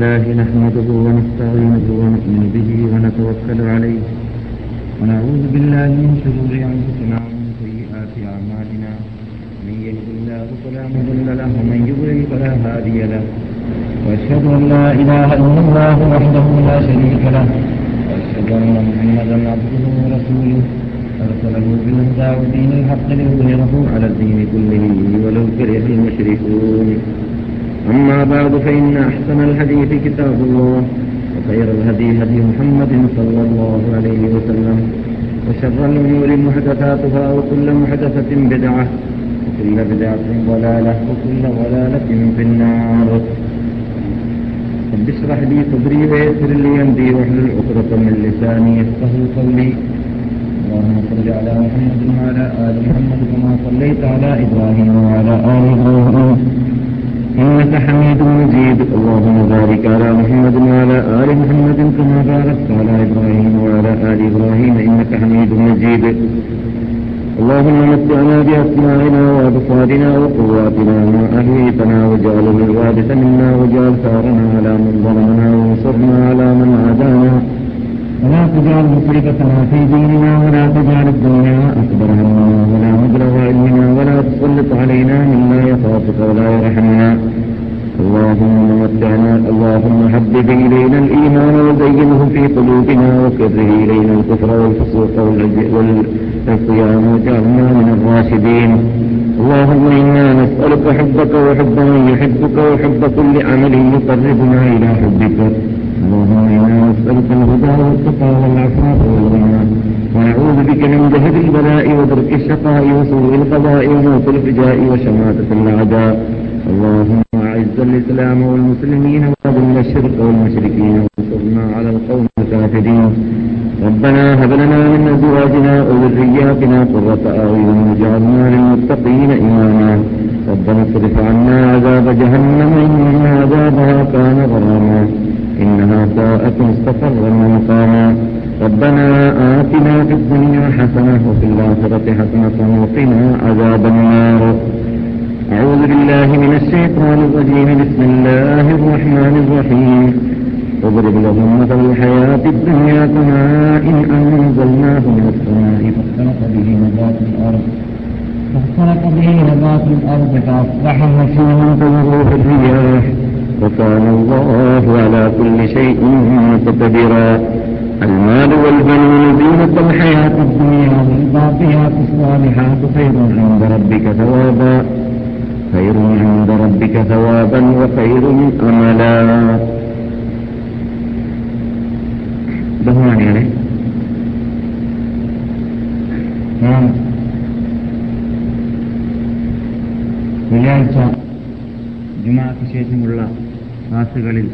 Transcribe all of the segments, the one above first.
الله نحمده ونستعينه ونؤمن به ونتوكل عليه. ونعوذ بالله من شرور أنفسنا ومن سيئات أعمالنا. من يهد الله فلا مضل له ومن يضلل فلا هادي له. وأشهد أن لا إله إلا الله وحده لا شريك له. وأشهد أن محمدا عبده ورسوله. أرسله بالهدى ودين الحق ليظهره على الدين كله ولو كره المشركون. أما بعد فإن أحسن الحديث كتاب الله وخير الهدي هدي محمد صلى الله عليه وسلم وشر الأمور محدثاتها وكل محدثة بدعة وكل بدعة ضلالة وكل ضلالة في النار. رب اشرح لي صدري ويسر لي أمري واحلل عقدة من لساني يفقه قولي. اللهم صل على محمد وعلى آل محمد كما صليت على إبراهيم وعلى آل إبراهيم. إنك حميد مجيد. اللهم بارك على محمد وعلى آل محمد كما باركت على إبراهيم وعلى آل إبراهيم. إنك حميد مجيد. اللهم متعنا بأسماعنا وأبصارنا وقواتنا ما أحييتنا واجعله الوارث منا واجعل ثارنا على من ظلمنا وانصرنا على من عادانا. ولا تجعل مصيبتنا في ديننا ولا تجعل الدنيا. أكبر همنا ولا مبلغ علمنا ولا تسلط علينا من لا يخافك ولا يرحمنا. اللهم متعنا اللهم حبب إلينا الإيمان وزينه في قلوبنا وكره إلينا الكفر والفسوق والعصيان واجعلنا من الراشدين. اللهم إنا نسألك حبك وحب من يحبك وحب كل عمل يقربنا إلى حبك. اللهم إنا نسألك الهدى والتقى والعفاف والغنى ونعوذ بك من جهد البلاء ودرك الشقاء وسوء القضاء وموت الفجاء وشماتة الأعداء اللهم أعز الإسلام والمسلمين وأذل الشرك والمشركين وانصرنا على القوم الكافرين. ربنا هب لنا من أزواجنا وذرياتنا قرة أعين واجعلنا للمتقين إماما. ربنا اصرف عنا عذاب جهنم إن عذابها كان غراما. إنها ساءت مستقرا ومقاما ربنا آتنا في الدنيا حسنة وفي الآخرة حسنة وقنا عذاب النار. أعوذ بالله من الشيطان الرجيم. بسم الله الرحمن الرحيم. واضرب لهم مثل الحياة الدنيا كماء أنزلناه من السماء فاختلط به نبات الأرض. فاختلط به نبات الأرض فأصبح هشيما تذروه الرياح. وكان الله على كل شيء مقتدرا المال والبنون زينة الحياة الدنيا والباقيات الصالحات خير عند ربك ثوابا خير عند ربك ثوابا وخير أملا ബഹുമാനികളെ ഞാൻ വെള്ളിയാഴ്ച ജുമാക്ക് ശേഷമുള്ള ക്ലാസുകളിൽ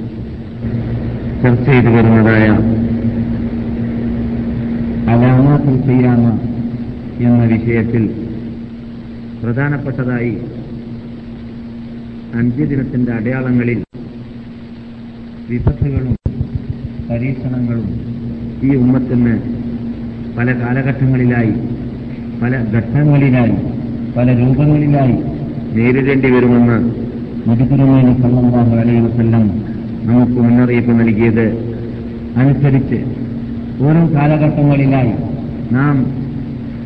ചർച്ച ചെയ്തു വരുന്നതായ അലാമാത്തിൽ ചെയ്യാമ എന്ന വിഷയത്തിൽ പ്രധാനപ്പെട്ടതായി അഞ്ച് ദിനത്തിന്റെ അടയാളങ്ങളിൽ വിപത്തുകളും പരീക്ഷണങ്ങളും ഈ ഉമ്മത്തിന് പല കാലഘട്ടങ്ങളിലായി പല ഘട്ടങ്ങളിലായി പല രൂപങ്ങളിലായി നേരിടേണ്ടി വരുമെന്ന് നബിതിരുമേനി സല്ലാഹു അലൈഹി വസ്ല്ലം നമുക്ക് മുന്നറിയിപ്പ് നൽകിയത് അനുസരിച്ച് ഓരോ കാലഘട്ടങ്ങളിലായി നാം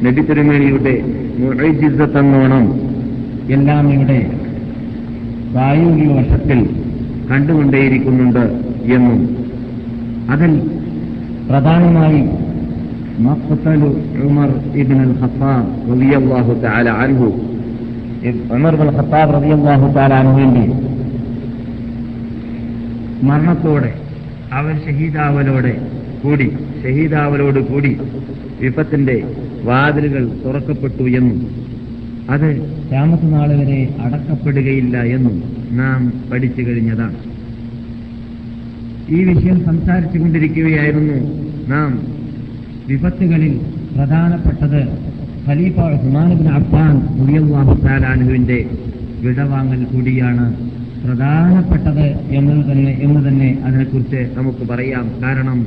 നബിതിരുമേനിയുടെ മുഴജിസത്തെന്നോണം എല്ലാം ഇവിടെ പ്രായോഗിക വർഷത്തിൽ കണ്ടുകൊണ്ടേയിരിക്കുന്നുണ്ട് എന്നും അതിൽ പ്രധാനമായി മഖ്തലു ഉമർ ഇബ്നുൽ ഖത്താബ് റളിയല്ലാഹു തആല അൻഹു ഉമർ ഖത്താബ് അൻഹുവിന്റെ മരണത്തോടെ അവൻ ഷഹീദാവലോടെ കൂടി ഷഹീദാവലോട് കൂടി വിപത്തിന്റെ വാതിലുകൾ തുറക്കപ്പെട്ടു എന്നും അത് നാൾ വരെ അടക്കപ്പെടുകയില്ല എന്നും നാം പഠിച്ചു കഴിഞ്ഞതാണ്. ഈ വിഷയം സംസാരിച്ചു കൊണ്ടിരിക്കുകയായിരുന്നു നാം വിപത്തുകളിൽ പ്രധാനപ്പെട്ടത് ഖലീഫ ഉസ്മാനുബിൻ അഫ്ഫാൻ മുറിയല്ലാഹു താലാനുവിന്റെ വിടവാങ്ങൽ കൂടിയാണ് പ്രധാനപ്പെട്ടത് എന്നത് തന്നെ എന്ന് തന്നെ അതിനെക്കുറിച്ച് നമുക്ക് പറയാം. കാരണം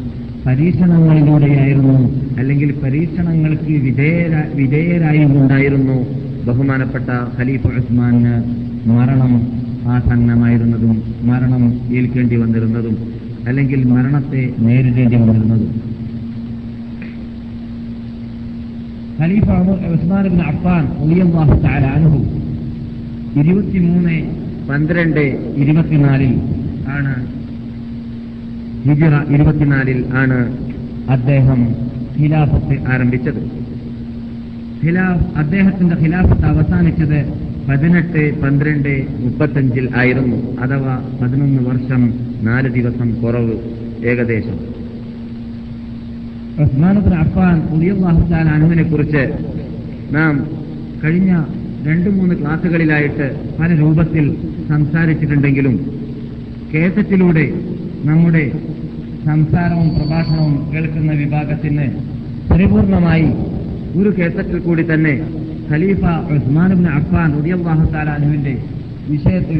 പരീക്ഷണങ്ങളിലൂടെയായിരുന്നു അല്ലെങ്കിൽ പരീക്ഷണങ്ങൾക്ക് വിധേയര വിധേയരായി ഉണ്ടായിരുന്നു ബഹുമാനപ്പെട്ട ഖലീഫ ഉസ്മാന് മരണം ആസന്നമായിരുന്നതും മരണം ഏൽക്കേണ്ടി വന്നിരുന്നതും അല്ലെങ്കിൽ മരണത്തെ നേരിടേണ്ടി വന്നിരുന്നതും. ഖലീഫ ഉസ്മാൻ ബിൻ അഫ്ഫാൻ റളിയല്ലാഹു തആല അൻഹു. ഇരുപത്തിമൂന്ന് പന്ത്രണ്ട് ഇരുപത്തിനാലിൽ ആണ് ഹിജറ ഇരുപത്തിനാലിൽ ആണ് അദ്ദേഹം ഖിലാഫത്ത് ആരംഭിച്ചത്. ഖിലാഫ് അദ്ദേഹത്തിന്റെ ഖിലാഫത്ത് അവസാനിച്ചത് പതിനെട്ട് പന്ത്രണ്ട് മുപ്പത്തഞ്ചിൽ ആയിരുന്നു. അഥവാ പതിനൊന്ന് വർഷം നാല് ദിവസം കുറവ് ഏകദേശം. ഉസ്മാനുദ്ദീൻ അഫ്ഫാൻ ഉലിയാഹുസാൻ അനുവിനെ കുറിച്ച് നാം കഴിഞ്ഞ രണ്ടു മൂന്ന് ക്ലാസുകളിലായിട്ട് പല രൂപത്തിൽ സംസാരിച്ചിട്ടുണ്ടെങ്കിലും കേസറ്റിലൂടെ നമ്മുടെ സംസാരവും പ്രഭാഷണവും കേൾക്കുന്ന വിഭാഗത്തിന് പരിപൂർണമായി ഒരു കേസറ്റിൽ കൂടി തന്നെ ഖലീഫ ഉസ്മാനുബിൻ അഫ്ഫാൻ ഉദിയാഹു അനുവിന്റെ വിഷയത്തിൽ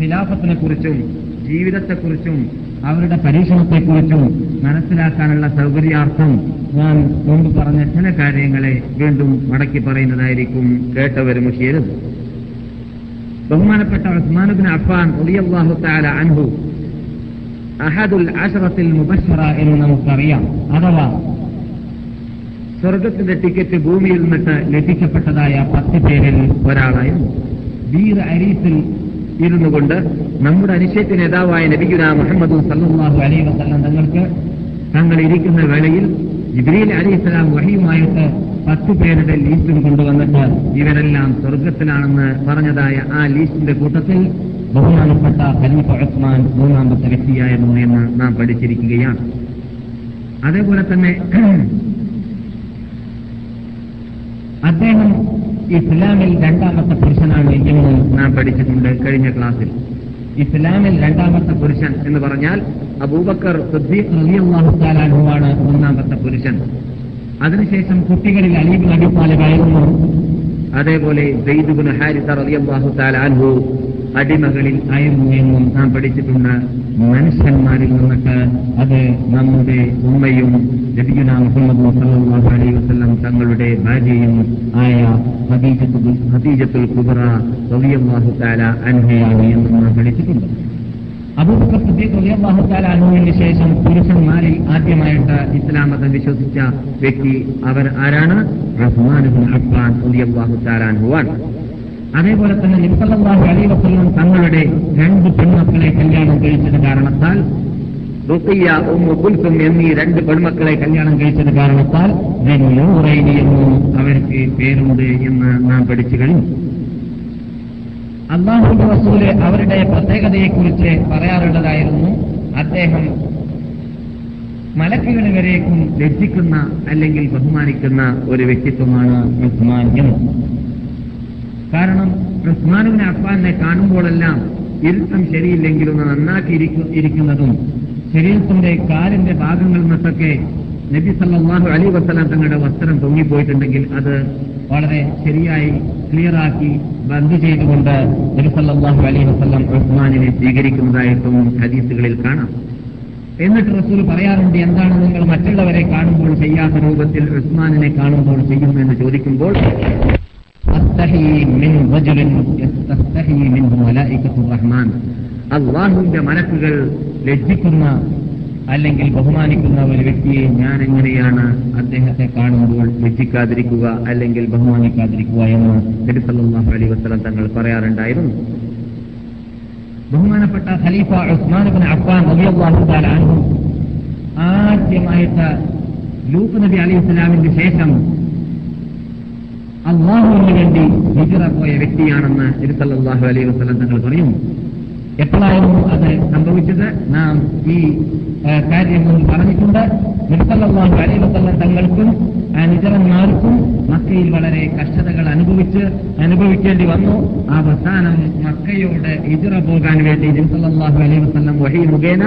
ഖിലാഫത്തിനെ കുറിച്ചും ജീവിതത്തെക്കുറിച്ചും അവരുടെ പരീക്ഷണത്തെക്കുറിച്ചും മനസ്സിലാക്കാനുള്ള സൗകര്യാർത്ഥം ഞാൻ മുമ്പ് പറഞ്ഞ ചില കാര്യങ്ങളെ വീണ്ടും മടക്കി പറയുന്നതായിരിക്കും കേട്ടവരും മുഷിയരുത് ബഹുമാനപ്പെട്ട ഉസ്മാനുബിൻ അഫ്വാൻ ഉദിയാഹു താല അൻഹു അഹദുൽ അഷറത്തിൽ മുബശ്വറ എന്ന് നമുക്കറിയാം. അഥവാ സ്വർഗത്തിന്റെ ടിക്കറ്റ് ഭൂമിയിൽ നിന്നിട്ട് ലഭിക്കപ്പെട്ടതായ പത്ത് പേരിൽ ഒരാളായിരുന്നു. വീർ അരീസിൽ ഇരുന്നു കൊണ്ട് നമ്മുടെ അനിശ്ചയത്തിന് നേതാവായ നബിഗുന മുഹമ്മദ് സല്ലാഹു അലൈ വസല്ലം തങ്ങൾക്ക് തങ്ങൾ ഇരിക്കുന്ന വേളയിൽ ജിബ്രീൽ അലി ഇസ്ലാം വഹിയുമായിട്ട് പത്ത് പേരുടെ ലീസ്റ്റും കൊണ്ടുവന്നിട്ട് ഇവരെല്ലാം സ്വർഗത്തിലാണെന്ന് പറഞ്ഞതായ ആ ലീസ്റ്റിന്റെ കൂട്ടത്തിൽ ബഹുമാനപ്പെട്ട ഖലീഫ ഉസ്മാൻ മൂന്നാമത്തെ വ്യക്തിയായിരുന്നു എന്ന് നാം പഠിച്ചിരിക്കുകയാണ്. അതേപോലെ തന്നെ അദ്ദേഹം ഇസ്ലാമിൽ രണ്ടാമത്തെ പുരുഷനാണ് എന്ന് നാം പഠിച്ചിട്ടുണ്ട് കഴിഞ്ഞ ക്ലാസ്സിൽ. ഇസ്ലാമിൽ രണ്ടാമത്തെ പുരുഷൻ എന്ന് പറഞ്ഞാൽ അബൂബക്കർ റളിയല്ലാഹുത്താലാനുവാണ് ഒന്നാമത്തെ പുരുഷൻ. അതിനുശേഷം കുട്ടികളിൽ അലീബ് നബി അതേപോലെ താലാൻഹു അടിമകളിൽ എന്നും നാം പഠിച്ചിട്ടുണ്ട്. മനുഷ്യന്മാരിൽ നിന്നിട്ട് അത് നമ്മുടെ ഉമ്മയും നബിയുന മുഹമ്മദ് സല്ലല്ലാഹു അലൈഹി വസല്ലം തങ്ങളുടെ ഭാര്യയും ആയ ഹദീജത്തുൽ കുബറ തആല അൻഹയാണ് എന്ന് നാം പഠിച്ചിട്ടുണ്ട്. അബൂബക്കർ സിദ്ദീഖ് തആല അൻഹുവിന് ശേഷം പുരുഷന്മാരിൽ ആദ്യമായിട്ട് ഇസ്ലാം മതം വിശ്വസിച്ച വ്യക്തി അവർ ആരാണ്? റഹ്മാൻ റളിയല്ലാഹു തആല അൻഹുവാണ്. അതേപോലെ തന്നെ നിസ്സല്ലാഹു അലീവസ്ലം തങ്ങളുടെ രണ്ട് പെൺമക്കളെ കല്യാണം കഴിച്ചത് കാരണത്താൽ റുഖിയ ഉമ്മു കുൽസും എന്നീ രണ്ട് പെൺമക്കളെ കല്യാണം കഴിച്ചത് കാരണത്താൽ നൂറൈനി എന്നും അവർക്ക് പേരുണ്ട് എന്ന് നാം പഠിച്ചു കഴിഞ്ഞു. അള്ളാഹുന്റെ റസൂൽ അവരുടെ പ്രത്യേകതയെക്കുറിച്ച് പറയാറുള്ളതായിരുന്നു അദ്ദേഹം മലക്കുകൾ വരേക്കും ലജ്ജിക്കുന്ന അല്ലെങ്കിൽ ബഹുമാനിക്കുന്ന ഒരു വ്യക്തിത്വമാണ് ഉസ്മാൻ എന്ന്. കാരണം റഹ്മാനുവിനെ അപ്പാനെ കാണുമ്പോഴെല്ലാം ഇരുത്തം ശരിയില്ലെങ്കിലും നന്നാക്കി ഇരിക്കുന്നതും ശരീരത്തിന്റെ കാലിന്റെ ഭാഗങ്ങൾ നിന്നൊക്കെ നബി സല്ലാഹു അലി വസ്സലാം തങ്ങളുടെ വസ്ത്രം തൊങ്ങിപ്പോയിട്ടുണ്ടെങ്കിൽ അത് വളരെ ശരിയായി ക്ലിയറാക്കി ബന്ദ് ചെയ്തുകൊണ്ട് നബി സല്ലാഹു അലി വസ്ലാം ഉസ്മാനിനെ സ്വീകരിക്കുന്നതായിട്ടും ഹദീസുകളിൽ കാണാം. എന്നിട്ട് റസൂൽ പറയാറുണ്ട് എന്താണ് നിങ്ങൾ മറ്റുള്ളവരെ കാണുമ്പോൾ ചെയ്യാത്ത രൂപത്തിൽ ഉസ്മാനിനെ കാണുമ്പോൾ ചെയ്യുമെന്ന് ചോദിക്കുമ്പോൾ അള്ളാഹുവിന്റെ മലക്കുകൾ ലജ്ജിക്കുന്ന അല്ലെങ്കിൽ ബഹുമാനിക്കുന്ന ഒരു വ്യക്തിയെ ഞാൻ എങ്ങനെയാണ് അദ്ദേഹത്തെ കാണുമ്പോൾ ലജ്ജിക്കാതിരിക്കുക അല്ലെങ്കിൽ ബഹുമാനിക്കാതിരിക്കുക എന്ന് നബിസല്ലാഹു അലൈ വസ്ലം തങ്ങൾ പറയാറുണ്ടായിരുന്നു. ബഹുമാനപ്പെട്ട ഖലീഫ ഉസ്മാൻ അഫ്ഫാൻ തആല അൻഹു ആദ്യമായിട്ട് ലൂത്ത് നബി അലൈഹി സ്വലാമിന്റെ ശേഷം അള്ളാഹുവിന് വേണ്ടി ഹിജറ പോയ വ്യക്തിയാണെന്ന് ഇരുസല്ലാഹു അലൈഹി വസ്ലം തങ്ങൾ പറയുന്നു. എപ്പോഴായിരുന്നു അത് സംഭവിച്ചത്? നാം ഈ കാര്യം പറഞ്ഞിട്ടുണ്ട്. നിർസല്ലാഹു അലൈഹി വസ്ലം തങ്ങൾക്കും നിജറന്മാർക്കും മക്കയിൽ വളരെ കഷ്ടതകൾ അനുഭവിച്ച് അനുഭവിക്കേണ്ടി വന്നു. അവസാനം മക്കയോട് ഇതിറ പോകാൻ വേണ്ടി നിർസല്ലാഹു അലൈഹി വസ്ലം വഴി മുഖേന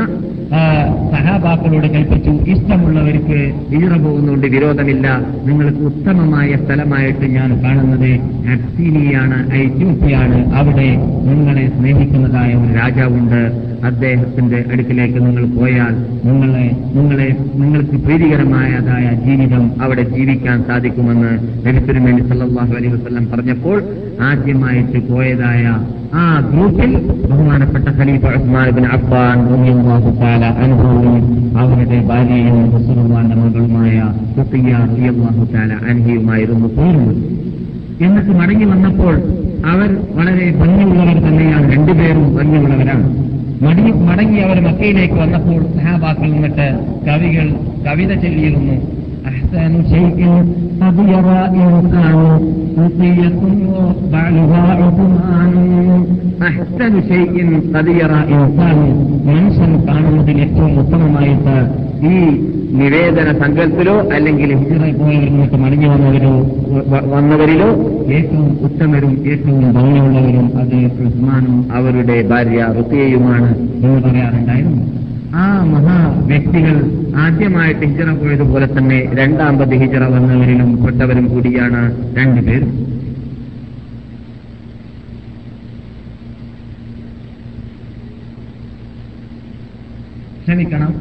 സഹാബാക്കളോട് കൽപ്പിച്ചു ഇഷ്ടമുള്ളവർക്ക് ഇതിറ പോകുന്നതുകൊണ്ട് വിരോധമില്ല. നിങ്ങൾക്ക് ഉത്തമമായ സ്ഥലമായിട്ട് ഞാൻ കാണുന്നത് അബ്സീനിയാണ് ഐറ്റ്യൂപ്പിയാണ് അവിടെ നിങ്ങളെ സ്നേഹിക്കുന്നതായ ഒരു രാജാവുണ്ട്. അദ്ദേഹത്തിന്റെ അടുക്കിലേക്ക് നിങ്ങൾ പോയാൽ നിങ്ങളെ നിങ്ങളെ നിങ്ങൾക്ക് പ്രീതികരമായതായ ജീവിതം അവിടെ ജീവിക്കാൻ സാധിക്കുമെന്ന് നബിത്തിരുമേനി സല്ലാഹു അലൈഹി വസല്ലം പറഞ്ഞപ്പോൾ ആദ്യമായിട്ട് പോയതായ ആ ഗ്രൂപ്പിൽ ബഹുമാനപ്പെട്ട ഖലീഫ ഉസ്മാൻ അബ്ബാൻ അൻഹുവും അവരുടെ ഭാര്യയും റസൂലുള്ളാഹിന്റെ മകളുമായ റുഖിയ അനുഹിയുമായിരുന്നു പോയിരുന്നത് എന്നിട്ട് മടങ്ങി വന്നപ്പോൾ അവർ വളരെ ഭംഗിയുള്ളവർ തന്നെയാണ് രണ്ടുപേരും ഭംഗിയുള്ളവരാണ് മടങ്ങി മടങ്ങി അവർ മക്കയിലേക്ക് വന്നപ്പോൾ സഹാബാക്കൾ നിന്നിട്ട് കവികൾ കവിത ചൊല്ലിയിരുന്നു أحسن شيء قد يرى إنسان رقية وبعلها عثمان أحسن شيء قد يرى إنسان മനുഷ്യൻ കാണുന്നതിൽ ഏറ്റവും ഉത്തമമായിട്ട് ഈ നിവേദന സംഘത്തിലോ അല്ലെങ്കിൽ ഹിജറ പോയവരിൽ നിന്നൊക്കെ മടങ്ങി വന്നവരോ വ- വന്നവരിലോ ഏറ്റവും ഉത്തമരും ഏറ്റവും ഭംഗിയുള്ളവരും അത് ഉസ്മാനും അവരുടെ ഭാര്യ റുത്തിയയുമാണ് എന്ന് പറയാറുണ്ടായിരുന്നു. ആ മഹാ വ്യക്തികൾ ആദ്യമായിട്ട് ഹിജറ പോയതുപോലെ തന്നെ രണ്ടാമത് ഹിജറ വന്നവരിലും പെട്ടവരും കൂടിയാണ് രണ്ടുപേർ ക്ഷമിക്കണം.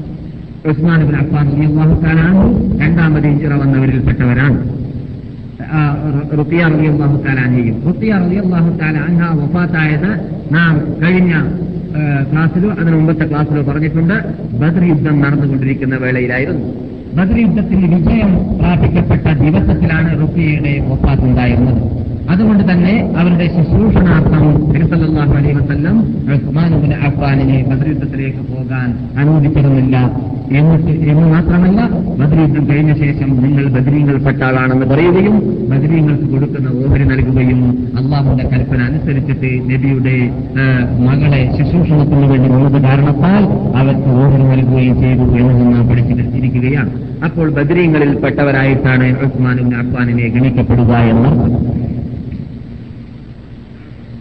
ഉസ്മാൻ ബിൻ അഫ്ഫാൻ റളിയല്ലാഹു തആല അൻഹു രണ്ടാമത് ഹിജറ വന്നവരിൽപ്പെട്ടവരാണ്. ആ, റബി അള്ളാഹു താലാഹയും തആല റബി അള്ളാഹു അൻഹ വഫാത്തായത് നാം കഴിഞ്ഞ ക്ലാസ്സിലോ അതിന് മുമ്പത്തെ ക്ലാസ്സിലോ പറഞ്ഞിട്ടുണ്ട്. ബദർ യുദ്ധം നടന്നുകൊണ്ടിരിക്കുന്ന വേളയിലായിരുന്നു. ബദർ യുദ്ധത്തിൽ വിജയം പ്രാപിക്കപ്പെട്ട ദിവസത്തിലാണ് റുഖിയയുടെ വഫാത്തുണ്ടായിരുന്നത്. അതുകൊണ്ട് തന്നെ അവരുടെ ശുശ്രൂഷണാർത്ഥം തിരുസല്ലാഹു അലൈഹി വസല്ലം ഉസ്മാനുബിൻ അഫ്ബാനിനെ ബദ്രയുദ്ധത്തിലേക്ക് പോകാൻ അനുവദിച്ചിരുന്നില്ല എന്നിട്ട് എന്ന് മാത്രമല്ല ബദ്രയുദ്ധം യുദ്ധം കഴിഞ്ഞ ശേഷം നിങ്ങൾ ബദ്രീങ്ങൾപ്പെട്ട ആളാണെന്ന് പറയുകയും ബദ്രീങ്ങൾക്ക് കൊടുക്കുന്ന ഓഹരി നൽകുകയും അള്ളാഹുന്റെ കൽപ്പന അനുസരിച്ചിട്ട് നബിയുടെ മകളെ ശുശ്രൂഷണത്തിന് വേണ്ടി ഉള്ളത് കാരണത്താൽ അവർക്ക് ഓഹരി നൽകുകയും ചെയ്തു എന്ന് നാം പഠിച്ചിരിക്കുകയാണ് അപ്പോൾ ബദ്രീങ്ങളിൽ പെട്ടവരായിട്ടാണ് ഉസ്മാനുബിൻ അഫ്ബാനിനെ ഗണിക്കപ്പെടുക എന്നർത്ഥം.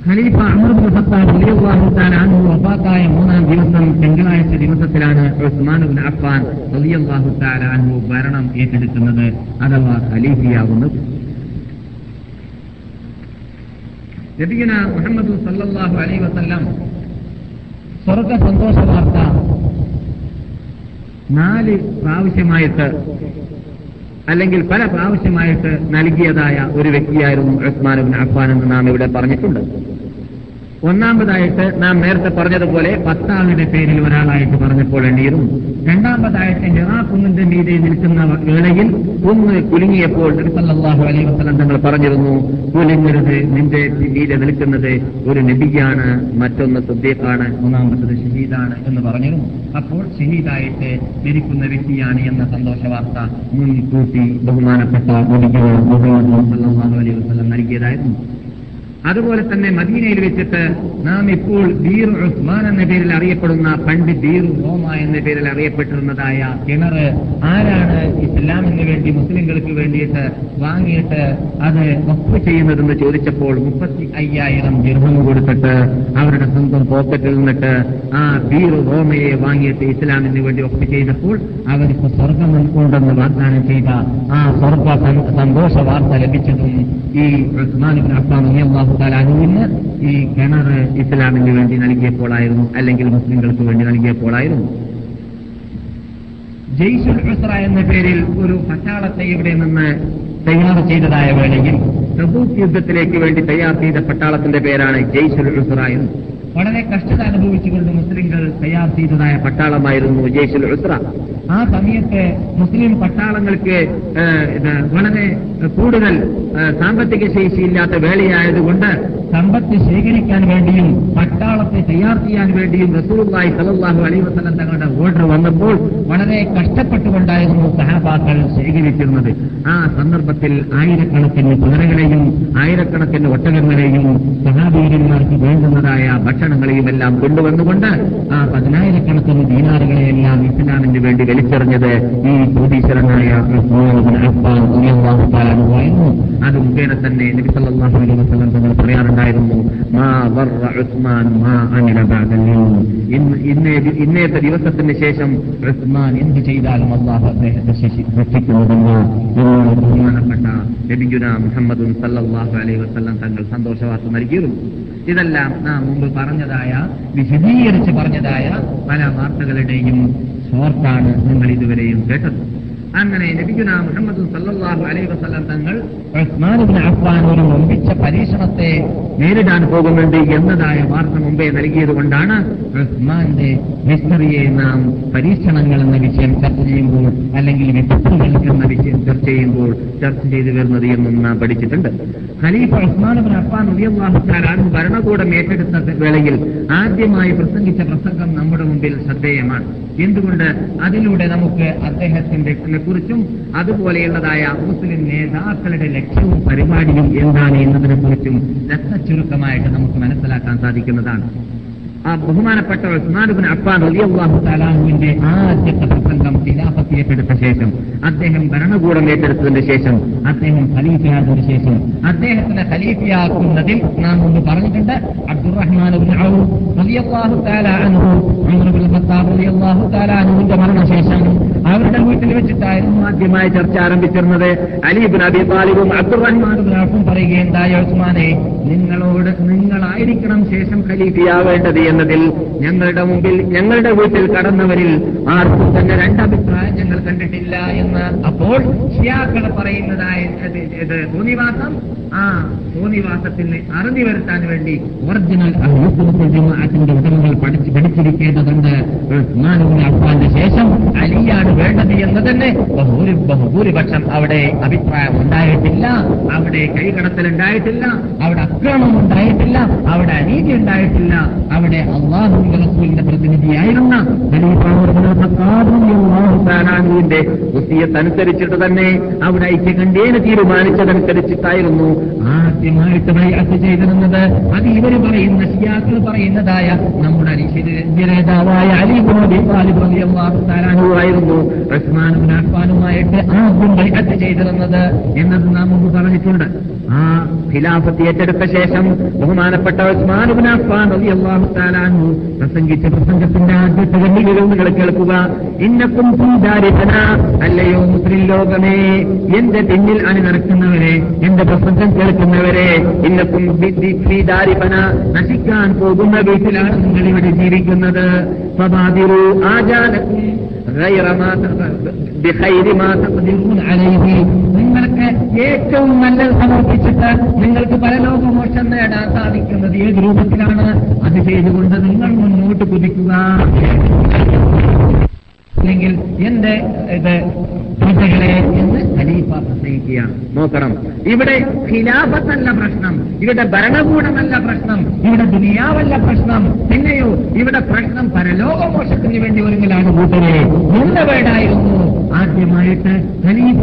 ഖലീഫ അമർ ബിൻ ഖത്താബ് വഫാത്തായ മൂന്നാം ദിവസം തിങ്കളാഴ്ച ദിവസത്തിലാണ് ഉസ്മാൻ ബിൻ അഫ്ഫാൻ റളിയല്ലാഹു തആല അൻഹു ഭരണം ഏറ്റെടുക്കുന്നത്. അഥവാ ഖലീഫിയാവുന്നു. നബിയുന മുഹമ്മദ് സല്ലല്ലാഹു അലൈഹി വസല്ലം സ്വർഗ സന്തോഷ വാർത്ത നാല് പ്രാവശ്യമായിട്ട് അല്ലെങ്കിൽ പല പ്രാവശ്യമായിട്ട് നൽകിയതായ ഒരു വ്യക്തിയായിരുന്നു ഉസ്മാൻ ബിൻ അഫ്ഫാൻ എന്ന് നാം ഇവിടെ പറഞ്ഞിട്ടുണ്ട്. ഒന്നാമതായിട്ട് നാം നേരത്തെ പറഞ്ഞതുപോലെ പത്താളുടെ പേരിൽ ഒരാളായിട്ട് പറഞ്ഞപ്പോൾ എണ്ണിയിരുന്നു രണ്ടാമതായിട്ട് ഞാ കുന്നിന്റെ മീതെ നിൽക്കുന്ന വേളയിൽ കുന്ന് കുലുങ്ങിയപ്പോൾ നബിസല്ലാഹു അലൈഹി വസല്ലം തങ്ങൾ പറഞ്ഞിരുന്നു കുലുങ്ങരുത് നിന്റെ മീതെ നിൽക്കുന്നത് ഒരു നബിയാണ് മറ്റൊന്ന് സുദ്ദേഹാണ് മൂന്നാമത്തത് ഷഹീദാണ് എന്ന് പറഞ്ഞിരുന്നു. അപ്പോൾ ഷഹീദായിട്ട് മരിക്കുന്ന വ്യക്തിയാണ് എന്ന സന്തോഷ വാർത്ത മുൻകൂട്ടി ബഹുമാനപ്പെട്ട നബിക്ക് മുഹമ്മദ് അലൈ വസല്ലം നൽകിയതായിരുന്നു. അതുപോലെ തന്നെ മദീനയിൽ വെച്ചിട്ട് നാം ഇപ്പോൾ ബീർ ഉസ്മാൻ എന്ന പേരിൽ അറിയപ്പെടുന്ന പണ്ട് ബീർ റോമ എന്ന പേരിൽ അറിയപ്പെട്ടിരുന്നതായ കിണർ ആരാണ് ഇസ്ലാമിന് വേണ്ടി മുസ്ലിങ്ങൾക്ക് വേണ്ടിയിട്ട് വാങ്ങിയിട്ട് അത് ഒപ്പ് ചെയ്യുന്നതെന്ന് ചോദിച്ചപ്പോൾ മുപ്പത്തി അയ്യായിരം ദീർഘം കൊടുത്തിട്ട് അവരുടെ സ്വന്തം പോക്കറ്റിൽ നിന്നിട്ട് ആ ബീർ റോമയെ വാങ്ങിയിട്ട് ഇസ്ലാമിന് വേണ്ടി ഒപ്പ് ചെയ്തപ്പോൾ അവർക്ക് സ്വർഗം ഉൾക്കൊണ്ടെന്ന് വാഗ്ദാനം ചെയ്ത ആ സ്വർഗ സന്തോഷ വാർത്ത ലഭിച്ചതും ഈ ഉസ്മാൻ ഇബ്നു അൻഹുവിന് ഈ കിണർ ഇസ്ലാമിന് വേണ്ടി നൽകിയപ്പോഴായിരുന്നു അല്ലെങ്കിൽ മുസ്ലിങ്ങൾക്ക് വേണ്ടി നൽകിയപ്പോഴായിരുന്നു ജയ്സുൽ ഉസ്ര എന്ന പേരിൽ ഒരു പട്ടാളത്തെ ഇവിടെ നിന്ന് തയ്യാർ ചെയ്തതായ വേളയിൽ തബൂക്ക് യുദ്ധത്തിലേക്ക് വേണ്ടി തയ്യാർ ചെയ്ത പട്ടാളത്തിന്റെ പേരാണ് ജയ്സുൽ ഉസ്ര എന്ന്. വളരെ കഷ്ടത അനുഭവിച്ചുകൊണ്ട് മുസ്ലിങ്ങൾ തയ്യാർ ചെയ്തതായ പട്ടാളമായിരുന്നു ജയ്സുൽ ഉസ്ര. ആ സമയത്ത് മുസ്ലിം പട്ടാളങ്ങൾക്ക് വളരെ കൂടുതൽ സാമ്പത്തിക ശേഷിയില്ലാത്ത വേളയായതുകൊണ്ട് സമ്പത്ത് ശേഖരിക്കാൻ വേണ്ടിയും പട്ടാളത്തെ തയ്യാർ ചെയ്യാൻ വേണ്ടിയും റസൂലുള്ളാഹി സലല്ലാഹു അലൈ വസല്ലം തങ്ങളുടെ ഓർഡർ വന്നപ്പോൾ വളരെ കഷ്ടപ്പെട്ടുകൊണ്ടായിരുന്നു സഹാബാക്കൾ ശേഖരിച്ചിരുന്നത്. ആ സന്ദർഭത്തിൽ ആയിരക്കണക്കിന് കുതിരകളെയും ആയിരക്കണക്കിന് ഒട്ടകങ്ങളെയും സഹാബീരന്മാർക്ക് വേണ്ടുന്നതായ ഭക്ഷണങ്ങളെയും എല്ലാം കൊണ്ടുവന്നുകൊണ്ട് ആ പതിനായിരക്കണക്കിന് ദീനാറുകളെയെല്ലാം ഇസ്ലാമിന് വേണ്ടി വലിച്ചെറിഞ്ഞത് ഈ ആയിരുന്നു. അത് മുഖേന തന്നെ അലൈഹി തങ്ങൾ പറയാറുണ്ടായിരുന്നു മാ ഉസ്മാൻ മാ ഇന്നേത്തെ ദിവസത്തിന് ശേഷം ഉസ്മാൻ എന്ത് ചെയ്താലും അള്ളാഹു അദ്ദേഹത്തെ എന്നാണ് ബഹുമാനപ്പെട്ട നബിഗുന മുഹമ്മദും സല്ലല്ലാഹു അലൈഹി വസല്ലം തങ്ങൾ സന്തോഷവാർത്ത നൽകിയിരുന്നു. ഇതെല്ലാം നാം മുമ്പ് പറഞ്ഞതായ വിശദീകരിച്ച് പറഞ്ഞതായ പല വാർത്തകളുടെയും ഷോർട്ടാണ് നിങ്ങൾ ഇതുവരെയും കേട്ടത്. അങ്ങനെ നബിഗുന മുഹമ്മദ് സല്ലാഹു അലൈ വസല്ലം തങ്ങൾ ഉസ്മാൻ ഇബ്നു അഫ്ഫാൻ ഒരു വമ്പിച്ച പരീക്ഷണത്തെ നേരിടാൻ പോകുന്നുണ്ട് എന്നതായ വാർത്ത മുമ്പേ നൽകിയത് കൊണ്ടാണ് ഉസ്മാന്റെ ഹിസ്റ്ററിയെ നാം പരീക്ഷണങ്ങൾ എന്ന വിഷയം ചർച്ച ചെയ്യുമ്പോൾ അല്ലെങ്കിൽ വിപത്തുകൾ എന്ന വിഷയം ചർച്ച ചെയ്യുമ്പോൾ ചർച്ച ചെയ്തു വരുന്നത് എന്നും നാം പഠിച്ചിട്ടുണ്ട്. ഖലീഫ ഉസ്മാൻ അഫ്വാൻ തആല ഭരണകൂടം ഏറ്റെടുത്ത വേളയിൽ ആദ്യമായി പ്രസംഗിച്ച പ്രസംഗം നമ്മുടെ മുമ്പിൽ ശ്രദ്ധേയമാണ്. എന്തുകൊണ്ട്? അതിലൂടെ നമുക്ക് അദ്ദേഹത്തിന്റെ കുറിച്ചും അതുപോലെയുള്ളതായ മുസ്ലിം നേതാക്കളുടെ ലക്ഷ്യവും പരിപാടിയും എന്താണ് എന്നതിനെ കുറിച്ചും രക്തചുരുക്കമായിട്ട് നമുക്ക് മനസ്സിലാക്കാൻ സാധിക്കുന്നതാണ്. ആ ബഹുമാനപ്പെട്ട ഉസ്മാനുബിൻ അപ്പാൻ റളിയല്ലാഹു തലാഹുവിന്റെ ആദ്യത്തെ പ്രസംഗം ഖിലാഫത്ത് ഏറ്റെടുത്ത ശേഷം അദ്ദേഹം ഭരണകൂടം ഏറ്റെടുത്തതിന് ശേഷം അദ്ദേഹം ഖലീഫയായതിനു ശേഷം അദ്ദേഹത്തിനെ ഖലീഫയാക്കുന്നതിൽ നാം ഒന്ന് പറഞ്ഞിട്ടുണ്ട്. അബ്ദുറഹ്മാൻ ഖത്താബ് റളിയല്ലാഹു തആല മരണശേഷം അവരുടെ വീട്ടിൽ വെച്ചിട്ടായിരുന്നു ആദ്യമായി ചർച്ച ആരംഭിച്ചിരുന്നത്. അലി ഇബ്നു അബി താലിബും ഔഫും പറയുകയുണ്ടായ ഉസ്മാനെ നിങ്ങളോട് നിങ്ങളായിരിക്കണം ശേഷം ഖലീഫയാവേണ്ടത് എന്നതിൽ ഞങ്ങളുടെ മുമ്പിൽ ഞങ്ങളുടെ വീട്ടിൽ കടന്നവരിൽ ആർക്കും തന്നെ രണ്ടഭിപ്രായം ഞങ്ങൾ കണ്ടിട്ടില്ല എന്ന്. അപ്പോൾ ഷിയാക്കൾ പറയുന്നതായ തോന്നിവാസം ആ ഭൂനിവാസത്തിന് അറുതി വരുത്താൻ വേണ്ടി ഒറിജിനൽ ജമാഅത്തിന്റെ ഉടമകൾ പഠിച്ച് പഠിച്ചിരിക്കേണ്ടതുണ്ട്. ഉസ്മാനുവിന് അഫ്വാന്റെ ശേഷം അലിയാണ് വേണ്ടത് എന്ന് തന്നെ ഭൂരിപക്ഷം അവിടെ അഭിപ്രായം ഉണ്ടായിട്ടില്ല. അവിടെ കൈകടത്തൽ ഉണ്ടായിട്ടില്ല അവിടെ അക്രമം ഉണ്ടായിട്ടില്ല. അവിടെ അനീതി ഉണ്ടായിട്ടില്ല. അവിടെ അള്ളാഹുവിന്റെ റസൂലിന്റെ പ്രതിനിധിയായിരുന്ന അൻഹുവിന്റെ അനുസരിച്ചിട്ട് തന്നെ അവിടെ ഐക്യകണ്ഠേന തീരുമാനിച്ചതനുസരിച്ചിട്ടായിരുന്നു ആദ്യമായിട്ട് ബൈഅത്ത് ചെയ്തിരുന്നത്. അത് ഇവർ പറയുന്ന ഷിയാക്കൾ പറയുന്നതായ നമ്മുടെ നേതാവായ അലി റഹ്മാനും അഫ്ഫാനുമായിട്ട് ആദ്യം ബൈഅത്ത് ചെയ്തിരുന്നത് എന്നത് നാം മുമ്പ് പറഞ്ഞിട്ടുണ്ട്. ആ ഖിലാഫത്ത് ഏറ്റെടുത്ത ശേഷം ബഹുമാനപ്പെട്ട ഉസ്മാൻ ഇബ്നു തആല പ്രസംഗിച്ച പ്രസംഗത്തിന്റെ ആദ്യത്തെ കണ്ണികളും നിങ്ങൾ കേൾക്കുക ഇന്നക്കും സുന്ദാരിതന അല്ലയോ മുസ്ലിം ലോകമേ എന്റെ പിന്നിൽ അണിനിറക്കുന്നവരെ എന്റെ പ്രസംഗം കേൾക്കുന്നവരെ ഇന്നക്കും ദാരിപന നശിക്കാൻ പോകുന്ന വീട്ടിലാണ് നിങ്ങൾ ഇവിടെ ജീവിക്കുന്നത്. സ്വബാതിരു ആചാരക്കും നിങ്ങൾക്ക് ഏറ്റവും നല്ലത് സമർപ്പിച്ചിട്ട് നിങ്ങൾക്ക് പരലോകമോക്ഷം നേടാൻ സാധിക്കുന്നത് ഏത് രൂപത്തിലാണ്? അത് ചെയ്തുകൊണ്ട് നിങ്ങൾ മുന്നോട്ട് കുതിക്കുക. അല്ലെങ്കിൽ എന്റെ ഇത് പ്രജകളെ എന്ന് ഖലീഫ പ്രസംഗിക്കുകയാണ് നോക്കണം. ഇവിടെ ഖിലാഫത്തല്ല പ്രശ്നം. ഇവിടെ ഭരണകൂടമല്ല പ്രശ്നം. ഇവിടെ ദുനിയാവല്ല പ്രശ്നം. പിന്നെയോ ഇവിടെ പ്രശ്നം പരലോകമോക്ഷത്തിന് വേണ്ടി ഒരുങ്ങലാണ് കൂട്ടരെ എന്ന വേടായിരുന്നു. ആദ്യമായിട്ട് ഖലീഫ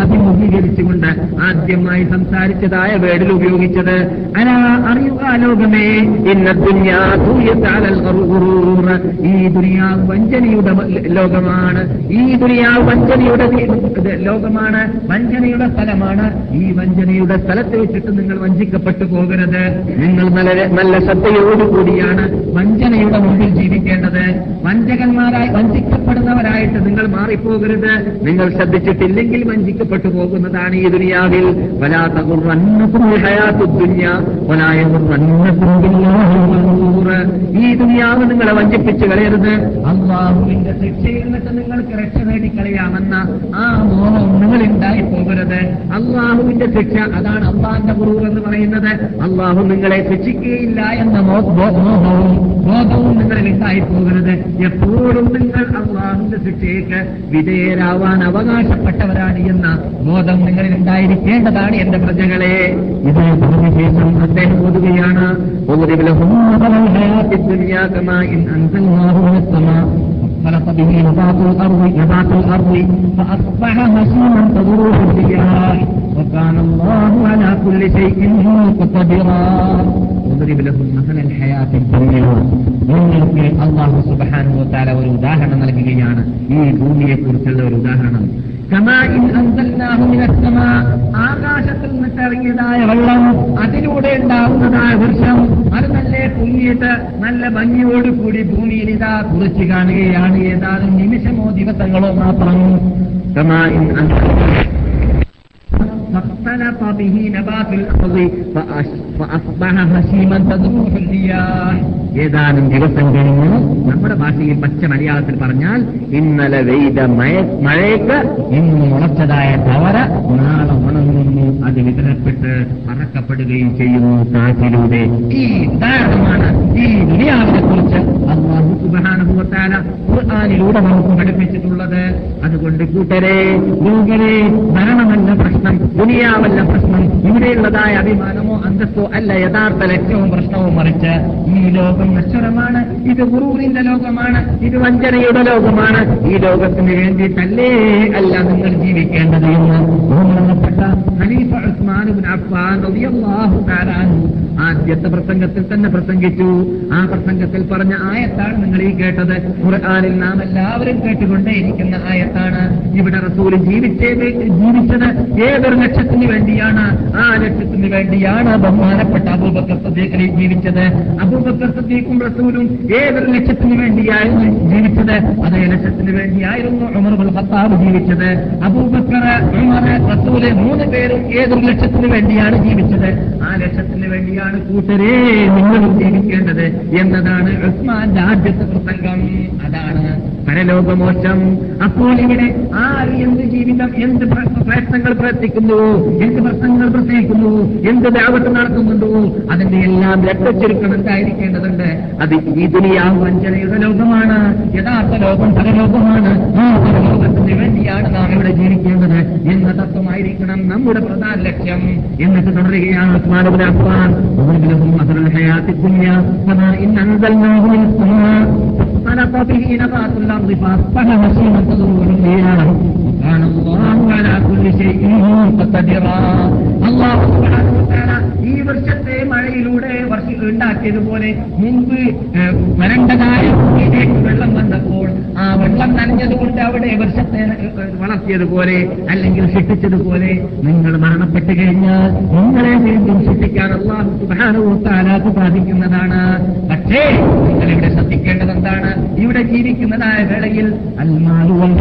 അഭിമുഖീകരിച്ചുകൊണ്ട് ആദ്യമായി സംസാരിച്ചതായ വേർഡിൽ ഉപയോഗിച്ചത് അനാ അറിയുക ലോകമേ ഈ ദുനിയാവ് വഞ്ചനയുടെ ലോകമാണ്. ഈ ദുനിയാവ് വഞ്ചനയുടെ ലോകമാണ്. വഞ്ചനയുടെ സ്ഥലമാണ്. ഈ വഞ്ചനയുടെ സ്ഥലത്ത് വെച്ചിട്ട് നിങ്ങൾ വഞ്ചിക്കപ്പെട്ടു പോകരുത്. നിങ്ങൾ നല്ല നല്ല ശ്രദ്ധയോടുകൂടിയാണ് വഞ്ചനയുടെ മുമ്പിൽ ജീവിക്കേണ്ടത്. വഞ്ചകന്മാരായി വഞ്ചിക്കപ്പെടുന്നവരായിട്ട് നിങ്ങൾ മാറിപ്പോകരുത്. നിങ്ങൾ ശ്രദ്ധിച്ചിട്ടില്ലെങ്കിൽ വഞ്ചിക്കപ്പെട്ടു പോകുന്നതാണ് ഈ ദുനിയാവിൽ. ഈ ദുനിയാവ് നിങ്ങളെ വഞ്ചിപ്പിച്ചു കളയരുത്. അള്ളാഹുവിന്റെ ശിക്ഷയിൽ നിന്നിട്ട് നിങ്ങൾക്ക് രക്ഷ നേടിക്കളയാമെന്ന ആ മോഹം നിങ്ങൾ ഉണ്ടായി പോകരുത്. അള്ളാഹുവിന്റെ ശിക്ഷ അതാണ് അള്ളാഹിന്റെ കുറവ് എന്ന് പറയുന്നത്. അള്ളാഹു നിങ്ങളെ ശിക്ഷിക്കുകയില്ല എന്ന മോഹവും ബോധവും നിങ്ങളിൽ ഉണ്ടായി പോകരുത് എപ്പോഴും നിങ്ങൾ അള്ളാഹുവിന്റെ ശിക്ഷയ്ക്ക് വിധേയരാവാൻ അവകാശപ്പെട്ടവരാണ് എന്ന ബോധം നിങ്ങളിൽ ഉണ്ടായിരിക്കേണ്ടതാണ് എന്റെ പ്രജകളെ ഇത് പറഞ്ഞ ശേഷം അദ്ദേഹം ഓതുകയാണ് وَضْرِبْ لَهُم مَثَلَ الْحَيَاةِ الدُّنْيَا كَمَاءٍ أَنزَلْنَاهُ مِنَ السَّمَاءِ فاختلط به نبات الأرض نبات الأرض فأصبح هشيما تذروه الرياح وكان الله على كل شيء مقتدرا واضرب لهم مثل الحياة الدنيا നിങ്ങൾക്ക് അള്ളാഹു സുബാനു താല ഒരു ഉദാഹരണം നൽകുകയാണ് ഈ ഭൂമിയെ കുറിച്ചുള്ള ഒരു ഉദാഹരണം കമാഇൻ അൻസൽനാഹു മിനസ്സമാ ആകാശത്തിൽ നിന്നിട്ട് ഇറങ്ങിയതായ വെള്ളം അതിലൂടെ ഉണ്ടാവുന്നതായ വൃക്ഷം അത് നല്ല പൊങ്ങിയിട്ട് നല്ല ഭംഗിയോടുകൂടി ഭൂമിയിൽ ഇതാ കുറിച്ച് കാണുകയാണ് ഏതാനും നിമിഷമോ ദിവസങ്ങളോ മാത്രം കമാഇൻ അൻസൽനാഹു فاختلط به نبات الأرض فأش- فأصبح هشيما تذروه الرياح ഏതാനും ദിവസം കഴിഞ്ഞു നമ്മുടെ ഭാഷയിൽ പച്ച മലയാളത്തിൽ പറഞ്ഞാൽ ഇന്നലെ വെയ്ത മഴ- മഴയ്ക്ക് ഇന്ന് മുളച്ചതായ തവര നാളെ ഉണങ്ങുന്നു അത് വിതരപ്പെട്ട് പറക്കപ്പെടുകയും ചെയ്യുന്നു കാറ്റിലൂടെ ഈ ഉദാഹരണമാണ് ഈ ദുനിയാവിനെ കുറിച്ച് അള്ളാഹു സുബാനുഭവത്താല ഖുർആാനിലൂടെ നമുക്ക് പഠിപ്പിച്ചിട്ടുള്ളത്. അതുകൊണ്ട് കൂട്ടരെ ലോകരെ ഭരണമല്ല പ്രശ്നം ദുനിയാവല്ല പ്രശ്നം ഇവിടെയുള്ളതായ അഭിമാനമോ അന്തസ്സോ അല്ല യഥാർത്ഥ ലക്ഷ്യവും പ്രശ്നവും മറിച്ച് ഈ ലോകം നശ്വരമാണ് ഇത് ഗുരുവിന്റെ ലോകമാണ് ഇത് വഞ്ചനയുടെ ലോകമാണ്. ഈ ലോകത്തിന് വേണ്ടിയിട്ടല്ലേ അല്ല നിങ്ങൾ ജീവിക്കേണ്ടത് എന്ന് ബഹുമാനപ്പെട്ട ഖലീഫ അൻഹു ആദ്യത്തെ പ്രസംഗത്തിൽ തന്നെ പ്രസംഗിച്ചു. ആ പ്രസംഗത്തിൽ പറഞ്ഞ ആയത്താണ് നിങ്ങൾ ഈ കേട്ടത്. ഖുർആാനിൽ നാം എല്ലാവരും കേട്ടുകൊണ്ടേയിരിക്കുന്ന ആയത്താണ്. ഇവിടെ റസൂൽ ജീവിച്ചത് ജീവിച്ചത് ഏതൊരു ലക്ഷ്യത്തിന് വേണ്ടിയാണ്? ആ ലക്ഷ്യത്തിന് വേണ്ടിയാണ് ബഹുമാനപ്പെട്ട അബൂബക്കർ സദ്ദീഖ് ജീവിച്ചത്. അബൂബക്കർ സദ്ദീഖും റസൂലും ഏതൊരു ലക്ഷ്യത്തിന് വേണ്ടിയായിരുന്നു ജീവിച്ചത്? അതേ ലക്ഷ്യത്തിന് വേണ്ടിയായിരുന്നു ഉമർ ബുൽ ഖത്താബ് ജീവിച്ചത്. അബൂബക്കർ റസൂൽ മൂന്ന് പേരും ഏതൊരു ലക്ഷ്യത്തിന് വേണ്ടിയാണ് ജീവിച്ചത്? ആ ലക്ഷ്യത്തിന് വേണ്ടിയാണ് കൂട്ടരെ നിങ്ങളും ജീവിക്കേണ്ടത് എന്നതാണ് അതിന്റെ ആദ്യത്തെ പ്രസംഗം അതാണ് പരലോകമോക്ഷം. അപ്പോൾ ഇവിടെ ആര് എന്ത് ജീവിതം എന്ത് പ്രയത്നങ്ങൾ പ്രവർത്തിക്കുന്നു എന്ത് പ്രശ്നങ്ങൾ പ്രത്യേകിക്കുന്നു എന്ത് ദാവത്ത് നടക്കുന്നുണ്ടോ അതിന്റെ എല്ലാം രക്തച്ചൊരുക്കം എന്തായിരിക്കേണ്ടതുണ്ട്? അത് ഈ ദുനിയാവ് വഞ്ചനയുടെ ലോകമാണ് യഥാർത്ഥ ലോകം പരലോകമാണ്. ആ പരലോകത്തിന് വേണ്ടിയാണ് നാം ഇവിടെ ജീവിക്കേണ്ടത് എന്ന തത്വമായിരിക്കണം നമ്മുടെ പ്രധാന ലക്ഷ്യം. എന്നിട്ട് തുടരുകയാണ് ഉസ്മാനുബിൻ അഫ്വാൻ ഇന്നന്തൽ നോഹുവിൻ مثل الحياة الدنيا كما إن أنزلناه من السماء فاختلط به نبات الأرض فأصبح هشيما تذروه الرياح ഈ വർഷത്തെ മഴയിലൂടെ വർഷ ഉണ്ടാക്കിയതുപോലെ മുമ്പ് വരണ്ടതായ വെള്ളം വന്നപ്പോൾ ആ വെള്ളം നനഞ്ഞതുകൊണ്ട് അവിടെ വർഷത്തെ വളർത്തിയതുപോലെ അല്ലെങ്കിൽ ശിക്ഷിച്ചതുപോലെ നിങ്ങൾ മരണപ്പെട്ടു കഴിഞ്ഞാൽ നിങ്ങളെ വീണ്ടും ശിക്ഷിക്കാൻ അള്ളാഹു സുബാനോത്താലാക്ക് സാധിക്കുന്നതാണ് പക്ഷേ നിങ്ങൾ ഇവിടെ ശ്രദ്ധിക്കേണ്ടത് ഇവിടെ ജീവിക്കുന്നതായ വേളയിൽ അൽമാലുവം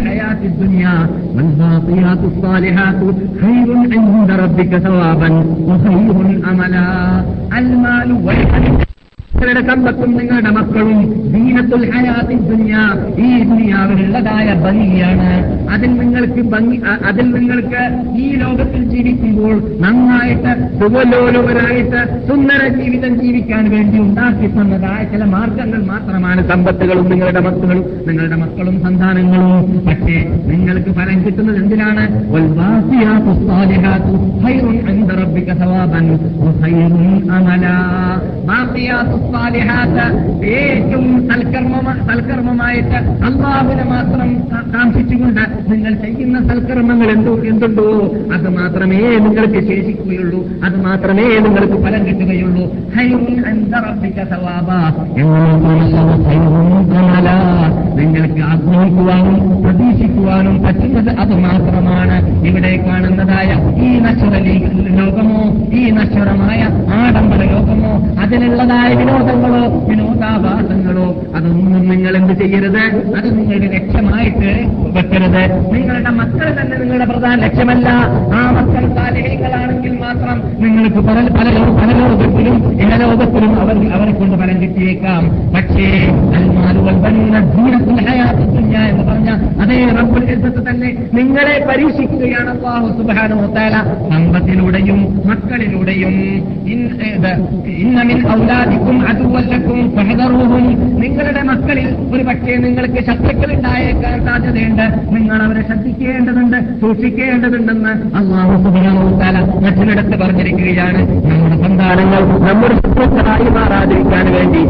الحياة الدنيا والباقيات الصالحات خير عند ربك ثوابا وخير أملا. المال والحديث നിങ്ങളുടെ സമ്പത്തും നിങ്ങളുടെ മക്കളും. ദീനത്തുൽ ഹയാത്തിൽ ദുനിയ. ഈ ദുനിയാവിലുള്ളതായ ഭംഗിയാണ്. അതിൽ നിങ്ങൾക്ക് ഭംഗി അതിൽ നിങ്ങൾക്ക് ഈ ലോകത്തിൽ ജീവിക്കുമ്പോൾ നന്നായിട്ട് സുഖലോലുവരായിട്ട് സുന്ദര ജീവിതം ജീവിക്കാൻ വേണ്ടി ഉണ്ടാക്കി തന്നതായ ചില മാർഗങ്ങൾ മാത്രമാണ് സമ്പത്തുകളും നിങ്ങളുടെ മക്കളും നിങ്ങളുടെ മക്കളും സന്താനങ്ങളും. പക്ഷേ നിങ്ങൾക്ക് ഫലം കിട്ടുന്നത് എന്തിനാണ്? വൽവാസിയാത്തു ഏറ്റവും സൽക്കർമ്മ സൽക്കർമ്മമായിട്ട് അള്ളാഹുവിനെ മാത്രം കാക്ഷിച്ചുകൊണ്ട് നിങ്ങൾ ചെയ്യുന്ന സൽക്കർമ്മങ്ങൾ എന്തോ എന്തുണ്ടോ അത് മാത്രമേ നിങ്ങൾക്ക് ശേഷിക്കുകയുള്ളൂ. അത് മാത്രമേ നിങ്ങൾക്ക് ഫലം കിട്ടുകയുള്ളൂ. നിങ്ങൾക്ക് ആഗ്രഹിക്കുവാനും പ്രതീക്ഷിക്കുവാനും പറ്റുന്നത് അത് മാത്രമാണ്. ഇവിടെ കാണുന്നതായ ഈ നശ്വര ലോകമോ ഈ നശ്വരമായ ആഡംബര ലോകമോ അതിനുള്ളതായ വിനോദങ്ങളോ വിനോദാഭാസങ്ങളോ അതൊന്നും നിങ്ങൾ എന്ത് ചെയ്യരുത്? അത് നിങ്ങളുടെ ലക്ഷ്യമായിട്ട് വെക്കരുത്. നിങ്ങളുടെ മക്കൾ തന്നെ നിങ്ങളുടെ പ്രധാന ലക്ഷ്യമല്ല. ആ മക്കൾ താലഹ്യങ്ങളാണെങ്കിൽ മാത്രം നിങ്ങൾക്ക് പല പല പല ലോകത്തിലും ഇടലോകത്തിലും അവർ അവരെ കൊണ്ട് ഫലം കിട്ടിയേക്കാം പക്ഷേ എന്ന് പറഞ്ഞ അതേ റബ്ബുൽ തന്നെ നിങ്ങളെ പരീക്ഷിക്കുകയാണ് അല്ലാഹു സുബ്ഹാനഹു വതആല സമ്പത്തിലൂടെയും മക്കളിലൂടെയും. ഇന്നമിൻ ഔലാദിക്കും അതുവല്ലക്കും ഫഹദറുഹും. നിങ്ങളുടെ മക്കളിൽ ഒരു പക്ഷേ നിങ്ങൾക്ക് ശത്രുക്കൾ ഉണ്ടായേക്കാൻ സാധ്യതയുണ്ട്. നിങ്ങൾ അവരെ ശ്രദ്ധിക്കേണ്ടതുണ്ട് സൂക്ഷിക്കേണ്ടതുണ്ടെന്ന് അള്ളാഹു സുബ്ഹാനഹു മറ്റിനടുത്ത് പറഞ്ഞിരിക്കുകയാണ്. നമ്മുടെ സന്താനങ്ങൾ നമ്മുടെ ശത്രുക്കളായി മാറാതിരിക്കാൻ വേണ്ടി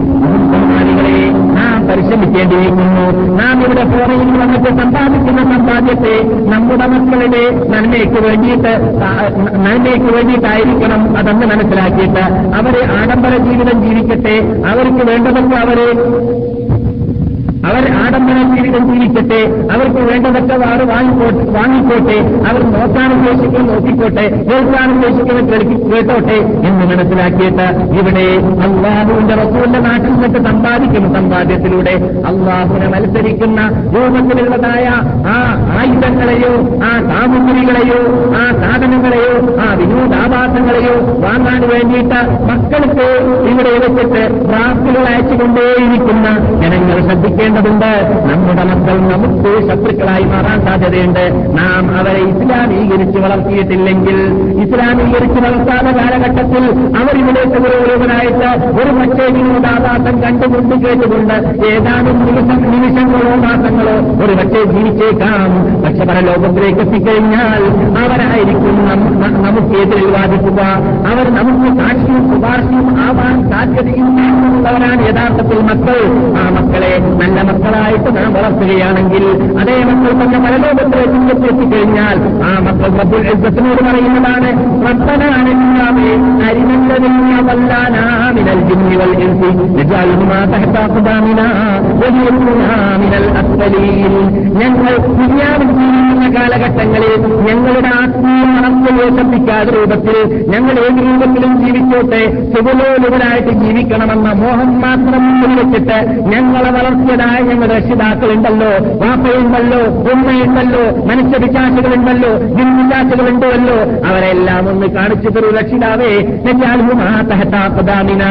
സന്താനികളെ നാം പരിശ്രമിക്കേണ്ടിയിരിക്കുന്നു. നാം ഇവിടെ ഫോറയിൽ വന്നിട്ട് സമ്പാദിക്കുന്ന സമ്പാദ്യത്തെ നമ്മുടെ മക്കളുടെ നന്മയ്ക്ക് വേണ്ടിയിട്ട് നന്മയ്ക്ക് വേണ്ടിയിട്ടായിരിക്കണം അതെന്ന് മനസ്സിലാക്കിയിട്ട് അവരെ ആഡംബര ജീവിതം ജീവിക്കട്ടെ. അവർക്ക് വേണ്ടതൊക്കെ അവരെ അവർ ആഡംബര ജീവിതം ജീവിക്കട്ടെ അവർക്ക് വേണ്ടതൊക്കെ വാറ് വാങ്ങിക്കോട്ടെ അവർ നോക്കാൻ ഉദ്ദേശിക്കുന്ന നോക്കിക്കോട്ടെ കേൾക്കാൻ ഉദ്ദേശിക്കുന്ന കേട്ടോട്ടെ എന്ന് മനസ്സിലാക്കിയിട്ട് ഇവിടെ അള്ളാഹുവിന്റെ റസൂലിന്റെ നാട്ടിൽ നിന്നിട്ട് സമ്പാദിക്കുന്ന. സമ്പാദ്യത്തിലൂടെ അള്ളാഹുവിനെ മത്സരിക്കുന്ന രൂപത്തിലുള്ളതായ ആ ആയുധങ്ങളെയോ ആ സാമഗ്രികളെയോ ആ സാധനങ്ങളെയോ വാങ്ങാൻ വേണ്ടിയിട്ട് മക്കൾക്ക് ഇവിടെ വെച്ചിട്ട് പ്രാർത്ഥികൾ അയച്ചുകൊണ്ടേയിരിക്കുന്ന ജനങ്ങൾ ശ്രദ്ധിക്കേണ്ടതുണ്ട്. നമ്മുടെ മക്കൾ നമുക്ക് ശത്രുക്കളായി മാറാൻ സാധ്യതയുണ്ട്. നാം അവരെ ഇസ്ലാമീകരിച്ച് വളർത്തിയിട്ടില്ലെങ്കിൽ ഇസ്ലാമീകരിച്ച് വളർത്താത്ത കാലഘട്ടത്തിൽ അവർ ഇതിലേക്ക് ഓരോരുവരായിട്ട് ഒരു പക്ഷേ വിനോദാഭാസം കണ്ടുകൊണ്ട് കേട്ടുകൊണ്ട് ഏതാനും നിമിഷം നിമിഷങ്ങളോ മാസങ്ങളോ ഒരു പക്ഷേ ജീവിച്ചേക്കാം. പക്ഷെ പല ലോകത്തിലേക്ക് എത്തിക്കഴിഞ്ഞാൽ അവരായിരിക്കും നമുക്കെതിരിൽ വാദിക്കുക. അവർ നമുക്ക് സാക്ഷിയും ശുപാർശയും ആവാൻ സാധ്യതയും ഉള്ളവരാണ് യഥാർത്ഥത്തിൽ മക്കൾ. ആ മക്കളെ നല്ല മക്കളായിട്ട് നാം വളർത്തുകയാണെങ്കിൽ അതേ മക്കൾ തന്നെ പരലോകത്തിലേക്ക് എത്തിക്കഴിഞ്ഞാൽ ആ മക്കൾ റബ്ബുൽ ഇസ്സത്തിനോട് പറയുന്നതാണ് അസ്ഫലീൻ. ഞങ്ങൾ ജീവിക്കുന്ന കാലഘട്ടങ്ങളിൽ ഞങ്ങളുടെ ആത്മീയ വളർച്ച യോജിപ്പിക്കാത്ത രൂപത്തിൽ ഞങ്ങൾ ഏത് രൂപത്തിലും ജീവിച്ചോട്ടെ സുഖലോലുകളായിട്ട് ജീവിക്കണമെന്ന മോഹം മാത്രം വെച്ചിട്ട് ഞങ്ങളെ വളർത്തിയതായ ഞങ്ങളുടെ രക്ഷിതാക്കളുണ്ടല്ലോ വാപ്പയുണ്ടല്ലോ ഉമ്മയുണ്ടല്ലോ മനുഷ്യപിശാചുകളുണ്ടല്ലോ ജിൻപിശാചുകളുണ്ടല്ലോ അവരെല്ലാം ഒന്ന് കാണിച്ചു തരൂ രക്ഷിതാവേ. നെഞ്ഞാലുമാതഹത്താപദാമിന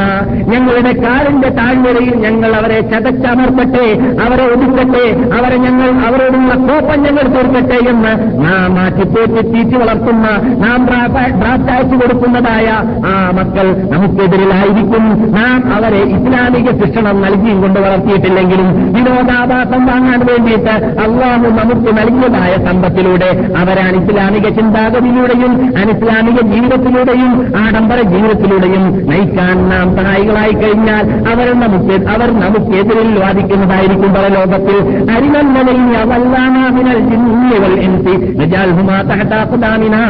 ഞങ്ങളുടെ കാലിന്റെ താഴ്വരയിൽ ഞങ്ങൾ അവരെ ചതച്ചമർത്തട്ടെ അവരെ ഒതുക്കട്ടെ അവരെ ഞങ്ങൾ അവരോടുള്ള കോപ്പം ഞങ്ങൾ തീർക്കട്ടെ എന്ന് നാം മാറ്റിപ്പോറ്റി തീറ്റി വളർത്തുന്ന നാം ഡ്രാഫ്റ്റ് അയച്ചു കൊടുക്കുന്നതായ ആ മക്കൾ നമുക്കെതിരിലായിരിക്കും. നാം അവരെ ഇസ്ലാമിക ശിക്ഷണം നൽകിയും കൊണ്ട് വളർത്തിയിട്ടില്ലെങ്കിലും വിനോദാഭാസം വാങ്ങാൻ വേണ്ടിയിട്ട് അള്ളാഹു നമുക്ക് നൽകിയതായ സമ്പത്തിലൂടെ അവരാണ് ഇസ്ലാമിക ചിന്താഗതിയിലൂടെയും അനിസ്ലാമിക ജീവിതത്തിലൂടെയും ആഡംബര ജീവിതത്തിലൂടെയും നയിക്കാൻ നാം സഹായികളായി കഴിഞ്ഞാൽ അവർ നമുക്ക് അവർ നമുക്കെതിരിൽ വാദിക്കുന്നതായിരിക്കും പല ലോകത്തിൽ. അരിമന്നലിൽ അവല്ലാമിനൽ ജിന്നുകൾ എൻസി വലിയ തഹതാഖുദാമിനാ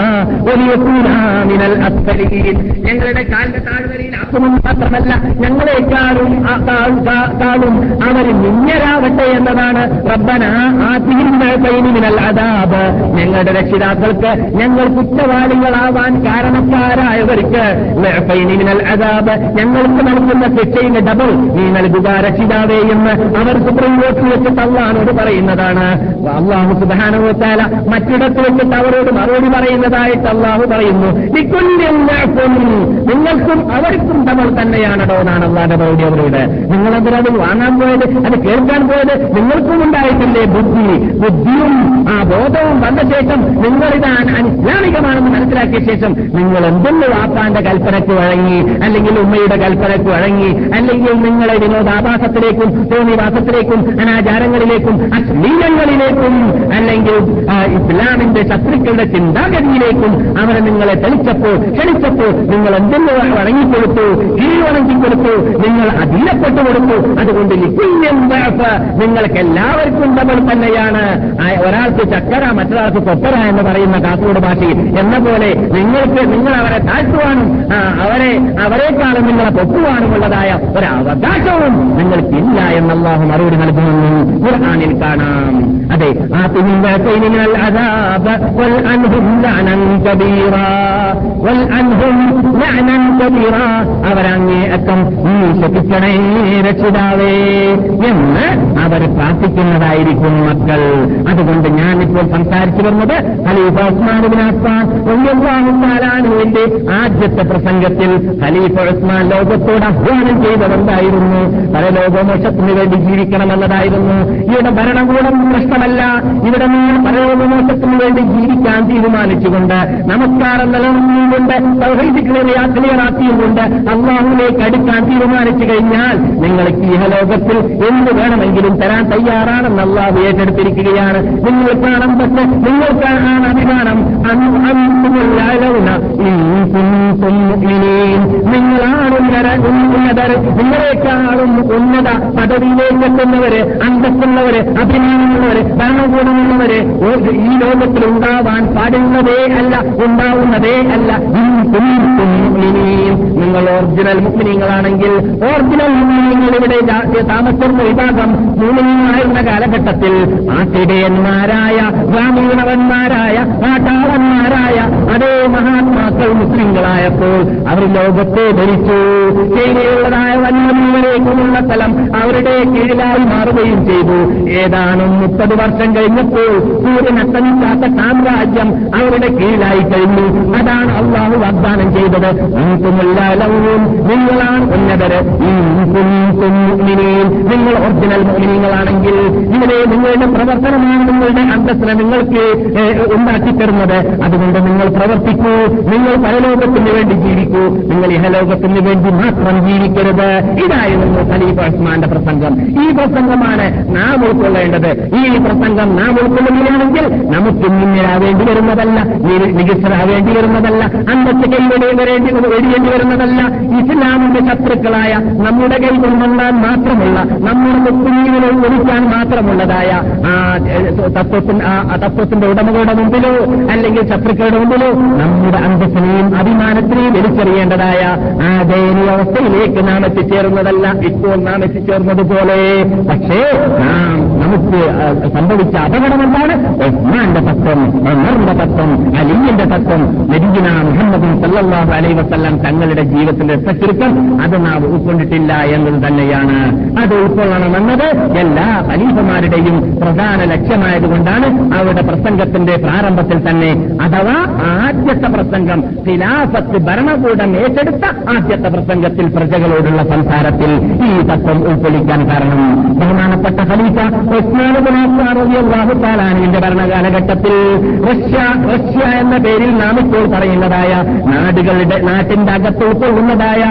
വലിയകൂനാ മിനൽ അസ്ഫലീൻ ഞങ്ങളുടെ കാലിന്റെ താഴ്വരയിൽ അസുഖം മാത്രമല്ല ഞങ്ങളെക്കാളും കാളും അവർ നിന്നരാകട്ടെ എന്നതാണ് റബ്ബന ആതിഹിമിനൽ അതാബ് ഞങ്ങളുടെ രക്ഷിതാക്കൾക്ക് ഞങ്ങൾ കുറ്റവാളികളാവാൻ കാരണക്കാരായവർക്ക് മിനൽ അതാബ് ഞങ്ങൾക്ക് നൽകുന്ന ശിക്ഷയുടെ ഡബിൾ നീ നൽകുക രക്ഷിതാവേ എന്ന് അവർ സുപ്രീം കോർട്ടിൽ വെച്ചിട്ട് അള്ളഹാനോട് പറയുന്നതാണ്. അള്ളാഹു സുധാനോത്താല മറ്റിടത്ത് വെച്ചിട്ട് അവരോട് മറുപടി പറയുന്നതായിട്ട് അള്ളാഹു പറയുന്നു. നിങ്ങൾക്കും അവർക്കും ഡബിൾ തന്നെയാണോ എന്നാണ് അള്ളാന്റെ മറുപടി അവരോട് നിങ്ങളെന്തിനത് വാങ്ങാൻ പോയത്? അത് കേൾക്കാൻ പോയത്? നിങ്ങൾക്കും ഉണ്ടായിട്ടില്ലേ ബുദ്ധി? ബുദ്ധിയും ആ ബോധവും വന്ന ശേഷം നിങ്ങളിതാണ് അനിസ്ലാമികമാണെന്ന് മനസ്സിലാക്കിയ ശേഷം നിങ്ങൾ എന്തെന്ന് വാപ്പാന്റെ കൽപ്പനയ്ക്ക് വഴങ്ങി അല്ലെങ്കിൽ ഉമ്മയുടെ കൽപ്പനയ്ക്ക് വഴങ്ങി അല്ലെങ്കിൽ നിങ്ങളെ വിനോദാഭാസത്തിലേക്കും തോന്നിവാസത്തിലേക്കും അനാചാരങ്ങളിലേക്കും അശ്ലീലങ്ങളിലേക്കും അല്ലെങ്കിൽ ഇസ്ലാമിന്റെ ശത്രുക്കളുടെ ചിന്താഗതിയിലേക്കും അവരെ നിങ്ങളെ തെളിച്ചപ്പോൾ ക്ഷണിച്ചപ്പോൾ നിങ്ങൾ എന്തെന്ന് വഴങ്ങിക്കൊടുത്തു? കീഴ്വണങ്ങിക്കൊടുത്തു നിങ്ങൾ അധീനപ്പെട്ടു കൊടുത്തു. അതുകൊണ്ട് നിങ്ങൾക്ക് എല്ലാവർക്കും നമ്മൾ തന്നെയാണ്. ഒരാൾക്ക് ചക്കര മറ്റൊരാൾക്ക് കൊപ്പര എന്ന് പറയുന്ന കാസർഗോഡ് ഭാഷയിൽ എന്ന പോലെ നിങ്ങൾക്ക് നിങ്ങൾ അവരെ താഴ്ത്തുവാനും അവരെ അവരെക്കാളും നിങ്ങളെ പൊക്കുവാനുമുള്ളതായ ഒരു ഒരവകാശവും നിങ്ങൾക്കില്ല എന്ന് അള്ളാഹു മറുപടി നൽകുമെന്ന് ഖുർആനിൽ കാണാം. അതെ അവരങ്ങേ അക്കം നീ ശപിക്കണേ രക്ഷിതാവേ എന്ന് അവർ പ്രാർത്ഥിക്കുന്നതായിരിക്കും മക്കൾ. അതുകൊണ്ട് ഞാനിപ്പോൾ സംസാരിച്ചു വരുന്നത് ഖലീഫ ഉസ്മാൻ ബിൻ അഫ്ഫാൻ റളിയല്ലാഹു തആല അൻഹുവിന്റെ ആദ്യത്തെ പ്രസംഗത്തിൽ ഖലീഫ ഉസ്മാൻ ലോകത്തോട് ആഹ്വാനം ചെയ്തതെന്തായിരുന്നു പരലോകമോക്ഷത്തിന് വേണ്ടി ജീവിക്കണമെന്നതായിരുന്നു. ഇവിടെ ഭരണകൂടം പ്രശ്നമല്ല ഇവിടെ നിന്ന് പരലോകമോക്ഷത്തിന് വേണ്ടി ജീവിക്കാൻ തീരുമാനിച്ചുകൊണ്ട് നമസ്കാരം നിലനിന്നുകൊണ്ട് ക്ലിയറാക്കിയുകൊണ്ട് അള്ളാഹുലേക്ക് അടുക്കാൻ തീരുമാനിച്ചു കഴിഞ്ഞാൽ നിങ്ങൾക്ക് ഈ ലോകത്തിൽ എന്ത് വേണമെങ്കിലും തരാൻ തയ്യാറാണെന്ന് അള്ളാഹു ഏറ്റെടുത്തിരിക്കുകയാണ് നിങ്ങൾക്കാണ് പക്ഷെ നിങ്ങൾക്കാണ് അഭിമാനം മുഅ്മിനീൻ. നിങ്ങളാണ് ഉന്നത ഉന്നതർ നിങ്ങളെക്കാളും ഉന്നത പദവിയിലേക്ക് എത്തുന്നവര് അന്തസ്സുള്ളവര് അഭിമാനമുള്ളവര് ഭരണകൂടമുള്ളവര് ഈ ലോകത്തിൽ ഉണ്ടാവാൻ പാടുന്നതേ അല്ല ഉണ്ടാവുന്നതേ അല്ല. നിങ്ങൾ ഒറിജിനൽ മുസ്ലിങ്ങളാണെങ്കിൽ ഒറിജിനൽ മുസ്ലിങ്ങൾ ഇവിടെ താമസിക്കുന്ന വിഭാഗം മൂലിങ്ങളായിരുന്ന കാലഘട്ടത്തിൽ ആട്ടിടയന്മാരായ ഗ്രാമീണവന്മാരായ കാട്ടാളന്മാരായ അതേ മഹാത്മാക്കൾ മുസ്ലിങ്ങളായപ്പോൾ അവർ ലോകത്തെ ഭരിച്ചു. ചൈനയുള്ളതായ വന്യമീനിലേക്കുമുള്ള സ്ഥലം അവരുടെ കീഴിലായി മാറുകയും ചെയ്തു. ഏതാനും മുപ്പത് വർഷം കഴിഞ്ഞപ്പോൾ സൂര്യൻ അസ്തമിക്കാത്ത സാമ്രാജ്യം അവരുടെ കീഴിലായി കഴിഞ്ഞു. അതാണ് അള്ളാഹു വാഗ്ദാനം ചെയ്തത്. നിങ്ങൾക്കുമുല്ലാലവും നിങ്ങളാണ് ഉന്നതര്. നിങ്ങൾ ഒറിജിനൽ മോഹിനികളാണെങ്കിൽ ഇങ്ങനെ നിങ്ങളുടെ പ്രവർത്തനമാണ് നിങ്ങളുടെ അന്തസ്സിനെ നിങ്ങൾക്ക് ഉണ്ടാക്കി ഉണ്ടാക്കിത്തരുന്നത്. അതുകൊണ്ട് നിങ്ങൾ പ്രവർത്തിക്കൂ. നിങ്ങൾ പരലോകത്തിന് വേണ്ടി ജീവിക്കൂ. നിങ്ങൾ ഇഹലോകത്തിന് വേണ്ടി മാത്രം ജീവിക്കരുത്. ഇതായിരുന്നു ഖലീഫ് ഉസ്മാന്റെ പ്രസംഗം. ഈ പ്രസംഗമാണ് നാം ഉൾക്കൊള്ളേണ്ടത്. ഈ പ്രസംഗം നാം ഉൾക്കൊള്ളുകയാണെങ്കിൽ നമുക്ക് മുന്നിലാവേണ്ടി വരുന്നതല്ല മികച്ചതാവേണ്ടി വരുന്നതല്ല അന്നത്തെ കൈവടി വരേണ്ടി വെടിയേണ്ടി വരുന്നതല്ല. ഇസ്ലാമിന്റെ ശത്രുക്കളായ നമ്മുടെ കൈ കൊണ്ടുണ്ടാൻ മാത്രമുള്ള നമ്മുടെ മുസ്ലിമിനെ ഒഴിക്കാൻ മാത്രമുള്ളതായ ആ തത്വത്തിന് ആ തത്വത്തിന്റെ ഉടമകളുടെ മുമ്പിലോ അല്ലെങ്കിൽ ശത്രുക്കളുടെ മുമ്പിലോ നമ്മുടെ അന്തസ്സിനെയും അഭിമാനത്തിനെയും വലിച്ചെറിയേണ്ടതായ ആ ദയനീയ അവസ്ഥയിലേക്ക് നാം എത്തിച്ചേർന്നതല്ല. ഇപ്പോൾ നാം എത്തിച്ചേർന്നതുപോലെ പക്ഷേ നാം നമുക്ക് സംഭവിച്ച അപകടം എന്താണ് ഉസ്മാന്റെ തത്വം ഉമറിന്റെ തത്വം അലിയന്റെ തത്വം. നബിഗിന മുഹമ്മദ് സല്ലല്ലാഹു അലൈ വസ്ല്ലാം തങ്ങളുടെ ജീവിതത്തിന്റെ ചുരുക്കം അത് നാം ഉൾക്കൊണ്ടിട്ടില്ല എന്നത് തന്നെയാണ്. അത് ഉൾക്കൊള്ളണമെന്നത് എല്ലാ ഖലീഫമാരുടെയും പ്രധാന ലക്ഷ്യമായതുകൊണ്ടാണ് അവരുടെ പ്രസംഗത്തിന്റെ പ്രാരംഭത്തിൽ തന്നെ അഥവാ ആദ്യത്തെ പ്രസംഗം ഖിലാഫത്ത് ഭരണകൂടം ഏറ്റെടുത്ത ആദ്യത്തെ പ്രസംഗത്തിൽ പ്രജകളോടുള്ള സംസാരത്തിൽ ഈ തത്വം ഉൾക്കൊള്ളിക്കാൻ കാരണം. ബഹുമാനപ്പെട്ട ഖലീഫ ഉസ്മാനുബിന്റെ ഭരണകാലഘട്ടത്തിൽ റഷ്യ റഷ്യ എന്ന പേരിൽ നാം ഇപ്പോൾ പറയുന്നതായ നാടുകളുടെ നാട്ടിന്റെ അകത്ത് ഉൾക്കൊള്ളുന്നതായ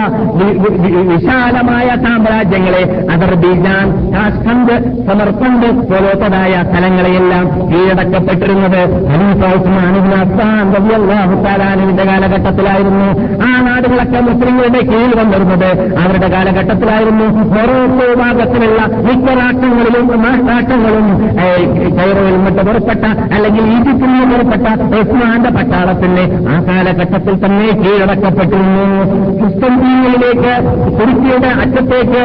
വിശാലമായ സാമ്രാജ്യങ്ങളെ അദർബീജാൻ കാഷ്കണ്ട് സമർപ്പണ്ട് പോലത്തതായ സ്ഥലങ്ങളെയെല്ലാം കീഴടക്കപ്പെട്ടിരുന്നത് ഖലീഫ ഉസ്മാൻ അൻഹുവിന്റെ കാലഘട്ടത്തിലായിരുന്നു ആ നാടുകളൊക്കെ മുസ്ലിങ്ങളുടെ കീഴിൽ വന്നിരുന്നത്. അവരുടെ കാലഘട്ടത്തിലായിരുന്നു മൊറോക്കോ ഭാഗത്തിലുള്ള മിക്ക രാഷ്ട്രങ്ങളിലും രാഷ്ട്രങ്ങളും കൈറോയിൽ നിന്നിട്ട് പുറപ്പെട്ട അല്ലെങ്കിൽ ഈജിപ്തിൽ നിന്ന് പുറപ്പെട്ട ഉസ്മാന്റെ പട്ടാളത്തിന് ആ കാലഘട്ടത്തിൽ തന്നെ കീഴടക്കപ്പെട്ടിരുന്നു. ക്രിസ്ത്യൻസിയിലേക്ക് തുർക്കിയുടെ അറ്റത്തേക്ക്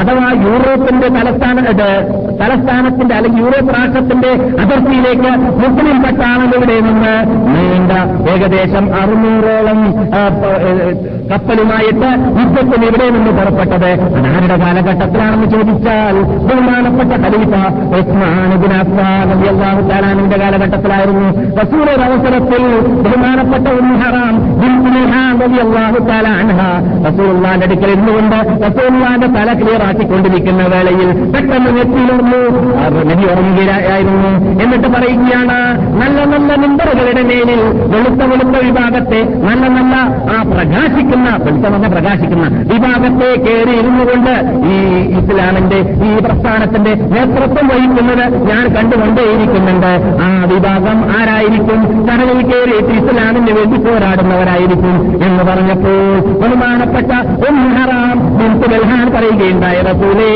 അഥവാ യൂറോപ്പിന്റെ തലസ്ഥാന തലസ്ഥാനത്തിന്റെ അല്ലെങ്കിൽ യൂറോപ്പ് രാഷ്ട്രത്തിന്റെ അതിർത്തിയിലേക്ക് മുസ്ലിം പട്ടാളങ്ങളുടെ നിന്ന് നീണ്ട ഏകദേശം അറുന്നൂറോളം കപ്പലുമായിട്ട് യുദ്ധത്തിന് ഇവിടെ നിന്ന് പുറപ്പെട്ടത്. അതാരുടെ കാലഘട്ടത്തിലാണെന്ന് ചോദിച്ചാൽ ബഹുമാനപ്പെട്ട ഖലീഫ അൻഹുവിന്റെ കാലഘട്ടത്തിലായിരുന്നു. റസൂലുള്ളാഹിയുടെ അവസരത്തിൽ ബഹുമാനപ്പെട്ട ഉമ്മു ഹറാം ബിൻത് മിഹാൻ റളിയല്ലാഹു തആല അൻഹ റസൂലുള്ളാഹിന്റെ അടുക്കൽ ഇരുന്നുകൊണ്ട് റസൂള്ളാന്റെ തല ക്ലിയറാക്കിക്കൊണ്ടിരിക്കുന്ന വേളയിൽ പെട്ടെന്ന് നെറ്റിയിലുന്നു നബി ഉറങ്ങുകയായിരുന്നു എന്നിട്ട് പറയുകയാണ് നല്ല നല്ല നിമ്പറുകളുടെ മേലിൽ വെളുത്ത വെളുത്ത വിഭാഗത്തെ നല്ല നല്ല ആ പ്രകാശിക്കുന്ന വെളിച്ചമെന്ന് പ്രകാശിക്കുന്ന വിഭാഗത്തെ കയറി ഇരുന്നു കൊണ്ട് ഈ ഇസ്ലാമിന്റെ ഈ പ്രസ്ഥാനത്തിന്റെ നേതൃത്വം വഹിക്കുന്നത് ഞാൻ കണ്ടുകൊണ്ടേയിരിക്കുന്നുണ്ട്. ആ വിഭാഗം ആരായിരിക്കും? കടലിൽ കയറിയിട്ട് ഇസ്ലാമിന് വേണ്ടി പോരാടുന്നവരായിരിക്കും എന്ന് പറഞ്ഞപ്പോൾ ബഹുമാനപ്പെട്ട ഉംഹറാം ബിൻത് ബൽഹാൻ റസൂലേ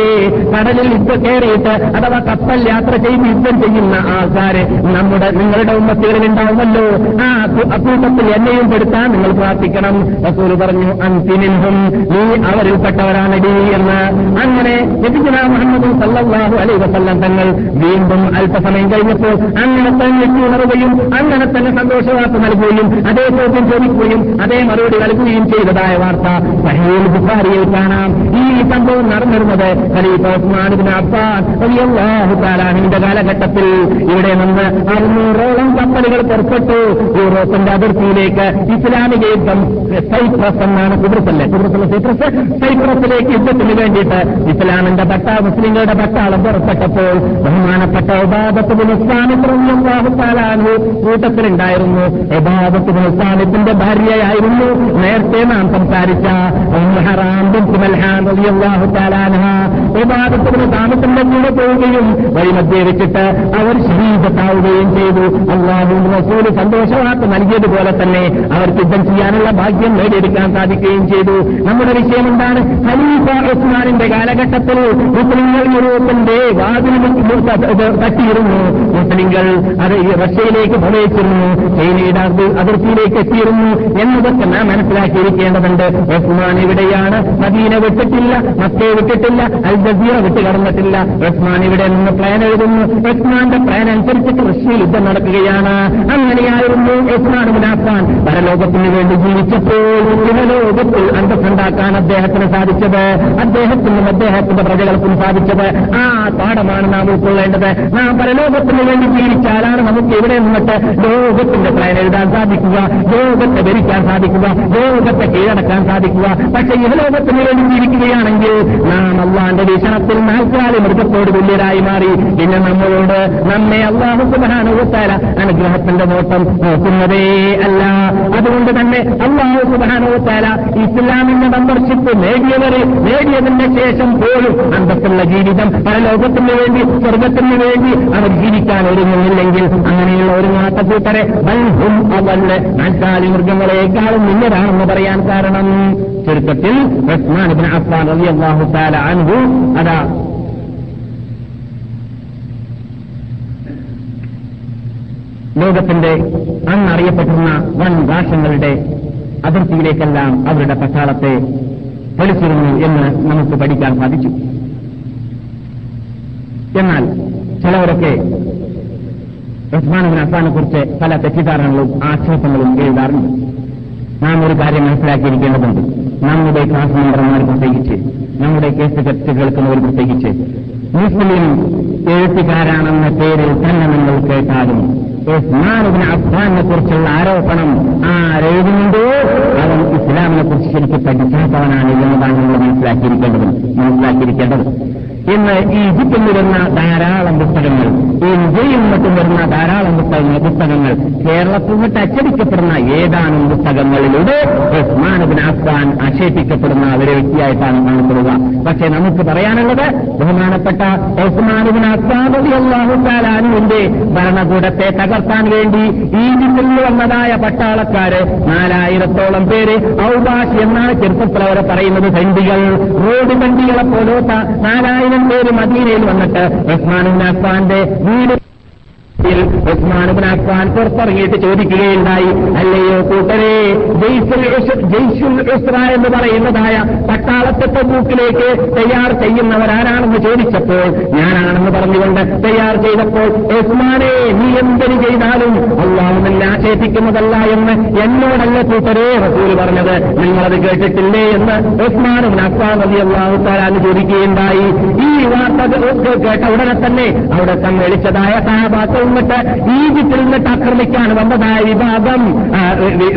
കടലിൽ യുദ്ധം കയറിയിട്ട് അഥവാ കപ്പൽ യാത്ര ചെയ്ത് യുദ്ധം ചെയ്യുന്ന ആൾക്കാര് നമ്മുടെ നിങ്ങളുടെ ഉമ്മത്തികളിൽ ഉണ്ടാവുമല്ലോ. ആ അക്കൂട്ടത്തിൽ എന്നെയും പെടുത്താൻ നിങ്ങൾ പ്രാർത്ഥിക്കണം. റസൂൽ പറഞ്ഞു അന്തിനും നീ അവരിൽപ്പെട്ടവരാണടി എന്ന്. അങ്ങനെ ലഭിക്കുന്ന മുഹമ്മദ് സല്ലാഹു അലൈ വസല്ലം തങ്ങൾ വീണ്ടും അല്പസമയം കഴിഞ്ഞപ്പോൾ അങ്ങനെ തന്നെ ഉണർവുകയും അങ്ങനെ തന്നെ സന്തോഷവാർത്ത നൽകുകയും അതേ ചോദ്യം ചോദിക്കുകയും അതേ മറുപടി നൽകുകയും ചെയ്തതായ വാർത്ത സഹീൽ ബുഖാരിയിൽ കാണാം. ഈ സംഭവം നടന്നിരുന്നത് ഖലീഫ കാലഘട്ടത്തിൽ. ഇവിടെ നിന്ന് അറുന്നൂറോളം കപ്പലുകൾ പുറപ്പെട്ടു. യൂറോപ്പിന്റെ അതിർത്തിയിലേക്ക് ഇസ്ലാമിക യുദ്ധം സൈപ്രസ് എന്നാണ് കുബ്രസല്ലേ കുബ്രസല്ല സൈപ്രസ് സൈപ്രസിലേക്ക് യുദ്ധത്തിന് വേണ്ടിയിട്ട് ഇസ്ലാമിന്റെ പട്ട മുസ്ലിങ്ങളുടെ പട്ടാളം പുറപ്പെട്ടപ്പോൾ ബഹുമാനപ്പെട്ട ഉപാദത്തിന് ഇസ്ലാമിത്രാഹുത്താലാനു കൂട്ടത്തിലുണ്ടായിരുന്നു. യഥാബത്തിന് ഇസ്ലാമിത്തിന്റെ ഭാര്യയായിരുന്നു നേരത്തെ നാം സംസാരിച്ച ഉപാദത്തിന് താമസത്തിന്റെ കൂടെ പോവുകയും വഴിമധ്യേ വെച്ചിട്ട് അവർ ശരീരത്താവുകയും ചെയ്തു. അള്ളാഹു റസൂൽ സന്തോഷവാർത്ത നൽകിയതുപോലെ തന്നെ അവർക്ക് യുദ്ധം ചെയ്യാനുള്ള ഭാഗ്യം നേടിയെടുക്കാൻ സാധിക്കുകയും ചെയ്തു. നമ്മുടെ വിഷയം എന്താണ്? ഖലീഫ ഉസ്മാനിന്റെ കാലഘട്ടത്തിൽ മുസ്ലിങ്ങൾ യൂറോപ്പിന്റെ തട്ടിയിരുന്നു. മുസ്ലിങ്ങൾ അത് റഷ്യയിലേക്ക് പ്രവേശിച്ചിരുന്നു. ചൈനയുടെ അതിർത്തിയിലേക്ക് എത്തിയിരുന്നു എന്നതൊക്കെ നാം മനസ്സിലാക്കിയിരിക്കേണ്ടതുണ്ട്. ഉസ്മാൻ ഇവിടെയാണ്. മദീന വിട്ടിട്ടില്ല. മക്കയെ വിട്ടിട്ടില്ല. അൽ ജസീറ വിട്ട് കടന്നിട്ടില്ല. ഉസ്മാൻ ഇവിടെ നിന്ന് പ്ലാൻ എഴുതുന്നു. ഉസ്മാന്റെ പ്ലാൻ അനുസരിച്ചിട്ട് റഷ്യയിൽ യുദ്ധം നടക്കുകയാണ്. അങ്ങനെയായിരുന്നു ഉസ്മാൻ മുനാഫാൻ. പരലോകത്തിന് വേണ്ടി ജീവിച്ചപ്പോൾ ഇഹലോകത്തിൽ അന്തസ്സുണ്ടാക്കാൻ അദ്ദേഹത്തിന് സാധിച്ചത് അദ്ദേഹത്തിനും അദ്ദേഹത്തിന്റെ പ്രജകൾക്കും സാധിച്ചത്. ആ പാഠമാണ് നാം ഉൾക്കൊള്ളേണ്ടത്. നാം പരലോകത്തിന് വേണ്ടി ജീവിച്ചാലാണ് നമുക്ക് ഇവിടെ നിന്നിട്ട് ലോകത്തിന്റെ പ്ലാൻ എഴുതാൻ സാധിക്കുക ലോകത്തെ ഭരിക്കാൻ സാധിക്കുക ലോകത്തെ കീഴടക്കാൻ സാധിക്കുക. പക്ഷേ ഈ ലോകത്തിന് വേണ്ടി ജീവിക്കുകയാണെങ്കിൽ നാം അള്ളാന്റെ വീക്ഷണത്തിൽ നാൽക്കാലി മൃഗത്തോട് തുല്യരായി മാറി. പിന്നെ നമ്മളോട് നമ്മെ അള്ളാഹു സുബാനുഭവത്താല അനുഗ്രഹത്തിന്റെ നോട്ടം നോക്കുന്നതേ അല്ല. അതുകൊണ്ട് തന്നെ അള്ളാഹു സുധാനോത്താല ഇസ്ലാമിന്റെ മെമ്പർഷിപ്പ് നേടിയവർ നേടിയതിന്റെ ശേഷം പോലും അന്തസ്സുള്ള ജീവിതം പരലോകത്തിന് വേണ്ടി സ്വർഗത്തിന് വേണ്ടി അവർ ജീവിക്കാൻ ഒരുങ്ങുന്നില്ലെങ്കിൽ അങ്ങനെയുള്ള ഒരു നാട്ടക്കൂട്ടരെ ബൽഹും അവൽ നാൽക്കാലി മൃഗങ്ങളെക്കാളും മുന്നരാണെന്ന് പറയാൻ കാരണം. ചുരുക്കത്തിൽ റഹ്മാൻ അബ്ബാൻ അഫ്ഫാൻ അള്ളാഹു താല അൻഹു അതാ ലോകത്തിന്റെ അന്നറിയപ്പെട്ടിരുന്ന വൻ രാഷ്ട്രങ്ങളുടെ അതിർത്തിയിലേക്കെല്ലാം അവരുടെ പട്ടാളത്തെ പൊളിച്ചിരുന്നു എന്ന് നമുക്ക് പഠിക്കാൻ സാധിച്ചു. എന്നാൽ ചിലവരൊക്കെ ഉസ്മാൻ അസാനെക്കുറിച്ച് പല തെറ്റിദ്ധാരണകളും ആക്ഷേപങ്ങളും എഴുതാറുണ്ട്. നാം ഒരു കാര്യം മനസ്സിലാക്കിയിരിക്കേണ്ടതുണ്ട്. നമ്മുടെ ക്ലാസ് മെമ്പർമാർ പ്രത്യേകിച്ച് നമ്മുടെ കേസ് ചർച്ച കേൾക്കുന്നവർ പ്രത്യേകിച്ച്. മുസ്ലിം എഴുത്തുകാരാണെന്ന പേരിൽ തന്നെ നിങ്ങൾ കേട്ടാലും ഉസ്മാനുബിന് അഫ്ഫാനെ കുറിച്ചുള്ള ആരോപണം ആരെഴുതുന്നുണ്ടോ അവൻ ഇസ്ലാമിനെ കുറിച്ച് ശരിക്കും പഠിക്കാത്തവനാണ് എന്നതാണ് നമ്മൾ മനസ്സിലാക്കിയിരിക്കേണ്ടത്. മനസ്സിലാക്കിയിരിക്കേണ്ടത്. ഇന്ന് ഈജിപ്തിൽ വരുന്ന ധാരാളം പുസ്തകങ്ങൾ ഇന്ത്യയിൽ മറ്റും വരുന്ന ധാരാളം പുസ്തകങ്ങൾ പുസ്തകങ്ങൾ കേരളത്തിൽ നിന്നിട്ട് അച്ചടിക്കപ്പെടുന്ന ഏതാനും പുസ്തകങ്ങളിലൂടെ ഉസ്മാനുബിൻ അഫ്ഗാൻ ആക്ഷേപിക്കപ്പെടുന്ന ഒരു വ്യക്തിയായിട്ടാണ് കാണപ്പെടുക. പക്ഷേ നമുക്ക് പറയാനുള്ളത് ബഹുമാനപ്പെട്ട ഉസ്മാനുബിൻ അഫ്ഗാൻ അള്ളാഹുത്താലാനുവിന്റെ ഭരണകൂടത്തെ തകർക്കാൻ വേണ്ടി ഈജിപ്തിൽ വന്നതായ പട്ടാളക്കാര് നാലായിരത്തോളം പേര് ഔബാഷ് എന്നാണ് ചെറുപ്പത്തിൽ അവരെ പറയുന്നത്. സൈന്ധികൾ റോഡ് വണ്ടികളെ പോലോത്ത നാലായിരം പേര് മദീനയിൽ വന്നിട്ട് ഉസ്മാൻ അഫ്ഗാന്റെ വീട് ഉസ്മാനുബിൻ അഫ്ഗാൻ പുറത്തിറങ്ങിയിട്ട് ചോദിക്കുകയുണ്ടായി. അല്ലയോ കൂട്ടരെ ജയ്സുൽ ഉസ്ര എന്ന് പറയുന്നതായ പട്ടാളത്തെ മൂക്കിലേക്ക് തയ്യാർ ചെയ്യുന്നവരാരാണെന്ന് ചോദിച്ചപ്പോൾ ഞാനാണെന്ന് പറഞ്ഞുകൊണ്ട് തയ്യാർ ചെയ്തപ്പോൾ ഉസ്മാനെ നീ എന്തിനു ചെയ്താലും അള്ളാഹുമെന്നെ ആക്ഷേപിക്കുന്നതല്ല എന്ന് എന്നോടല്ല കൂട്ടരെ റസൂൽ പറഞ്ഞത്. നിങ്ങളത് കേട്ടിട്ടില്ലേ എന്ന് ഉസ്മാനുബിൻ അഫ്ഗാൻ നദി അള്ളാഹു താരാന്ന് ചോദിക്കുകയുണ്ടായി. ഈ വാർത്ത കേട്ട ഉടനെ തന്നെ അവിടെ സമ്മേളിച്ചതായ സഹാബാക്കൾ നിന്നിട്ട് ഈജിപ്തിൽ നിന്നിട്ട് ആക്രമിക്കാൻ വന്നതായ വിഭാഗം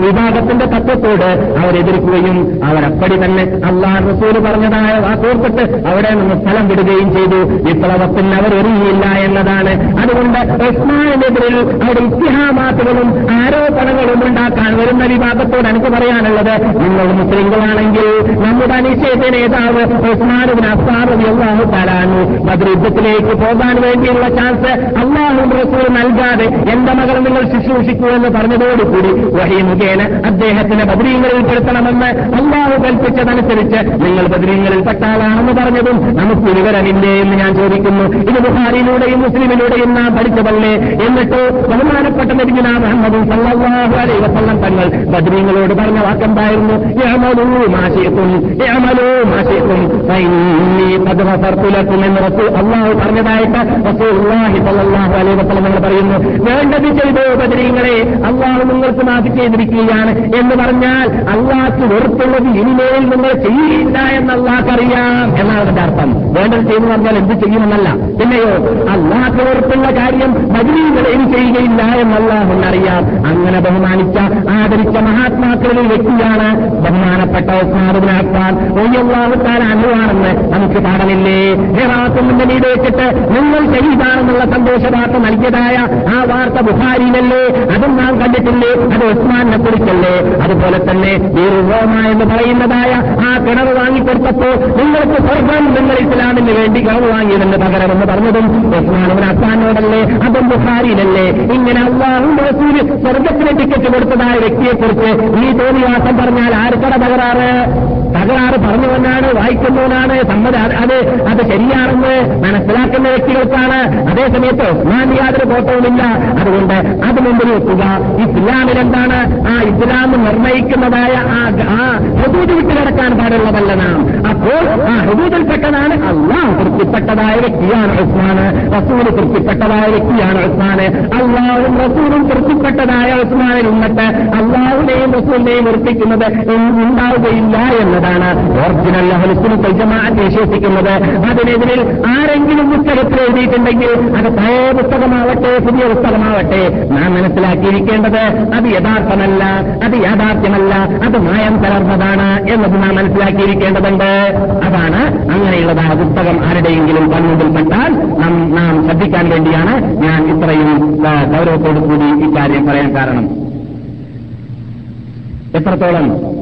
വിഭാഗത്തിന്റെ തത്വത്തോട് അവരെതിർക്കുകയും അവരപ്പടി തന്നെ അള്ളാഹ് റസൂൽ പറഞ്ഞതായ വാക്കോർത്തിട്ട് അവിടെ നിന്ന് സ്ഥലം വിടുകയും ചെയ്തു. വിപ്ലവത്തിൽ അവർ എറിയില്ല എന്നതാണ്. അതുകൊണ്ട് ഉസ്മാനെതിരിൽ അവിടെ ഇത്തിഹാമാത്തുകളും ആരോപണങ്ങളും ഉണ്ടാക്കാൻ വരുന്ന വിഭാഗത്തോട് എനിക്ക് പറയാനുള്ളത് നിങ്ങൾ മുസ്ലിങ്ങളാണെങ്കിൽ നമ്മുടെ അനിശ്ചയത്തെ നേതാവ് ഉസ്മാനുവിന് അഫ്സാർ അള്ളാഹു തരാനു ബദ്രുദ്ധത്തിലേക്ക് പോകാൻ വേണ്ടിയുള്ള ചാൻസ് അള്ളാഹു റസൂൽ നൽകാതെ എന്റെ മകൾ നിങ്ങൾ ശുശ്രൂഷിക്കൂ എന്ന് പറഞ്ഞതോടുകൂടി വഹി മുഖേന അദ്ദേഹത്തിന് ബദ്രീങ്ങളിൽ പെടുത്തണമെന്ന് അള്ളാഹു കൽപ്പിച്ചതനുസരിച്ച് നിങ്ങൾ ബദ്രീങ്ങളിൽ പെട്ടാളാണെന്ന് പറഞ്ഞതും നമുക്ക് വിവരമില്ലേ എന്ന് ഞാൻ ചോദിക്കുന്നു. ഇത് ബുഹാരിയിലൂടെയും മുസ്ലിമിലൂടെയും നാം പഠിച്ചതല്ലേ? എന്നിട്ട് ബഹുമാനപ്പെട്ട നബിഗുന മുഹമ്മദും സല്ലല്ലാഹു അലൈഹി വസല്ലം തങ്ങൾ ബദ്രീങ്ങളോട് പറഞ്ഞ വാക്കെന്തായിരുന്നു? യഅമലൂ മാശിയത്തും യഅമലൂ മാശിയത്തും ഫഇന്നി ഖദ് ഗഫർതു ലക്കും എന്ന് റസൂൽ. അള്ളാഹു പറഞ്ഞതായിട്ട് അലൈ സല്ലല്ലാഹു നിങ്ങൾ പറയുന്നു. വേണ്ടത് ചെയ്തോ ബദരീങ്ങളെ അള്ളാഹു നിങ്ങൾക്ക് മാഫി ചെയ്തിരിക്കുകയാണ് എന്ന് പറഞ്ഞാൽ അള്ളാഹ്ക്ക് വെറുത്തുള്ളത് ഇനിമേൽ നിങ്ങൾ ചെയ്യില്ല എന്ന് അള്ളാഹ്ക്കറിയാം എന്നാണ് അതിന്റെ അർത്ഥം. വേണ്ടത് ചെയ്യുന്നു പറഞ്ഞാൽ എന്ത് ചെയ്യുമെന്നല്ല. പിന്നെയോ അള്ളാഹ്ക്ക് വെറുത്തുള്ള കാര്യം ബദരീങ്ങളെ ഇനി ചെയ്യുകയില്ല എന്ന് അള്ളാഹുന്നറിയാം അങ്ങനെ ബഹുമാനിച്ച ആദരിച്ച മഹാത്മാക്കളിൽ വ്യക്തിയാണ് ബഹുമാനപ്പെട്ട ഉസ്മാനുബിനാക്കാൻ ഒയ്യല്ലാഹുത്താൻ അനുവാണെന്ന് നമുക്ക് പാടലില്ലേ ഹെറാത്തും മുന്നിൽ വെച്ചിട്ട് നിങ്ങൾ ശരീരാണെന്നുള്ള സന്തോഷ വാർത്ത നൽകിയതായ ആ വാർത്ത ബുഹാരിയിലല്ലേ അതും നാം കണ്ടിട്ടില്ലേ? അത് ഉസ്മാനെ കുറിച്ചല്ലേ? അതുപോലെ തന്നെ റോമ എന്ന് പറയുന്നതായ ആ കിണർ വാങ്ങിക്കൊടുത്തപ്പോ നിങ്ങൾക്ക് സ്വർഗം നിങ്ങൾ ഇസ്ലാമിന് വേണ്ടി കിണർ പകരം പകരമെന്ന് പറഞ്ഞതും ഉസ്മാൻ ഉസ്മാനുവിന് അസാനോടല്ലേ അതും ബുഹാരിയിലല്ലേ ഇങ്ങനെ അള്ളാഹു സ്വർഗത്തിന് ടിക്കറ്റ് കൊടുത്തതായ വ്യക്തിയെക്കുറിച്ച് ഈ തോന്നിവാസം പറഞ്ഞാൽ ആർക്കട തകരാറ്? തകരാറ് പറഞ്ഞവനാണ് വായിക്കുന്നവനാണ് സമ്മത അത് അത് ശരിയാണെന്ന് മനസ്സിലാക്കുന്ന വ്യക്തികൾക്കാണ്. അതേസമയത്ത് ഉസ്മാൻ യാതൊരു കോട്ടവുമില്ല അതുകൊണ്ട് അത് മുമ്പിൽ വെക്കുക. ഇസ്ലാമിൽ എന്താണ്? ആ ഇസ്ലാം നിർണയിക്കുന്നതായ ആ ആ ഹുദൂദ് വിട്ട് കിടക്കാൻ പാടുള്ളതല്ല നാം. അപ്പോൾ ആ ഹൃദൂതിൽപ്പെട്ടതാണ് അള്ളാഹ് തൃപ്തിപ്പെട്ടതായ വ്യക്തിയാണ് ഉസ്മാൻ റസൂൽ തൃപ്തിപ്പെട്ടതായ വ്യക്തിയാണ് ഉസ്മാൻ അള്ളാഹും റസൂലും തൃപ്തിപ്പെട്ടതായ ഉസ്മാനിൽ നിന്നിട്ട് അള്ളാഹുനെയും റസൂലിനെയും ഉറപ്പിക്കുന്നത് ഉണ്ടാവുകയില്ല എന്നതാണ്. ഒറിജിനൽ അഹലുസുൽ ജമാഅത്ത് വിശേഷിക്കുന്നത്. അതിനെതിരിൽ ആരെങ്കിലും പുസ്തകത്തിൽ എഴുതിയിട്ടുണ്ടെങ്കിൽ അത് പഴയ പുസ്തകമാവട്ടെ പുതിയ പുസ്തകമാവട്ടെ. നാം മനസ്സിലാക്കിയിരിക്കേണ്ടത് അത് യഥാർത്ഥമല്ല അത് യാഥാർത്ഥ്യമല്ല അത് മായം കലർന്നതാണ് എന്നത് നാം മനസ്സിലാക്കിയിരിക്കേണ്ടതുണ്ട്. അതാണ് അങ്ങനെയുള്ളതായ പുസ്തകം ആരുടെയെങ്കിലും കൺമുമ്പിൽപ്പെട്ടാൽ നാം നാം ശ്രദ്ധിക്കാൻ വേണ്ടിയാണ് ഞാൻ ഇത്രയും ഗൗരവത്തോടു കൂടി ഇക്കാര്യം പറയാൻ കാരണം. എത്രത്തോളം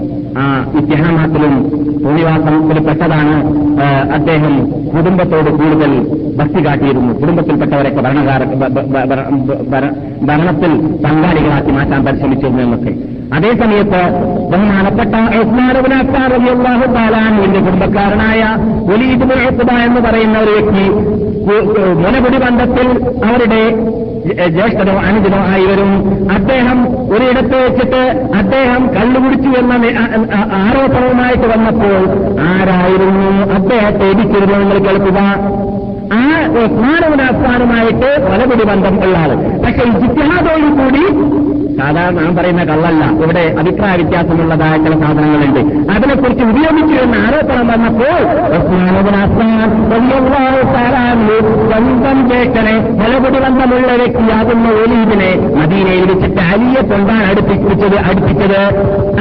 ഇത്തിഹാമാത്തിലും ഭൂനിവാസത്തിൽ പെട്ടതാണ് അദ്ദേഹം കുടുംബത്തോട് കൂടുതൽ ഭക്തി കാട്ടിയിരുന്നു. കുടുംബത്തിൽപ്പെട്ടവരൊക്കെ ഭരണകാര ഭരണത്തിൽ പങ്കാളികളാക്കി മാറ്റാൻ പരിശ്രമിച്ചിരുന്നു എന്നൊക്കെ. അതേസമയത്ത് ബഹുമാനപ്പെട്ട ഉസ്മാനുബിനാഹു കുടുംബക്കാരനായ ഒലീദ് എന്ന് പറയുന്ന ഒരു വ്യക്തി കു- ബന്ധത്തിൽ അവരുടെ ജ്യേഷ്ഠനോ അനുജനോ ആയിവരും അദ്ദേഹം ഒരിടത്ത് വെച്ചിട്ട് അദ്ദേഹം കള്ളുകുടിച്ചു എന്ന ആരോപണവുമായിട്ട് വന്നപ്പോൾ ആരായിരുന്നു? അദ്ദേഹത്തെ ഇടിച്ചിരുന്നു നിങ്ങൾ കേൾക്കുക. ആ ഉസ്മാനുവിന് അഫ്സാനുമായിട്ട് വലപിടി ബന്ധം ഉള്ള ആൾ. പക്ഷെ ഈ ജിത്തിഹാദോടു കൂടി സാധാരണ നാം പറയുന്ന കള്ളല്ല. ഇവിടെ അഭിപ്രായ വ്യത്യാസമുള്ളതായ ചില സാധനങ്ങളുണ്ട്. അതിനെക്കുറിച്ച് ഉപയോഗിച്ചു എന്ന ആരോപണം വന്നപ്പോൾ സ്വന്തം ജേഷനെ നിലപടി ബന്ധമുള്ള വ്യക്തിയാകുന്ന ഒലീബിനെ മദീനയിൽ വെച്ചിട്ട് അലിയെ കൊണ്ടാണ് അടുപ്പിച്ചത് അടുപ്പിച്ചത്.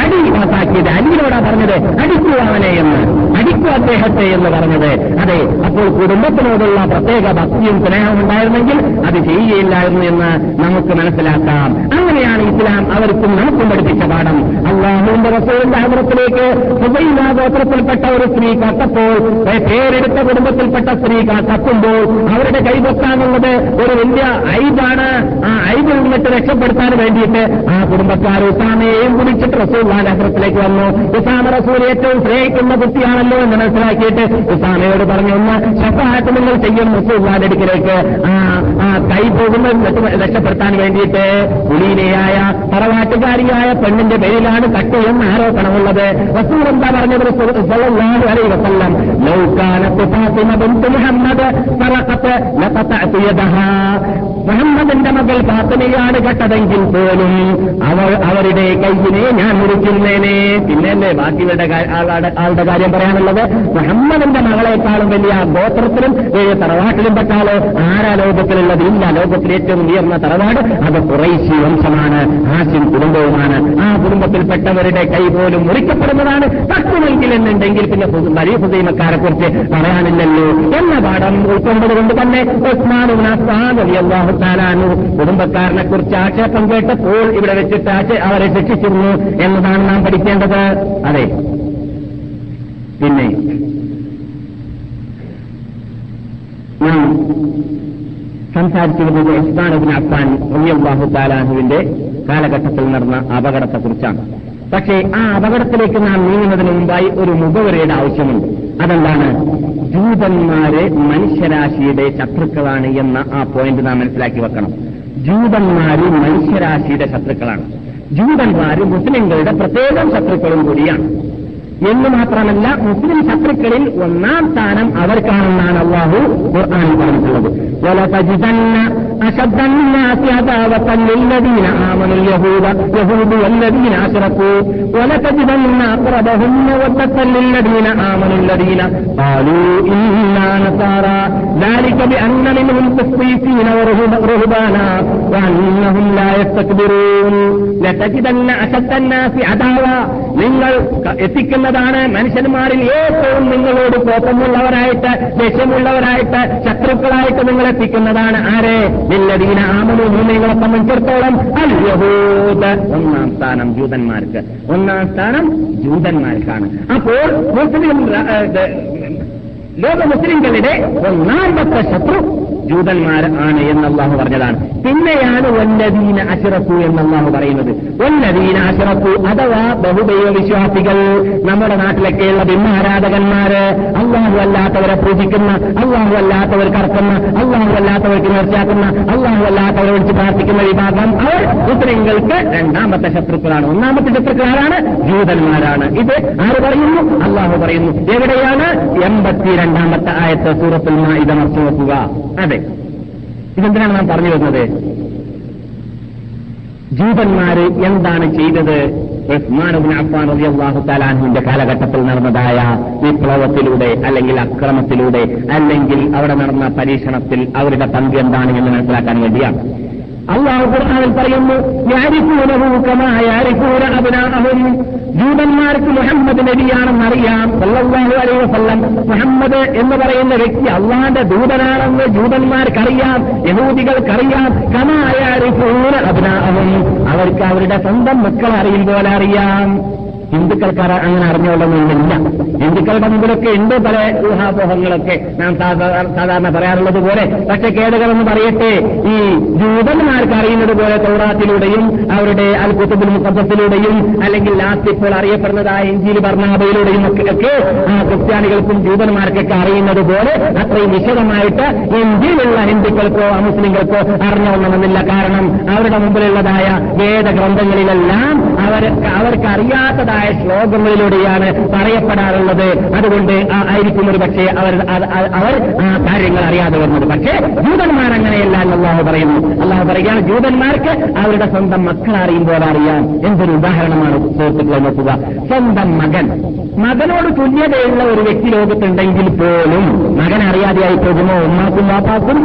അടി പാസാക്കിയത് അലിയോടാ പറഞ്ഞത് അടിക്കൂ അവനെ എന്ന്. അടിക്കൂ അദ്ദേഹത്തെ എന്ന് പറഞ്ഞത്. അതെ അപ്പോൾ കുടുംബത്തിനോടുള്ള പ്രത്യേക ഭക്തിയും സ്നേഹം ഉണ്ടായിരുന്നെങ്കിൽ അത് ചെയ്യുകയില്ലായിരുന്നു എന്ന് നമുക്ക് മനസ്സിലാക്കാം. അങ്ങനെയാണ് ഇസ്ലാം അവർക്കും നമുക്കും പഠിപ്പിച്ച പാഠം. അള്ളാഹുവിന്റെ റസൂലിന്റെ ആഗ്രഹത്തിലേക്ക് ഹുബൈല ഗോത്രത്തിൽപ്പെട്ട ഒരു സ്ത്രീ കത്തപ്പോൾ പേരെടുത്ത കുടുംബത്തിൽപ്പെട്ട സ്ത്രീ കത്തുമ്പോൾ അവരുടെ കൈപൊക്കാനുള്ളത് ഒരു വലിയ ഐബാണ് ആ ഐബിൽ നിന്നിട്ട് രക്ഷപ്പെടുത്താൻ വേണ്ടിയിട്ട് ആ കുടുംബക്കാർ ഉസാമയെയും കുടിച്ചിട്ട് റസൂൽ ആഗ്രഹത്തിലേക്ക് വന്നു. ഉസാമ റസൂൽ ഏറ്റവും സ്നേഹിക്കുന്ന കുട്ടിയാണല്ലോ എന്ന് മനസ്സിലാക്കിയിട്ട് ഉസാമയോട് പറഞ്ഞു ഒന്ന് ഷഫാത്ത് നിങ്ങൾ ചെയ്യും റസൂൽ അടുക്കിലേക്ക്. ആ ആ കൈ പോകുന്നത് രക്ഷപ്പെടുത്താൻ വേണ്ടിയിട്ട് കുലീനയായ തറവാട്ടുകാരിയായ പെണ്ണിന്റെ പേരിലാണ് കട്ട് ആരോപണമുള്ളത്. വസ്തു എന്താ പറഞ്ഞത്? വസല്ലം. മുഹമ്മദിന്റെ മകൾ ഫാത്തിമയാണ് കെട്ടതെങ്കിൽ പോലും അവർ അവരുടെ കയ്യിനെ ഞാൻ മുറിക്കുന്നേനെ. പിന്നെയല്ലേ ബാക്കിയുടെ ആളുടെ കാര്യം പറയാനുള്ളത്? മുഹമ്മദിന്റെ മകളെക്കാളും വലിയ ഗോത്രത്തിലും തറവാട്ടിലും പെട്ടാലോ? ആരാ ലോകത്തിലുള്ളത് ഇല്ല ലോകത്തിലെ ഏറ്റവും ഉയർന്ന തറവാട്. അത് കുറേശ്ശി വംശമാണ് ഹാസിൻ കുടുംബവുമാണ്. ആ കുടുംബത്തിൽപ്പെട്ടവരുടെ കൈ പോലും മുറിക്കപ്പെടുന്നതാണ് തക്കുമെങ്കിൽ എന്നുണ്ടെങ്കിൽ പിന്നെ വലിയ ഹുദൈമക്കാരെ കുറിച്ച് പറയാനില്ലല്ലോ. എന്ന പാഠം ഉൾക്കൊണ്ടത് കൊണ്ട് തന്നെ താലാനു കുടുംബക്കാരനെ കുറിച്ച് ആക്ഷേപം കേട്ടപ്പോൾ ഇവിടെ വെച്ചിട്ട് അവരെ ശിക്ഷിച്ചിരുന്നു എന്നതാണ് നാം പഠിക്കേണ്ടത്. അതെ. പിന്നെ സംസാരിച്ചിരുന്നത് ഉസ്മാനുബിൻ അഫ്താൻ റളിയല്ലാഹു താലാഹുവിന്റെ കാലഘട്ടത്തിൽ നടന്ന അപകടത്തെക്കുറിച്ചാണ്. പക്ഷേ ആ അപകടത്തിലേക്ക് നാം നീങ്ങുന്നതിന് മുമ്പായി ഒരു മുഖവരയുടെ ആവശ്യമുണ്ട്. അതെന്താണ്? ജൂതന്മാരെ മനുഷ്യരാശിയുടെ ശത്രുക്കളാണ് എന്ന ആ പോയിന്റ് നാം മനസ്സിലാക്കി വെക്കണം. ജൂതന്മാര് മനുഷ്യരാശിയുടെ ശത്രുക്കളാണ്. ജൂതന്മാര് മുസ്ലിങ്ങളുടെ പ്രത്യേകം ശത്രുക്കളും കൂടിയാണ്. എന്ന് മാത്രമല്ല മുസ്ലിം ശത്രുക്കളിൽ ഒന്നാം സ്ഥാനം അവർക്കാണെന്നാണ് അള്ളാഹു ഖുർആാനിൽ പറഞ്ഞിട്ടുള്ളത്. أَشَدَّ النَّاسِ عَدَاوَةً لِلَّذِينَ آمَنُوا الْيَهُودَ يهود والذين أشركوا ولتجدن أقربهم مودة للذين آمنوا الذين قالوا إنا نصارى ذلك بأن منهم قسيسين ورهبانا وأنهم لا يستكبرون لتجدن أشد الناس عداوة നിങ്ങൾ എത്തിക്കുന്നതാണ് മനുഷ്യന്മാരിൽ ഏറ്റവും നിങ്ങളോട് കോപമുള്ളവരായിട്ട് ലക്ഷ്യമുള്ളവരായിട്ട് ശത്രുക്കളായിട്ട് നിങ്ങൾ എത്തിക്കുന്നതാണ് ആരെ നില്ലദീന ആമനു ഭൂമികളെ സംബന്ധിച്ചിടത്തോളം അൽ ഒന്നാം സ്ഥാനം ജൂതന്മാർക്ക്. ഒന്നാം സ്ഥാനം ജൂതന്മാർക്കാണ്. അപ്പോൾ മുസ്ലിം ലോക മുസ്ലിങ്ങളുടെ ഒന്നാമത്തെ ശത്രു ജൂതന്മാർ ആണ് എന്ന് അള്ളാഹു പറഞ്ഞതാണ്. പിന്നെയാണ് വല്ലദീന അശിറപ്പു എന്ന് അള്ളാഹു പറയുന്നത്. വല്ലദീന അശിറപ്പു അഥവാ ബഹുദൈവ വിശ്വാസികൾ നമ്മുടെ നാട്ടിലൊക്കെയുള്ള ബിംബാരാധകന്മാര് അള്ളാഹു അല്ലാത്തവരെ പൂജിക്കുന്ന അള്ളാഹു അല്ലാത്തവർ കറക്കുന്ന അള്ളാഹു അല്ലാത്തവർക്ക് നേർച്ചയാക്കുന്ന അള്ളാഹു അല്ലാത്തവരെ വിളിച്ച് പ്രാർത്ഥിക്കുന്ന വിഭാഗം അവർ മുസ്ലിങ്ങൾക്ക് രണ്ടാമത്തെ ശത്രുക്കളാണ്. ഒന്നാമത്തെ ശത്രുക്കൾ ജൂതന്മാരാണ്. ഇത് ആര് പറയുന്നു? അള്ളാഹു പറയുന്നു. എവിടെയാണ്? എൺപത്തിരണ്ടാമത്തെ ആയത്തെ സൂറത്തിൽ ഇത് മറച്ചു നോക്കുക. അതെ. ഇതെന്തിനാണ് നാം പറഞ്ഞു വരുന്നത്? ജൂതന്മാര് എന്താണ് ചെയ്തത്? ഉസ്മാനുബിൻ അഫ്ഫാൻ കാലഘട്ടത്തിൽ നടന്നതായ വിപ്ലവത്തിലൂടെ അല്ലെങ്കിൽ അക്രമത്തിലൂടെ അല്ലെങ്കിൽ അവിടെ നടന്ന പരീക്ഷണത്തിൽ അവരുടെ പങ്ക് എന്താണ് എന്ന് മനസ്സിലാക്കാൻ വേണ്ടിയാണ്. അള്ളാഹു ഖുർആനിൽ പറയുന്നു ജൂതന്മാർക്ക് മുഹമ്മദ് നബിയാണെന്നറിയാം സല്ലല്ലാഹു അലൈഹി വസല്ലം മുഹമ്മദ് എന്ന് പറയുന്ന വ്യക്തി അള്ളാന്റെ ദൂതനാണെന്ന് ജൂതന്മാർക്കറിയാം യഹൂദികൾക്കറിയാം. കമാ യാരിഫൂന അബ്നാഅഹും. അവർക്ക് അവരുടെ സ്വന്തം മക്കളെ അറിയും പോലെ അറിയാം. ഹിന്ദുക്കൾക്ക് അറ- അങ്ങനെ അറിഞ്ഞോളണമെന്നില്ല ഹിന്ദുക്കളുടെ മുമ്പിലൊക്കെ ഉണ്ട് പല ഊഹാപോഹങ്ങളൊക്കെ. നാം സാധാരണ പറയാറുള്ളത് പോലെ പക്ഷെ കേടുകളെന്ന് പറയട്ടെ ഈ ജൂതന്മാർക്ക് അറിയുന്നത് പോലെ തോറാത്തിലൂടെയും അവരുടെ അൽ മുഖത്തിലൂടെയും അല്ലെങ്കിൽ ലാസ്റ്റ് ഇപ്പോൾ അറിയപ്പെടുന്നതായ ഇഞ്ചിയിൽ ഭർണാഭയിലൂടെയും ഒക്കെ ക്രിസ്ത്യാനികൾക്കും ജൂതന്മാർക്കൊക്കെ അറിയുന്നത് പോലെ അത്രയും വിശദമായിട്ട് ഇന്ത്യയിലുള്ള ഹിന്ദുക്കൾക്കോ അമുസ്ലിങ്ങൾക്കോ അറിഞ്ഞോളണമെന്നില്ല കാരണം അവരുടെ മുമ്പിലുള്ളതായ വേദഗ്രന്ഥങ്ങളിലെല്ലാം അവർക്ക് അറിയാത്തതായ ശ്ലോകങ്ങളിലൂടെയാണ് പറയപ്പെടാറുള്ളത്. അതുകൊണ്ട് ആയിരിക്കും ഒരു പക്ഷേ അവർ അവർ കാര്യങ്ങൾ അറിയാതെ വരുന്നത്. പക്ഷേ ജൂതന്മാർ അങ്ങനെയല്ല എന്ന് അള്ളാഹു പറയുന്നു. അള്ളാഹു പറയുകയാണ് ജൂതന്മാർക്ക് അവരുടെ സ്വന്തം മക്കൾ അറിയുമ്പോൾ അറിയാം. എന്തൊരു ഉദാഹരണമാണ് സുഹൃത്തുക്കളെ നോക്കുക. സ്വന്തം മകൻ. മകനോട് തുല്യതയുള്ള ഒരു വ്യക്തി ലോകത്തുണ്ടെങ്കിൽ പോലും മകൻ അറിയാതെയായി പോകുമോ? ഉമ്മാക്കും വാപ്പാക്കും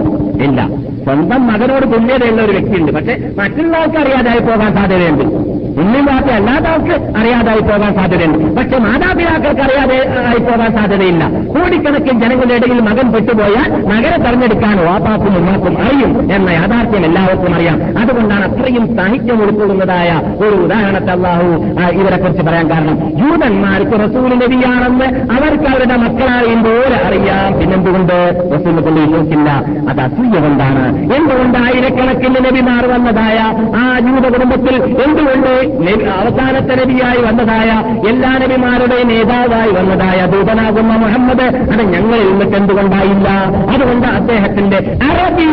ഇല്ല. സ്വന്തം മകനോട് തുല്യതയുള്ള ഒരു വ്യക്തിയുണ്ട്. പക്ഷെ മറ്റുള്ളവർക്ക് അറിയാതായി പോകാൻ സാധ്യതയുണ്ട്. വാപ്പ അല്ലാത്തവർക്ക് അറിയാതായി പോകാൻ സാധ്യതയുണ്ട്. പക്ഷെ മാതാപിതാക്കൾക്ക് അറിയാതെ ആയി പോകാൻ സാധ്യതയില്ല. കോടിക്കണക്കിന് ജനങ്ങളുടെ ഇടയിൽ മകൻ പെട്ടുപോയാൽ മകനെ തെരഞ്ഞെടുക്കാൻ വാപ്പാക്കും ഉമ്മാക്കും അറിയും എന്ന യാഥാർത്ഥ്യം എല്ലാവർക്കും അറിയാം. അതുകൊണ്ടാണ് അത്രയും സാഹിത്യം ഉൾക്കൊള്ളുന്നതായ ഒരു ഉദാഹരണത്തെ അള്ളാഹു ഇവരെ ഇവരെക്കുറിച്ച് പറയാൻ കാരണം. ജൂതന്മാർക്ക് റസൂൽ നബിയാണെന്ന് അവർക്ക് അവരുടെ മക്കളറിയുമ്പോൾ അറിയാം. പിന്നെന്തുകൊണ്ട്? റസൂൽ കൊണ്ട് വിശ്വസിക്കില്ല. അത് അസൂയ കൊണ്ടാണ്. എന്തുകൊണ്ട് ആയിരക്കണക്കിന് നബിമാർ വന്നതായ ആ ജൂത കുടുംബത്തിൽ എന്തുകൊണ്ട് അവസാനത്തെ നബിയായി വന്നതായ എല്ലാ നബിമാരുടെയും നേതാവായി വന്നതായ ദൂതനാകുന്ന മുഹമ്മദ് അത് ഞങ്ങളിൽ നിന്നിട്ട് എന്തുകൊണ്ടായില്ല? അതുകൊണ്ട് അദ്ദേഹത്തിന്റെ അറബി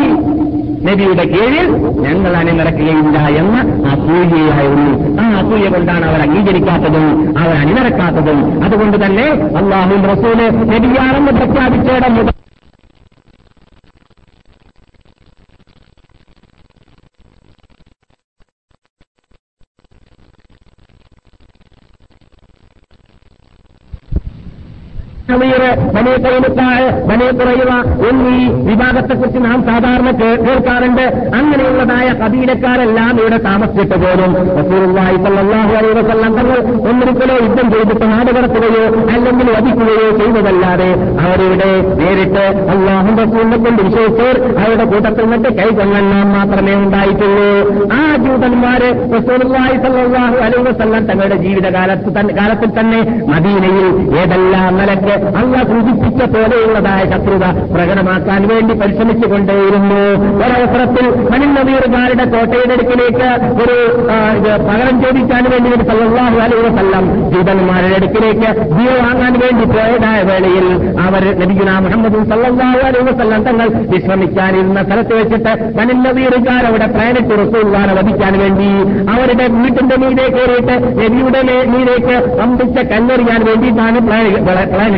നബിയുടെ കീഴിൽ ഞങ്ങൾ അണിനിറക്കുകയില്ല എന്ന അസൂയയായിരുന്നു ആ അസൂയ കൊണ്ടാണ് അവർ അംഗീകരിക്കാത്തതും അവർ അണിനിറക്കാത്തതും അതുകൊണ്ട് തന്നെ അള്ളാഹു റസൂൽ നബിയാണെന്ന് പ്രഖ്യാപിച്ചേടം മുതൽ ബനേ കൈമുത്താഴ് ബനേ കുറയുക എന്നീ വിഭാഗത്തെക്കുറിച്ച് നാം സാധാരണ കേൾക്കാറുണ്ട്. അങ്ങനെയുള്ളതായ കബീലക്കാരെല്ലാം ഇവിടെ താമസിച്ചിട്ട് പോലും തങ്ങൾ ഒന്നിരിക്കലോ യുദ്ധം ചെയ്തിട്ട് നാട് കടത്തുകയോ അല്ലെങ്കിൽ വധിക്കുകയോ ചെയ്തതല്ലാതെ അവരിവിടെ നേരിട്ട് അള്ളാഹു റസൂലിനെ കൊണ്ട് വിശ്വസിച്ചവർ അവരുടെ കൂട്ടത്തിൽ നിന്നിട്ട് കൈകൊള്ളെണ്ണം മാത്രമേ ഉണ്ടായിട്ടുള്ളൂ. ആ ജൂതന്മാര് റസൂലുള്ളാഹി സ്വല്ലല്ലാഹു അലൈഹി വസല്ലം തങ്ങളുടെ ജീവിതകാലത്ത് കാലത്തിൽ തന്നെ മദീനയിൽ ഏതെല്ലാം നിലയ്ക്ക് അള്ള സൂചിപ്പിച്ച പോലെയുള്ളതായ ശത്രുത പ്രകടമാക്കാൻ വേണ്ടി പരിശ്രമിച്ചുകൊണ്ടേയിരുന്നു. ഒരവസരത്തിൽ മണിനവീറുകാരുടെ കോട്ടയുടെ അടുക്കിലേക്ക് ഒരു പകരം ചോദിക്കാൻ വേണ്ടി ഒരു സല്ലാഹു അലൈഹി വസല്ലം ജൂതന്മാരുടെ അടുക്കിലേക്ക് ജീവ വാങ്ങാൻ വേണ്ടി പോയതായ വേളയിൽ അവർ നബിഗുന മുഹമ്മദ് സല്ലാഹു അലൈഹി വസല്ലം തങ്ങൾ വിശ്രമിക്കാനിരുന്ന സ്ഥലത്ത് വെച്ചിട്ട് മണിനവീറുകാർ അവിടെ പ്രയണിച്ച് റസൂൽവാന വധിക്കാൻ വേണ്ടി അവരുടെ വീട്ടിന്റെ മീതെ കയറിയിട്ട് നബിയുടെ മീതേക്ക് അമ്പിച്ച കല്ലെറിയാൻ വേണ്ടിയിട്ടാണ് പ്ലാൻ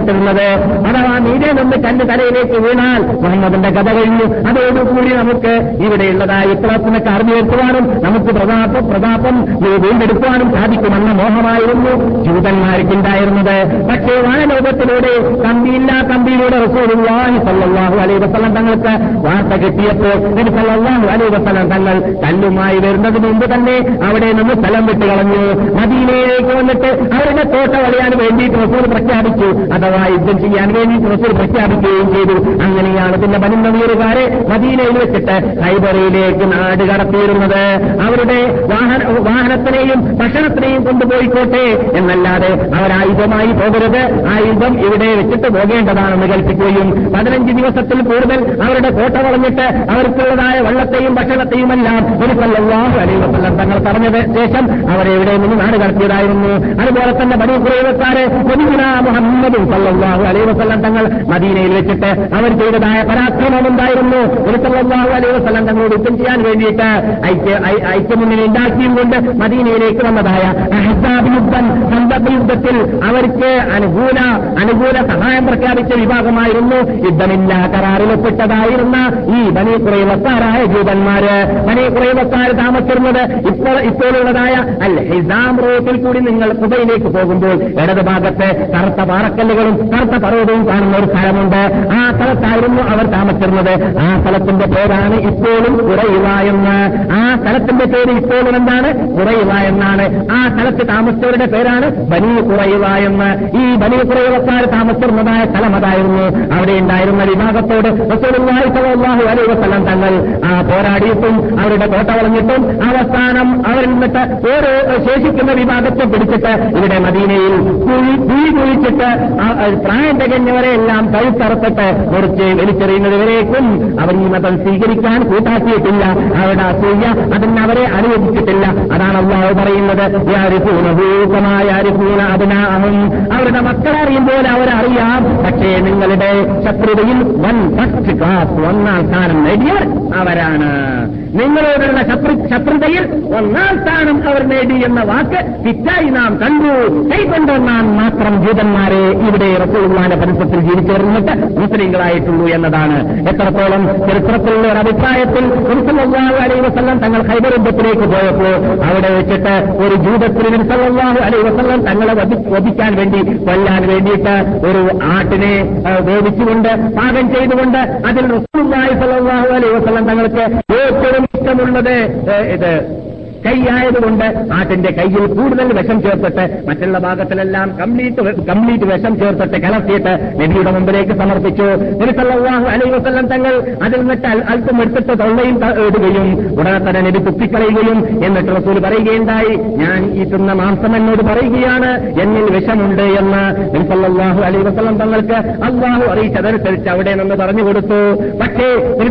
ഇട്ടിരുന്നത് അഥവാ നീരെ നിന്ന് കണ്ട് തലയിലേക്ക് വീണാൽ മുഹമ്മദിന്റെ കഥ കഴിഞ്ഞു. അതോടുകൂടി നമുക്ക് ഇവിടെയുള്ളതായ വിപ്ലവത്തിനൊക്കെ അറിഞ്ഞുവെത്തുവാനും നമുക്ക് പ്രതാപ പ്രതാപം വീണ്ടെടുക്കുവാനും സാധിക്കുമെന്ന മോഹമായിരുന്നു ജൂതന്മാർക്കുണ്ടായിരുന്നത്. പക്ഷേ വാനലോകത്തിലൂടെ കമ്പിയില്ല കമ്പിയിലൂടെ റസൂലുള്ളാഹി സല്ലല്ലാഹു അലൈഹി വസല്ലം തങ്ങൾക്ക് വാർത്ത കിട്ടിയപ്പോൾ നബി സല്ലല്ലാഹു അലൈഹി വസല്ലം തങ്ങൾ കല്ലുമായി വരുന്നതിന് മുമ്പ് തന്നെ അവിടെ നിന്ന് സ്ഥലം വിട്ട് കളഞ്ഞു മദീനയിലേക്ക് വന്നിട്ട് അവരുടെ കോട്ട വളയാൻ വേണ്ടിയിട്ട് റസൂൽ പ്രഖ്യാപിച്ചു. അഥവാ യുദ്ധം ചെയ്യാൻ വേണ്ടി റസൂൽ പ്രഖ്യാപിക്കുകയും ചെയ്തു. അങ്ങനെയാണ് പിന്നെ ബനുന്നവീറുകാരെ മദീനയിൽ വെച്ചിട്ട് ഹൈബറയിലേക്ക് നാട് കടത്തിയിരുന്നത്. അവരുടെ വാഹന വാഹനത്തിനെയും ഭക്ഷണത്തിനെയും കൊണ്ടുപോയിക്കോട്ടെ എന്നല്ലാതെ അവരായുധമായി പോകരുത്. ആയുധം ഇവിടെ വെച്ചിട്ട് പോകേണ്ടതാണെന്ന് കൽപ്പിക്കുകയും പതിനഞ്ച് ദിവസത്തിൽ കൂടുതൽ അവരുടെ കോട്ട വളഞ്ഞിട്ട് അവർക്കുള്ളതായ വെള്ളത്തെയും ഭക്ഷണത്തെയുമെല്ലാം ഒരു സല്ലല്ലാഹു അലൈഹി വസല്ലം തങ്ങൾ പറഞ്ഞത് ശേഷം അവരെ ഇവിടെ നിന്ന് നാട് കടത്തിയതായിരുന്നു. അതുപോലെ തന്നെ ബനു കുറേവക്കാരെ മുഹമ്മദും സല്ലല്ലാഹു അലൈഹി വസല്ലം തങ്ങൾ മദീനയിൽ വെച്ചിട്ട് അവർ ചെയ്തതായ പരാക്രമം ഉണ്ടായിരുന്നു ഒരു സല്ലല്ലാഹു അലൈഹി വസല്ലം തങ്ങളോട് യുദ്ധം ചെയ്യാൻ വേണ്ടിയിട്ട് ഐക്യ ഐക്യമുന്നിൽ ഉണ്ടാക്കിയും കൊണ്ട് മദീനയിലേക്ക് വന്നതായ യുദ്ധം സന്ദർഭ യുദ്ധത്തിൽ അവർക്ക് അനുകൂല അനുകൂല സഹായം പ്രഖ്യാപിച്ച വിഭാഗമായിരുന്നു. യുദ്ധമില്ല കരാറിൽ ഒപ്പിട്ടതായിരുന്ന ഈ ബനി കുറയവക്കാരായ ജൂതന്മാര്. ബനി കുറേവക്കാർ താമസിച്ചിരുന്നത് ഇപ്പോൾ ഇപ്പോഴുള്ളതായ അൽ ഹിസാം റോട്ടിൽ കൂടി നിങ്ങൾ കുബയിലേക്ക് പോകുമ്പോൾ ഇടത് ഭാഗത്ത് കറുത്ത പാറക്കല്ലുകളും കറുത്ത പർവതവും കാണുന്ന ഒരു സ്ഥലമുണ്ട്. ആ സ്ഥലത്തായിരുന്നു അവർ താമസിച്ചിരുന്നത്. ആ സ്ഥലത്തിന്റെ പേരാണ് ഇപ്പോഴും കുറയുക എന്ന്. ആ സ്ഥലത്തിന്റെ പേര് ഇപ്പോഴും എന്താണ്? കുറയുക എന്നാണ്. ആ സ്ഥലത്ത് താമസിച്ചവരുടെ പേരാണ് ബനി കുറയുക എന്ന്. ഈ ബനി കുറയുവക്കാർ താമസിച്ചിരുന്നതായ സ്ഥലം അതായിരുന്നു. അവിടെ ഉണ്ടായിരുന്ന വിഭാഗത്തോട് റസൂലുള്ളാഹി അലൈഹി വസല്ലം തങ്ങൾ ആ പോരാടിയിട്ടും അവരുടെ കോട്ട വളഞ്ഞിട്ടും അവസാനം അവരിൽ നിന്നിട്ട് ഓരോ ശേഷിക്കുന്ന വിഭാഗത്തെ പിടിച്ചിട്ട് ഇവിടെ മദീനയിൽ കുഴി കുഴി കുഴിച്ചിട്ട് പ്രായം തികഞ്ഞവരെ എല്ലാം കഴുത്തറത്തിട്ട് മുറിച്ച് വലിച്ചെറിയുന്നതുവരേക്കും അവർ ഈ മതം സ്വീകരിക്കാൻ കൂട്ടാക്കിയിട്ടില്ല. അവരുടെ അസൂയ അതിന് അവരെ അനുവദിച്ചിട്ടില്ല. അതാണ് അള്ളാഹ് പറയുന്നത്. യാരിഫൂന അതിനാഹം അവരുടെ മക്കളെ അറിയുമ്പോൾ അവരറിയാം. പക്ഷേ നിങ്ങളുടെ ശത്രുതയിൽ വൻ ഫസ്റ്റ് ക്ലാസ് ഒന്നാം സ്ഥാനം നേടിയവർ അവരാണ്. നിങ്ങളോടുള്ള ശത്രു ശത്രുതയിൽ ഒന്നാം സ്ഥാനം അവർ നേടി എന്ന വാക്ക് തെറ്റായി നാം കണ്ടു. കൈകൊണ്ടെന്നാൽ മാത്രം ജൂതന്മാരെ ഇവിടെ റസൂൽമാന്റെ പരിസരത്തിൽ ജീവിച്ചേർന്നിട്ട് മുസ്ലിങ്ങളായിട്ടുള്ളൂ എന്നതാണ്. എത്രത്തോളം ചരിത്രത്തിലുള്ള ഒരു അഭിപ്രായത്തിൽ സല്ലല്ലാഹു അലൈ വസല്ലം തങ്ങൾ ഹൈബരുദ്ധത്തിലേക്ക് പോയപ്പോൾ അവിടെ വെച്ചിട്ട് ഒരു ജൂതത്തിൽ സല്ലല്ലാഹു അലൈ വസല്ലം തങ്ങളെ വധി- വധിക്കാൻ വേണ്ടി കൊല്ലാൻ വേണ്ടിയിട്ട് ഒരു ആട്ടിനെ വേവിച്ചുകൊണ്ട് പാകം ചെയ്തുകൊണ്ട് അതിൽ റസൂലുള്ളാഹി സല്ലല്ലാഹു വസല്ലം തങ്ങൾക്ക് ഏറ്റവും ഇഷ്ടമുള്ളത് ഇത് കൈയായതുകൊണ്ട് ആട്ടിന്റെ കയ്യിൽ കൂടുതൽ വിഷം ചേർത്തിട്ട് മറ്റുള്ള ഭാഗത്തിലെല്ലാം കംപ്ലീറ്റ് കംപ്ലീറ്റ് വിഷം ചേർത്തിട്ട് കലർത്തിയിട്ട് നബിയുടെ മുമ്പിലേക്ക് സമർപ്പിച്ചു. നബി സല്ലല്ലാഹു അലൈഹി വസല്ലം തങ്ങൾ അതിൽ നിന്നിട്ട് അല്പം എടുത്തിട്ട് തൊള്ളയും ഇടുകയും ഉടനെ തന്നെ നബി കുത്തിക്കളയുകയും എന്നിട്ട് റസൂൽ പറയുകയുണ്ടായി ഞാൻ ഈ തിന്ന മാംസം എന്നോട് പറയുകയാണ് എന്നിൽ വിഷമുണ്ട് എന്ന്. നബി അലൈ വസല്ലം തങ്ങൾക്ക് അള്ളാഹു അറിയിച്ചതനുസരിച്ച് അവിടെ നിന്ന് പറഞ്ഞു കൊടുത്തു. പക്ഷേ നബി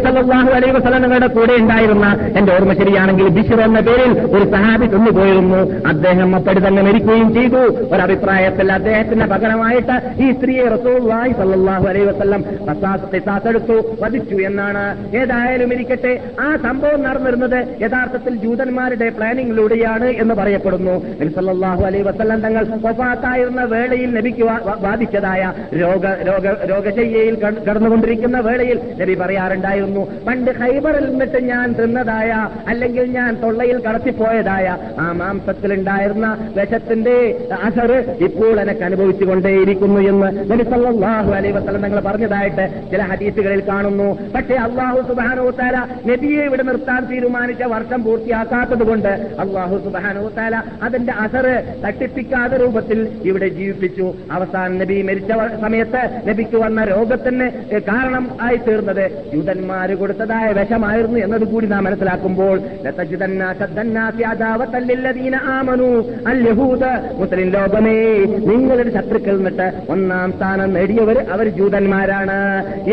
അലൈ തങ്ങളുടെ കൂടെ ഉണ്ടായിരുന്ന എന്റെ ഓർമ്മ ശരിയാണെങ്കിൽ ബിഷർ എന്ന പേരിൽ ഒരു സഹാബി കൊണ്ടുപോയിരുന്നു അദ്ദേഹം അപ്പടി തന്നെ മരിക്കുകയും ചെയ്തു. ഒരഭിപ്രായത്തിൽ അദ്ദേഹത്തിന്റെ പകരമായിട്ട് ഈ സ്ത്രീയെ റസൂലുള്ളാഹി സല്ലാഹു അലൈഹി വസല്ലം എടുത്തു വധിച്ചു എന്നാണ്. ഏതായാലും ഇരിക്കട്ടെ. ആ സംഭവം നടന്നിരുന്നത് യഥാർത്ഥത്തിൽ ജൂതന്മാരുടെ പ്ലാനിങ്ങിലൂടെയാണ് എന്ന് പറയപ്പെടുന്നു. നബി അലൈ വസല്ലം തങ്ങൾ ഒഫാത്തായിരുന്ന വേളയിൽ നബിക്ക് ബാധിച്ചതായ രോഗ രോഗ രോഗശയ്യയിൽ കട- കടന്നുകൊണ്ടിരിക്കുന്ന വേളയിൽ നബി പറയാറുണ്ടായിരുന്നു പണ്ട് ഹൈബറിൽ നിന്നിട്ട് ഞാൻ തിന്നതായ അല്ലെങ്കിൽ ഞാൻ തൊള്ളയിൽ കടത്തിപ്പോയതായ ആ മാംസത്തിലുണ്ടായിരുന്ന വിഷത്തിന്റെ അസർ ഇപ്പോൾ എനക്ക് അനുഭവിച്ചുകൊണ്ടേയിരിക്കുന്നു എന്ന് നബി അലൈ വസ്ലം നിങ്ങൾ പറഞ്ഞതായിട്ട് ചില ഹദീസുകളിൽ കാണുന്നു. പക്ഷേ അള്ളാഹു സുബാനോ താല നബിയെ ഇവിടെ നിർത്താൻ തീരുമാനിച്ച വർഷം പൂർത്തിയാക്കാത്തത് കൊണ്ട് അള്ളാഹു സുബാനോ താല അതിന്റെ അസറ് തട്ടിപ്പിക്കാത്ത രൂപത്തിൽ ഇവിടെ ജീവിപ്പിച്ചു. അവസാന നബി മരിച്ച സമയത്ത് നബിക്ക് വന്ന രോഗത്തിന് കാരണം ആയി തീർന്നത് യൂതന്മാര് കൊടുത്തതായ വിഷമായിരുന്നു എന്നത് കൂടി നാം മനസ്സിലാക്കുമ്പോൾ ലതജിദന്ന മുസ്ലിം ലോകമേ നിങ്ങളുടെ ശത്രുക്കൾ നിന്നിട്ട് ഒന്നാം സ്ഥാനം നേടിയവർ അവർ ജൂതന്മാരാണ്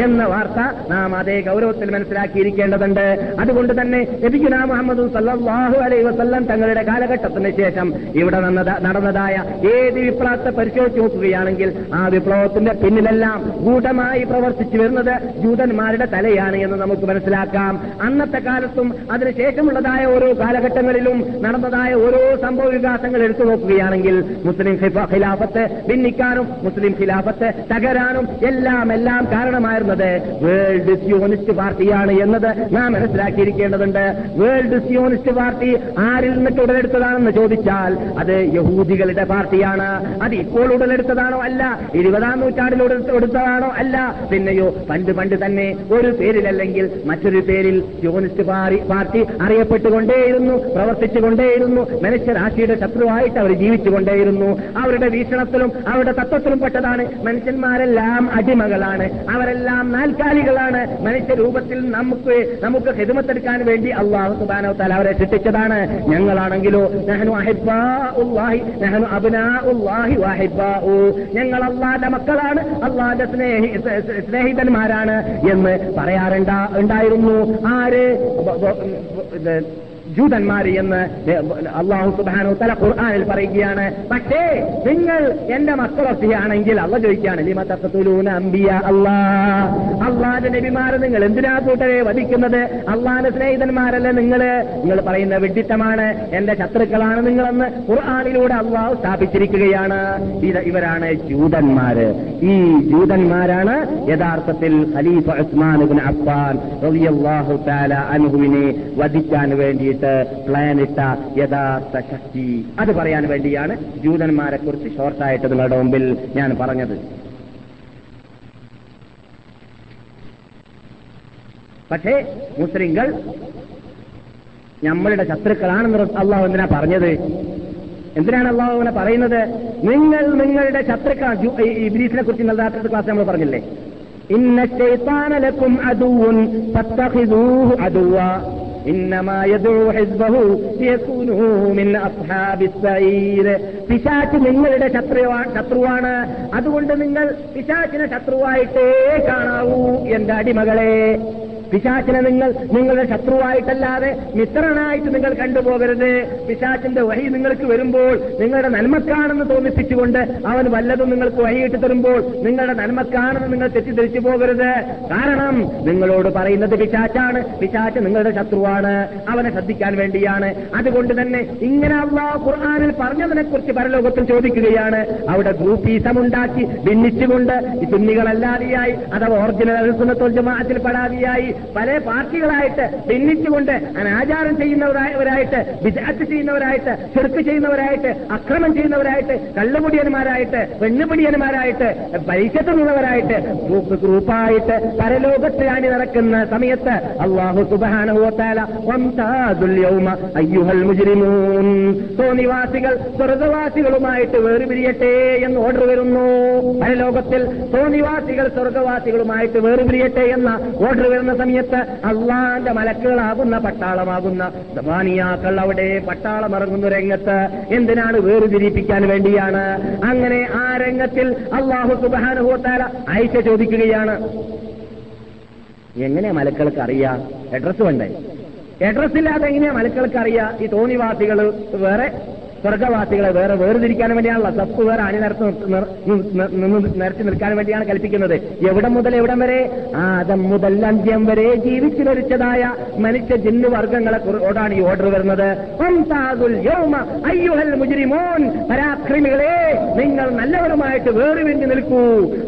എന്ന വാർത്ത നാം അതേ ഗൗരവത്തിൽ മനസ്സിലാക്കിയിരിക്കേണ്ടതുണ്ട് അതുകൊണ്ട് തന്നെ ലഭിക്കുന്ന മുഹമ്മദ് സല്ലല്ലാഹു അലൈഹി വസല്ലം തങ്ങളുടെ കാലഘട്ടത്തിന് ശേഷം ഇവിടെ നടന്നത- നടന്നതായ ഏത് വിപ്ലവത്തെ പരിശോധിച്ച് നോക്കുകയാണെങ്കിൽ ആ വിപ്ലവത്തിന്റെ പിന്നിലെല്ലാം ഗൂഢമായി പ്രവർത്തിച്ചു വരുന്നത് ജൂതന്മാരുടെ തലയാണ് എന്ന് നമുക്ക് മനസ്സിലാക്കാം അന്നത്തെ കാലത്തും അതിനുശേഷമുള്ളതായ ഓരോ കാലഘട്ടങ്ങളിൽ കാലങ്ങളിലും നടന്നതായ ഓരോ സംഭവ വികാസങ്ങൾ എടുത്തു നോക്കുകയാണെങ്കിൽ മുസ്ലിം ഖിലാഫത്ത് ഭിന്നിക്കാനും മുസ്ലിം ഖിലാഫത്ത് തകരാനും എല്ലാം എല്ലാം കാരണമായിരുന്നത് വേൾഡ് സിയോണിസ്റ്റ് പാർട്ടിയാണ് എന്നത് നാം മനസ്സിലാക്കിയിരിക്കേണ്ടതുണ്ട്. വേൾഡ് സിയോണിസ്റ്റ് പാർട്ടി ആരിൽ നിന്ന് ഉടലെടുത്തതാണെന്ന് ചോദിച്ചാൽ അത് യഹൂദികളുടെ പാർട്ടിയാണ്. അത് ഇപ്പോൾ ഉടലെടുത്തതാണോ അല്ല? ഇരുപതാം നൂറ്റാണ്ടിൽ ഉടലെടുത്തതാണോ അല്ല? പിന്നെയോ പണ്ട് പണ്ട് തന്നെ ഒരു പേരിലല്ലെങ്കിൽ മറ്റൊരു പേരിൽ സിയോണിസ്റ്റ് പാർട്ടി അറിയപ്പെട്ടുകൊണ്ടേയിരുന്നു. പ്രവർത്തിച്ചുകൊണ്ടേയിരുന്നു. മനുഷ്യരാശിയുടെ ശത്രുവായിട്ട് അവർ ജീവിച്ചുകൊണ്ടേയിരുന്നു. അവരുടെ വീക്ഷണത്തിലും അവരുടെ തത്വത്തിലും പെട്ടതാണ്. മനുഷ്യന്മാരെല്ലാം അടിമകളാണ്. അവരെല്ലാം നാൽക്കാലികളാണ്. മനുഷ്യരൂപത്തിൽ നമുക്ക് നമുക്ക് ഹെതുമത്തെടുക്കാൻ വേണ്ടി അള്ളാഹു സുബാനവത്താൽ അവരെ സൃഷ്ടിച്ചതാണ്. ഞങ്ങളാണെങ്കിലോ നെഹനു അഹിബാഹി നെഹനു അബിനാഹി വാഹിബാഹു ഞങ്ങൾ അള്ളാന്റെ മക്കളാണ്. അള്ളാന്റെ സ്നേഹി സ്നേഹിതന്മാരാണ് എന്ന് പറയാറുണ്ടാ ഉണ്ടായിരുന്നു. ആര്? ജൂതന്മാര് എന്ന് അള്ളാഹു സുബാനു തല ഖുർആാനിൽ പറയുകയാണ്. പക്ഷേ നിങ്ങൾ എന്റെ മക്കളൊക്കെയാണെങ്കിൽ അള്ള ചോദിക്കുകയാണ് അമ്പിയ അള്ളാ? അള്ളാന്റെ നബിമാരെ നിങ്ങൾ എന്തിനാ കൂട്ടരെ വധിക്കുന്നത്? അള്ളാന്റെ സ്നേഹിതന്മാരല്ലേ നിങ്ങൾ നിങ്ങൾ പറയുന്ന വിഡിത്തമാണ് എന്റെ ശത്രുക്കളാണ് നിങ്ങളെന്ന് ഖുർആാനിലൂടെ അള്ളാഹു സ്ഥാപിച്ചിരിക്കുകയാണ്. ഇത് ഇവരാണ് ജൂതന്മാര്. ഈ ജൂതന്മാരാണ് യഥാർത്ഥത്തിൽ ഖലീഫ ഉസ്മാൻ അബ്ബാൻ അൻഹുവിനെ വധിക്കാൻ വേണ്ടിയിട്ട് പ്ലാൻ ഇട്ട യഥാർത്ഥ ശക്തി. അത് പറയാൻ വേണ്ടിയാണ് ജൂതന്മാരെ കുറിച്ച് ഷോർട്ടായിട്ട് നിങ്ങളുടെ മുമ്പിൽ ഞാൻ പറഞ്ഞത്. പക്ഷേ മുസ്ലിങ്ങൾ നമ്മളുടെ ശത്രുക്കളാണെന്ന് അള്ളാഹു എന്തിനാ പറഞ്ഞത്? എന്തിനാണ് അള്ളാഹു അങ്ങനെ പറയുന്നത്? നിങ്ങൾ നിങ്ങളുടെ ശത്രുക്കൾ ഇബ്രീസിനെ കുറിച്ച് നൽകാത്ത ക്ലാസ് നമ്മൾ പറഞ്ഞില്ലേ? ഇന്ന ശൈത്താനലക്കും അതുവും പിശാച്ച് നിങ്ങളുടെ ശത്രുവാണ്. അതുകൊണ്ട് നിങ്ങൾ പിശാച്ചിനെ ശത്രുവായിട്ടേ കാണാവൂ എന്റെ അടിമകളെ. പിശാച്ചിനെ നിങ്ങൾ നിങ്ങളുടെ ശത്രുവായിട്ടല്ലാതെ മിത്രനായിട്ട് നിങ്ങൾ കണ്ടുപോകരുത്. പിശാച്ചിന്റെ വഴി നിങ്ങൾക്ക് വരുമ്പോൾ നിങ്ങളുടെ നന്മക്കാണെന്ന് തോന്നിപ്പിച്ചുകൊണ്ട് അവൻ വല്ലതും നിങ്ങൾക്ക് വഴിയിട്ട് തരുമ്പോൾ നിങ്ങളുടെ നന്മക്കാണെന്ന് നിങ്ങൾ തെറ്റിദ്ധരിച്ചു പോകരുത്. കാരണം നിങ്ങളോട് പറയുന്നത് പിശാച്ചാണ് പിശാച്ച് നിങ്ങളുടെ ശത്രുവാണ് അവനെ ശ്രദ്ധിക്കാൻ വേണ്ടിയാണ്. അതുകൊണ്ട് തന്നെ ഇങ്ങനെ അള്ളാഹ് ഖുർആാനിൽ പറഞ്ഞതിനെക്കുറിച്ച് പരലോകത്തിൽ ചോദിക്കുകയാണ്. അവിടെ ഗ്രൂപ്പീസം ഉണ്ടാക്കി ഭിന്നിച്ചുകൊണ്ട് ഈ സുന്നികളല്ലാതെയായി അഥവാ ഒറിജിനൽ ജമാഅത്തിൽ പെടാതെയായി പല പാർട്ടികളായിട്ട് ഭിന്നിച്ചുകൊണ്ട് അനാചാരം ചെയ്യുന്നവരായിട്ട് വിദാറ്റ് ചെയ്യുന്നവരായിട്ട് ചെറുക്ക് ചെയ്യുന്നവരായിട്ട് അക്രമം ചെയ്യുന്നവരായിട്ട് കള്ളുമുടിയന്മാരായിട്ട് പെണ്ണുപിടിയന്മാരായിട്ട് പരിശത്തുന്നവരായിട്ട് ഗ്രൂപ്പായിട്ട് പരലോകത്ത് അണി നടക്കുന്ന സമയത്ത് അള്ളാഹു സുബാനുഭവത്താല തോന്നിവാസികൾ സ്വർഗവാസികളുമായിട്ട് വേർപിരിയട്ടെ എന്ന് ഓർഡർ വരുന്നു. പരലോകത്തിൽ തോന്നിവാസികൾ സ്വർഗവാസികളുമായിട്ട് വേർപിരിയട്ടെ എന്ന ഓർഡർ വരുന്ന സമയത്ത് അള്ളാന്റെ മലക്കുകളാകുന്ന പട്ടാളമാകുന്ന സമാനിയാക്കൾ അവിടെ പട്ടാളമിറങ്ങുന്ന രംഗത്ത് എന്തിനാണ് വേർതിരിപ്പിക്കാൻ വേണ്ടിയാണ്? അങ്ങനെ ആ രംഗത്തിൽ അള്ളാഹു സുബാനുഭവത്താല ആയിഷ ചോദിക്കുകയാണ്. എങ്ങനെ മലക്കൾക്ക് അറിയാം? അഡ്രസ് വേണ്ടേ? അഡ്രസ് ഇല്ലാതെ എങ്ങനെയാ മലക്കൾക്ക് അറിയാം? ഈ തോന്നിവാസികൾ വേറെ സ്വർഗവാസികളെ വേറെ വേർതിരിക്കാൻ വേണ്ടിയാണല്ലോ. സപ്പ് വേറെ അണി നിരത്ത് നിരത്തി നിൽക്കാൻ വേണ്ടിയാണ് കൽപ്പിക്കുന്നത്. എവിടെ മുതൽ എവിടം വരെ? ആദം മുതൽ അന്ത്യം വരെ ജീവിച്ചു മരിച്ചതായ മനുഷ്യ ജിന്നു വർഗങ്ങളെ ഓടാണ് ഈ ഓർഡർ വരുന്നത്. മുജ്രിമൂൻ. പരാക്രമികളെ നിങ്ങൾ നല്ലവരുമായിട്ട് വേറെ പിരിഞ്ഞ് നിൽക്കൂ.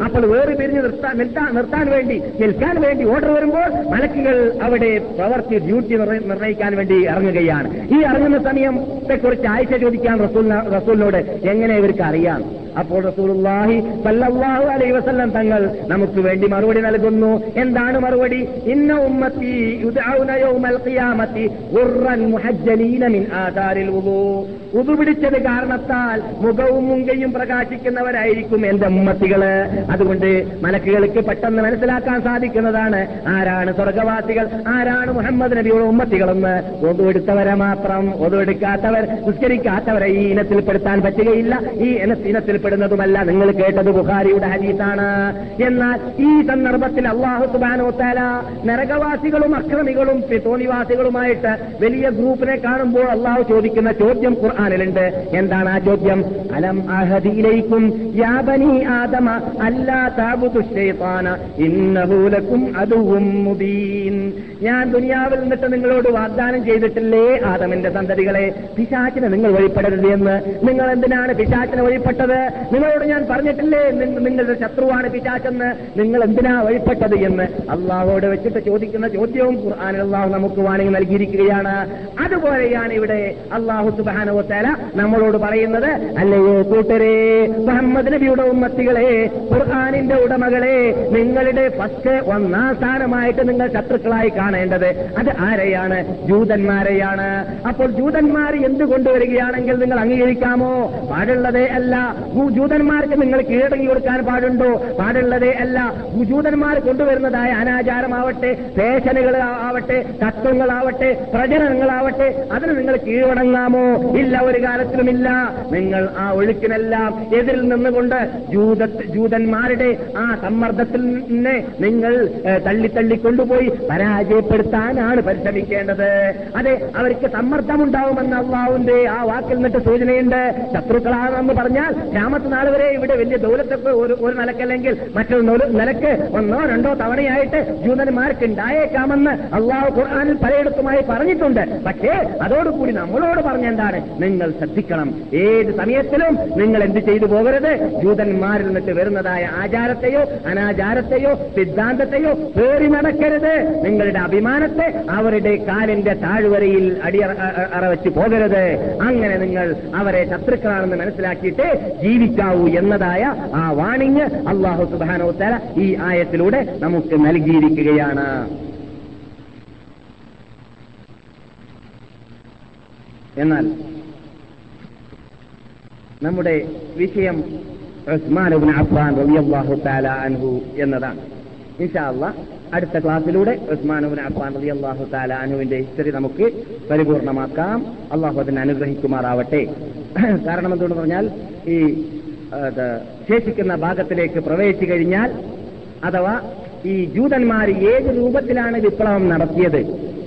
അപ്പോൾ വേറെ പിരിഞ്ഞ് നിർത്താൻ നിർത്താൻ വേണ്ടി നിൽക്കാൻ വേണ്ടി ഓർഡർ വരുമ്പോൾ മലക്കുകൾ അവിടെ പ്രവർത്തി ഡ്യൂട്ടി നിർണയിക്കാൻ വേണ്ടി ഇറങ്ങുകയാണ്. ഈ ഇറങ്ങുന്ന സമയത്തെ കുറിച്ച് ആഴ്ച ചോദിക്കാൻ റസൂലിനോട് എങ്ങനെ ഇവർക്ക് അറിയാം? അപ്പോൾ റസൂലുള്ളാഹി സല്ലല്ലാഹു അലൈഹി വസല്ലം തങ്ങൾ നമുക്ക് വേണ്ടി മറുപടി നൽകുന്നു. എന്താണ് മറുപടി? ഇന്ന ഉമ്മത്തി യുദഊന യൗമൽ ഖിയാമത്തി ഗുർറൻ മുഹജ്ജലീന മിൻ ആദാരിൽ വുദൂ. ഉദു പിടിച്ചത് കാരണത്താൽ മുഖവും മുങ്കയും പ്രകാശിക്കുന്നവരായിരിക്കും എന്റെ ഉമ്മത്തികൾ. അതുകൊണ്ട് മലക്കുകൾക്ക് പെട്ടെന്ന് മനസ്സിലാക്കാൻ സാധിക്കുന്നതാണ് ആരാണ് സ്വർഗവാസികൾ ആരാണ് മുഹമ്മദ് നബിയുടെ ഉമ്മത്തികളെന്ന്. ഒതുവെടുത്തവരെ മാത്രം ഒതുവെടുക്കാത്തവർ നിസ്കരിക്കാത്തവരെ ഈ ഇനത്തിൽപ്പെടുത്താൻ പറ്റുകയില്ല. ഈ ഇനത്തിൽ വെളിപ്പെടുന്നതുമല്ല നിങ്ങൾ കേട്ടത് ബുഖാരിയുടെ ഹദീസാണ്. എന്നാൽ ഈ സന്ദർഭത്തിൽ അള്ളാഹു സുബാനോ താല നരകവാസികളും അക്രമികളും തോണിവാസികളുമായിട്ട് വലിയ ഗ്രൂപ്പിനെ കാണുമ്പോൾ അള്ളാഹു ചോദിക്കുന്ന ചോദ്യം ഖുർആാനിലുണ്ട്. എന്താണ് ആ ചോദ്യം? അലം അഹദിയിലേക്കും യാബനി ആദമ അല്ലാ മുബീൻ. ഞാൻ ദുനിയാവിൽ നിന്നിട്ട് നിങ്ങളോട് വാഗ്ദാനം ചെയ്തിട്ടില്ലേ ആദമിന്റെ സന്തതികളെ? പിശാച്ചിനെ നിങ്ങൾ വഴിപ്പെടരുത് എന്ന്. നിങ്ങൾ എന്തിനാണ് പിശാച്ചിനെ വഴിപ്പെട്ടത്? നിങ്ങളോട് ഞാൻ പറഞ്ഞിട്ടില്ലേ? നിങ്ങളുടെ ശത്രുവാണ് പിശാച്ചെന്ന് നിങ്ങൾ എന്തിനാ വഴിപ്പെട്ടത് എന്ന്? അള്ളാഹോട് വെച്ചിട്ട് ചോദിക്കുന്ന ചോദ്യവും ഖുർആൻ അള്ളാഹു നമുക്ക് വാണിംഗ് നൽകിയിരിക്കുകയാണ്. അതുപോലെയാണ് ഇവിടെ അള്ളാഹു സുബാനുവത്തേല നമ്മളോട് പറയുന്നത് അല്ലയോ കൂട്ടരെ മുഹമ്മദ് നബിയുടെ ഉമ്മത്തികളെ ഖുർആാനിന്റെ ഉടമകളെ നിങ്ങളുടെ ഫസ്റ്റ് ഒന്നാം സ്ഥാനമായിട്ട് നിങ്ങൾ ശത്രുക്കളായി കാണേണ്ടത് അത് ആരെയാണ്? ജൂതന്മാരെയാണ്. അപ്പോൾ ജൂതന്മാർ എന്ത് കൊണ്ടുവരികയാണെങ്കിൽ നിങ്ങൾ അംഗീകരിക്കാമോ? പാടുള്ളതേ അല്ല. ഭൂ- ജൂതന്മാർക്ക് നിങ്ങൾ കീഴടങ്ങി കൊടുക്കാൻ പാടുണ്ടോ? പാടുള്ളതേ അല്ല. ഭൂജൂതന്മാർ കൊണ്ടുവരുന്നതായ അനാചാരമാവട്ടെ ഫേഷനുകൾ ആവട്ടെ തത്വങ്ങളാവട്ടെ പ്രചരണങ്ങളാവട്ടെ അതിന് നിങ്ങൾ കീഴടങ്ങാമോ? ഇല്ല ഒരു കാലത്തിലുമില്ല. നിങ്ങൾ ആ ഒഴുക്കിനെല്ലാം എതിരിൽ നിന്നുകൊണ്ട് ജൂത ജൂതന്മാരുടെ ആ സമ്മർദ്ദത്തിൽ നിന്ന് നിങ്ങൾ തള്ളി തള്ളി കൊണ്ടുപോയി പരാജയപ്പെടുത്താനാണ് പരിശ്രമിക്കേണ്ടത്. അതെ അവർക്ക് സമ്മർദ്ദമുണ്ടാവുമെന്ന് അള്ളാഹുവിന്റെ ആ വാക്കിൽ നിന്നിട്ട് സൂചനയുണ്ട്. ശത്രുക്കളാണെന്ന് പറഞ്ഞാൽ രാമത്ത് നാൾ വരെ ഇവിടെ വലിയ ദൗലത്തൊക്കെ ഒരു ഒരു നിലക്കല്ലെങ്കിൽ മറ്റൊരു നിലയ്ക്ക് ഒന്നോ രണ്ടോ തവണയായിട്ട് ജൂതന്മാർക്ക് ഉണ്ടായേക്കാമെന്ന് അള്ളാഹു ഖുർആാനിൽ പലയിടത്തുമായി പറഞ്ഞിട്ടുണ്ട്. പക്ഷേ അതോടുകൂടി നമ്മളോട് പറഞ്ഞെന്താണ്? നിങ്ങൾ ശ്രദ്ധിക്കണം. ഏത് സമയത്തിലും നിങ്ങൾ എന്ത് ചെയ്തു പോകരുത്? ജൂതന്മാരിൽ നിന്നിട്ട് വരുന്നതായ ആചാരത്തെയോ അനാചാരത്തെയോ സിദ്ധാന്തത്തെയോ പേറി നടക്കരുത്. നിങ്ങളുടെ അഭിമാനത്തെ അവരുടെ കാലിന്റെ താഴ്വരയിൽ അടിയറ അറവച്ച് പോകരുത്. അങ്ങനെ നിങ്ങൾ അവരെ ശത്രുക്കളാണെന്ന് മനസ്സിലാക്കിയിട്ട് ജീവിക്കാവൂ എന്നതായ ആ വാണിങ് അള്ളാഹു സുബാനോ തല ഈ ആയത്തിലൂടെ നമുക്ക് നൽകിയിരിക്കുകയാണ്. എന്നാൽ നമ്മുടെ വിഷയം ഉസ്മാനുബിൻ അഫ്ഫാൻ റളിയല്ലാഹു താല അൻഹു എന്നതാണ്. ഇൻഷാല്ല അടുത്ത ക്ലാസ്സിലൂടെ ഉസ്മാനുബിൻ അഫ്ഫാൻ റളിയല്ലാഹു താല അൻഹുവിന്റെ ഹിസ്റ്ററി നമുക്ക് പരിപൂർണമാക്കാം. അള്ളാഹു അതിനെ അനുഗ്രഹിക്കുമാറാവട്ടെ. കാരണം എന്തുകൊണ്ട് പറഞ്ഞാൽ ഈ ശേഷിക്കുന്ന ഭാഗത്തിലേക്ക് പ്രവേശിച്ചു കഴിഞ്ഞാൽ അഥവാ ഈ ജൂതന്മാർ ഏത് രൂപത്തിലാണ് വിപ്ലവം നടത്തിയത്?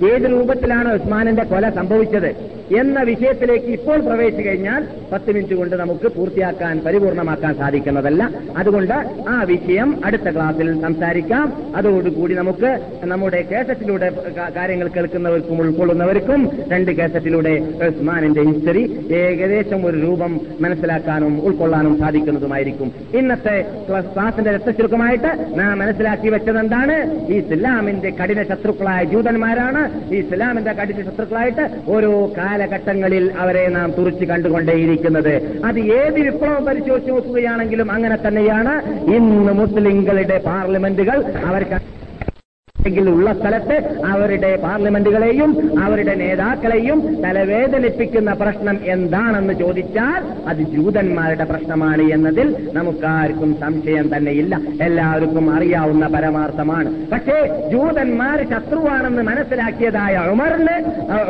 ഏത് രൂപത്തിലാണ് ഉസ്മാനിന്റെ കൊല സംഭവിച്ചത്? എന്ന വിഷയത്തിലേക്ക് ഇപ്പോൾ പ്രവേശിച്ചു കഴിഞ്ഞാൽ പത്ത് മിനിറ്റ് കൊണ്ട് നമുക്ക് പൂർത്തിയാക്കാൻ പരിപൂർണമാക്കാൻ സാധിക്കുന്നതല്ല. അതുകൊണ്ട് ആ വിഷയം അടുത്ത ക്ലാസ്സിൽ സംസാരിക്കാം. അതോടുകൂടി നമുക്ക് നമ്മുടെ കേസറ്റിലൂടെ കാര്യങ്ങൾ കേൾക്കുന്നവർക്കും ഉൾക്കൊള്ളുന്നവർക്കും രണ്ട് കേസറ്റിലൂടെ ഉസ്മാനിന്റെ ഹിസ്റ്ററി ഏകദേശം ഒരു രൂപം മനസ്സിലാക്കാനും ഉൾക്കൊള്ളാനും സാധിക്കുന്നതുമായിരിക്കും. ഇന്നത്തെ ക്ലാ- ക്ലാസിന്റെ രക്തചുരുക്കമായിട്ട് നാം മനസ്സിലാക്കി വെച്ചത് എന്താണ് ഈ ഇസ്ലാമിന്റെ കഠിന ശത്രുക്കളായ ജൂതന്മാരാണ്. ഇസ്ലാമിന്റെ കഠിന ശത്രുക്കളായിട്ട് ഓരോ കാലഘട്ടങ്ങളിൽ അവരെ നാം തുറച്ചു കണ്ടുകൊണ്ടേയിരിക്കുന്നത്. അത് ഏത് വിപ്ലവം പരിശോധിച്ച് നോക്കുകയാണെങ്കിലും അങ്ങനെ തന്നെയാണ്. ഇന്ന് മുസ്ലിങ്ങളുടെ പാർലമെന്റുകൾ അവർക്ക് ഉള്ള സ്ഥലത്ത് അവരുടെ പാർലമെന്റുകളെയും അവരുടെ നേതാക്കളെയും തലവേദനിപ്പിക്കുന്ന പ്രശ്നം എന്താണെന്ന് ചോദിച്ചാൽ അത് ജൂതന്മാരുടെ പ്രശ്നമാണ് എന്നതിൽ നമുക്കാർക്കും സംശയം തന്നെയില്ല. എല്ലാവർക്കും അറിയാവുന്ന പരമാർത്ഥമാണ്. പക്ഷേ ജൂതന്മാർ ശത്രുവാണെന്ന് മനസ്സിലാക്കിയതായ ഉമറിന്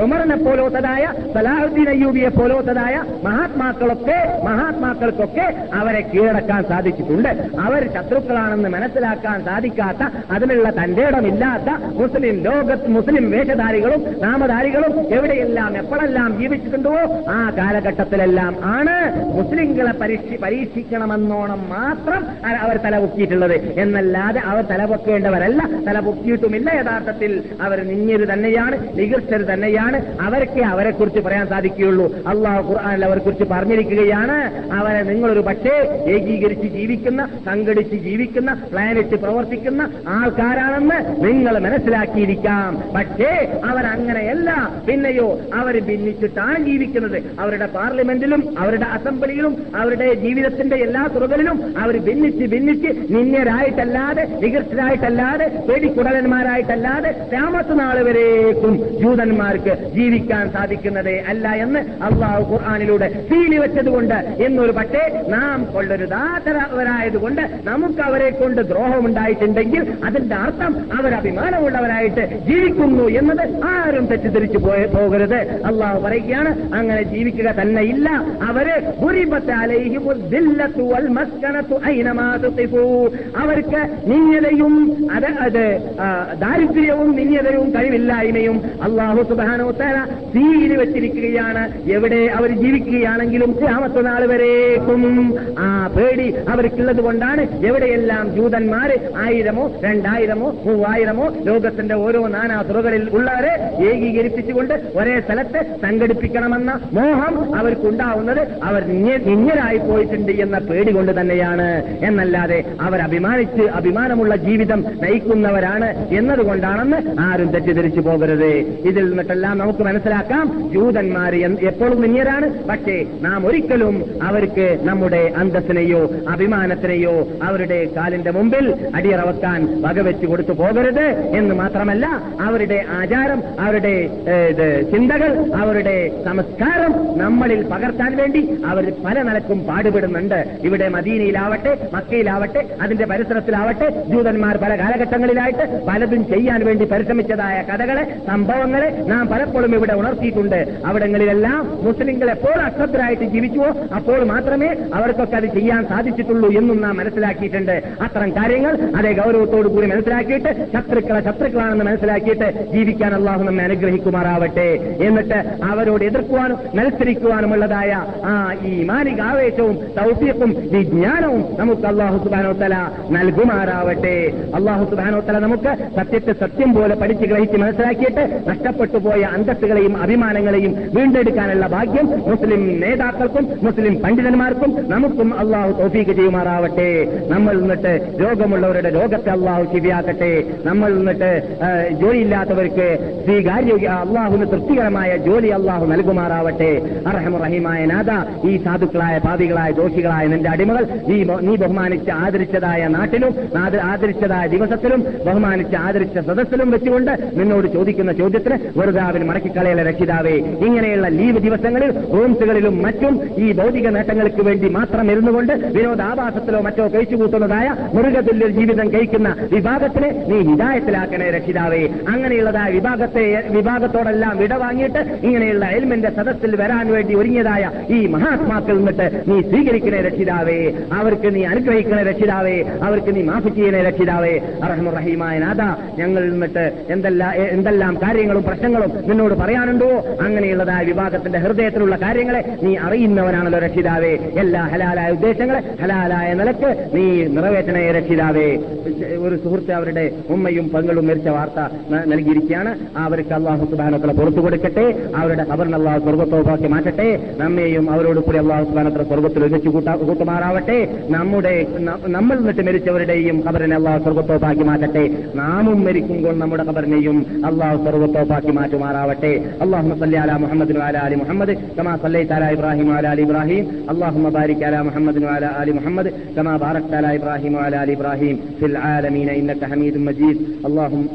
ഉമറിനെ പോലോത്തതായ സലാഹുദ്ദീൻ അയ്യൂബിയെ പോലോത്തതായ മഹാത്മാക്കളൊക്കെ മഹാത്മാക്കൾക്കൊക്കെ അവരെ കീഴടക്കാൻ സാധിച്ചിട്ടുണ്ട്. അവർ ശത്രുക്കളാണെന്ന് മനസ്സിലാക്കാൻ സാധിക്കാത്ത അതിനുള്ള തന്റെ ഇടമില്ലാത്ത മുസ്ലിം ലോകത്ത് മുസ്ലിം വേഷധാരികളും നാമധാരികളും എവിടെയെല്ലാം എപ്പോഴെല്ലാം ജീവിച്ചിട്ടുണ്ടോ ആ കാലഘട്ടത്തിലെല്ലാം ആണ് മുസ്ലിങ്ങളെ പരീക്ഷ പരീക്ഷിക്കണമെന്നോണം മാത്രം അവർ തലപൊക്കിയിട്ടുള്ളത്. എന്നല്ലാതെ അവർ തലപൊക്കേണ്ടവരല്ല. തലപൊക്കിയിട്ടുമില്ല യഥാർത്ഥത്തിൽ. അവർ നിന്യര് തന്നെയാണ് നികൃഷ്ടർ തന്നെയാണ്. അവർക്ക് അവരെക്കുറിച്ച് പറയാൻ സാധിക്കുകയുള്ളൂ. അള്ളാഹു ഖുർആാനിൽ അവരെക്കുറിച്ച് പറഞ്ഞിരിക്കുകയാണ്. അവരെ നിങ്ങളൊരു പക്ഷേ ഏകീകരിച്ച് ജീവിക്കുന്ന സംഘടിച്ച് ജീവിക്കുന്ന പ്ലാനിട്ട് പ്രവർത്തിക്കുന്ന ആൾക്കാരാണെന്ന് നിങ്ങൾ മനസ്സിലാക്കിയിരിക്കാം. പക്ഷേ അവരങ്ങനെയല്ല. പിന്നെയോ അവർ ഭിന്നിച്ചിട്ടാണ് ജീവിക്കുന്നത്. അവരുടെ പാർലമെന്റിലും അവരുടെ അസംബ്ലിയിലും അവരുടെ ജീവിതത്തിന്റെ എല്ലാ തുറകളിലും അവർ ഭിന്നിച്ച് ഭിന്നിച്ച് നിന്യരായിട്ടല്ലാതെ നികൃഷ്ടരായിട്ടല്ലാതെ പേടിക്കുടലന്മാരായിട്ടല്ലാതെ രാമത്ത് നാൾ ജൂതന്മാർക്ക് ജീവിക്കാൻ സാധിക്കുന്നതേ അല്ല എന്ന് അള്ളാഹു ഖുർആാനിലൂടെ സീലി വെച്ചതുകൊണ്ട് എന്നൊരു പക്ഷേ നാം കൊള്ളരുതാത്തവരായതുകൊണ്ട് നമുക്ക് അവരെ കൊണ്ട് ദ്രോഹമുണ്ടായിട്ടുണ്ടെങ്കിൽ അതിന്റെ അർത്ഥം അവർ അഭിമാനമുള്ളവരായിട്ട് ജീവിക്കുന്നു എന്നത് ആരും തെറ്റിദ്ധരിച്ചു പോയ പോകരുത്. അള്ളാഹു പറയുകയാണ് അങ്ങനെ ജീവിക്കുക തന്നെ ഇല്ല അവർ. അവർക്ക് നിന്യതയും അത് അത് ദാരിദ്ര്യവും നിന്യതയും കഴിവില്ലായ്മയും അള്ളാഹു സുബാനോത്തര തീയിൽ വെച്ചിരിക്കുകയാണ്. എവിടെ അവർ ജീവിക്കുകയാണെങ്കിലും ഗ്രാമത്തെ നാൾ വരേക്കും. ആ പേടി അവർക്കുള്ളത് കൊണ്ടാണ് എവിടെയെല്ലാം ജൂതന്മാര് ആയിരമോ രണ്ടായിരമോ മൂവായിരമോ ലോകത്തിന്റെ ഓരോ നാനാ തുറകളിൽ ഉള്ളവരെ ഏകീകരിപ്പിച്ചുകൊണ്ട് ഒരേ സ്ഥലത്ത് സംഘടിപ്പിക്കണമെന്ന മോഹം അവർക്കുണ്ടാവുന്നത് അവർ നിഞ്ഞരായി പോയിട്ടുണ്ട് എന്ന പേടി കൊണ്ട് തന്നെയാണ്. എന്നല്ലാതെ അവർ അഭിമാനിച്ച് അഭിമാനമുള്ള ജീവിതം നയിക്കുന്നവരാണ് എന്നതുകൊണ്ടാണെന്ന് ആരും തെറ്റിദ്ധരിച്ചു പോകരുത്. ഇതിൽ നിന്നിട്ടെല്ലാം നമുക്ക് മനസ്സിലാക്കാം ജൂതന്മാർ എപ്പോഴും നിന്യരാണ്. പക്ഷേ നാം ഒരിക്കലും അവർക്ക് നമ്മുടെ അന്തസ്സിനെയോ അഭിമാനത്തിനെയോ അവരുടെ കാലിന്റെ മുമ്പിൽ അടിയറവക്കാൻ വകവെച്ചു കൊടുത്തു പോകരുത്. എന്ന് മാത്രമല്ല അവരുടെ ആചാരം അവരുടെ ചിന്തകൾ അവരുടെ സംസ്കാരം നമ്മളിൽ പകർത്താൻ വേണ്ടി അവർ പല നിലക്കും പാടുപെടുന്നുണ്ട്. ഇവിടെ മദീനയിലാവട്ടെ മക്കയിലാവട്ടെ അതിന്റെ പരിസരത്തിലാവട്ടെ ജൂതന്മാർ പല കാലഘട്ടങ്ങളിലായിട്ട് പലതും ചെയ്യാൻ വേണ്ടി പരിശ്രമിച്ചതായ കഥകളെ സംഭവങ്ങളെ നാം പലപ്പോഴും ഇവിടെ ഉണർത്തിയിട്ടുണ്ട്. അവിടങ്ങളിലെല്ലാം മുസ്ലിങ്ങൾ എപ്പോൾ അശ്രദ്ധരായിട്ട് ജീവിച്ചുവോ അപ്പോൾ മാത്രമേ അവർക്കൊക്കെ അത് ചെയ്യാൻ സാധിച്ചിട്ടുള്ളൂ എന്നും നാം മനസ്സിലാക്കിയിട്ടുണ്ട്. അത്തരം കാര്യങ്ങൾ അതേ ഗൗരവത്തോടു കൂടി മനസ്സിലാക്കിയിട്ട് ശത്രുക്കളെ ശത്രുക്കളാണെന്ന് മനസ്സിലാക്കിയിട്ട് ജീവിക്കാൻ അള്ളാഹു നമ്മെ അനുഗ്രഹിക്കുമാറാവട്ടെ. എന്നിട്ട് അവരോട് എതിർക്കുവാനും മത്സരിക്കുവാനുമുള്ളതായ ആ ഈ മാനിക ആവേശവും തൗഫീഖും വിജ്ഞാനവും നമുക്ക് അള്ളാഹു സുബാനോത്തല നൽകുമാറാവട്ടെ. അള്ളാഹു സുബാനോത്തല നമുക്ക് സത്യത്തെ സത്യം പോലെ പഠിച്ച് ഗ്രഹിച്ച് മനസ്സിലാക്കിയിട്ട് നഷ്ടപ്പെട്ടു പോയ അന്തസ്സുകളെയും അഭിമാനങ്ങളെയും വീണ്ടെടുക്കാനുള്ള ഭാഗ്യം മുസ്ലിം നേതാക്കൾക്കും മുസ്ലിം പണ്ഡിതന്മാർക്കും നമുക്കും അള്ളാഹു തോഫീക്ക് ചെയ്യുമാറാവട്ടെ. നമ്മൾ നിന്നിട്ട് രോഗമുള്ളവരുടെ രോഗത്തെ അള്ളാഹു ശിവിയാക്കട്ടെ നമ്മൾ നിന്നിട്ട് എന്നിട്ട് ജോലിയില്ലാത്തവർക്ക് സ്വീകാര്യ അള്ളാഹുവിന് തൃപ്തികരമായ ജോലി അള്ളാഹു നൽകുമാറാവട്ടെ. അർഹമുറഹിമായ നാഥ ഈ സാധുക്കളായ പാപികളായ ദോഷികളായ നിന്റെ അടിമകൾ നീ നീ ബഹുമാനിച്ച് ആദരിച്ചതായ നാട്ടിലും ആദരിച്ചതായ ദിവസത്തിലും ബഹുമാനിച്ച് ആദരിച്ച സദസ്സിലും വെച്ചുകൊണ്ട് നിന്നോട് ചോദിക്കുന്ന ചോദ്യത്തിന് വെറുതെ മടക്കിക്കളയല രക്ഷിതാവേ? ഇങ്ങനെയുള്ള ലീവ് ദിവസങ്ങളിൽ റൂംസുകളിലും മറ്റും ഈ ഭൗതിക നേട്ടങ്ങൾക്ക് വേണ്ടി മാത്രം ഇരുന്നുകൊണ്ട് വിനോദാഭാസത്തിലോ മറ്റോ കഴിച്ചു കൂട്ടുന്നതായ മൃഗതുല്യ ജീവിതം കഴിക്കുന്ന വിഭാഗത്തിന് നീ ഹിതായത്തിലാക്കണേ രക്ഷിതാവേ. അങ്ങനെയുള്ളതായ വിഭാഗത്തെ വിഭാഗത്തോടെല്ലാം വിട വാങ്ങിയിട്ട് ഇങ്ങനെയുള്ള എൽമിന്റെ സദസ്സിൽ വരാൻ വേണ്ടി ഒരുങ്ങിയതായ ഈ മഹാത്മാക്കൾ നിന്നിട്ട് നീ സ്വീകരിക്കണേ രക്ഷിതാവേ. അവർക്ക് നീ അനുഗ്രഹിക്കണേ രക്ഷിതാവേ. അവർക്ക് നീ മാഫി ചെയ്യണേ രക്ഷിതാവേ. അറഹമുറഹീമായ നാഥ ഞങ്ങൾ നിന്നിട്ട് എന്തെല്ലാം എന്തെല്ലാം കാര്യങ്ങളും പ്രശ്നങ്ങളും നിന്നോട് പറയാനുണ്ടോ? അങ്ങനെയുള്ളതായ വിഭാഗത്തിന്റെ ഹൃദയത്തിലുള്ള കാര്യങ്ങളെ നീ അറിയുന്നവനാണല്ലോ രക്ഷിതാവേ. എല്ലാ ഹലാലായ ഉദ്ദേശങ്ങളെ ഹലാലായ നിലയ്ക്ക് നീ നിറവേറ്റണേ രക്ഷിതാവേ. ഒരു സുഹൃത്ത് അവരുടെ ഉമ്മയും പങ്ങളും മരിച്ച വാർത്ത നൽകിയിരിക്കുകയാണ്. അവർക്ക് അള്ളാഹു സുബാനത്തല പുറത്തു കൊടുക്കട്ടെ. അവരുടെ അവരിന് അള്ളാഹു സ്വർഗത്തോപ്പാക്കി മാറ്റട്ടെ. നമ്മെയും അവരോട് കൂടി അള്ളാഹു സുബാനത്തല സ്വർഗത്തിൽ ഒരുമിച്ച് കൂട്ടുമാറാവട്ടെ. നമ്മുടെ നമ്മൾ നിന്നിട്ട് മരിച്ചവരുടെയും അവരനെ അള്ളാഹു സ്വർഗത്തോപ്പാക്കി മാറ്റട്ടെ. നാമും മരിക്കുമ്പോൾ നമ്മുടെ കബറിനെയും അള്ളാഹു സ്വർഗത്തോപ്പാക്കി മാറ്റുമാറാവട്ടെ. അള്ളാഹു അല മുഹമ്മദ് അലി മുഹമ്മദ് കമാ സല്ലൈ താല ഇബ്രാഹിം അല അലി ഇബ്രാഹിം. അള്ളാഹു ബാരിക് അല മുഹമ്മദ് അല അലി മുഹമ്മദ് കമാ ബാറക് അല ഇബ്രാഹിം അല അലി ഇബ്രാഹിം. ഫിൽ ആലമീന ഇന്നത്തെ ഹമീദ് മജീദ്. اللهم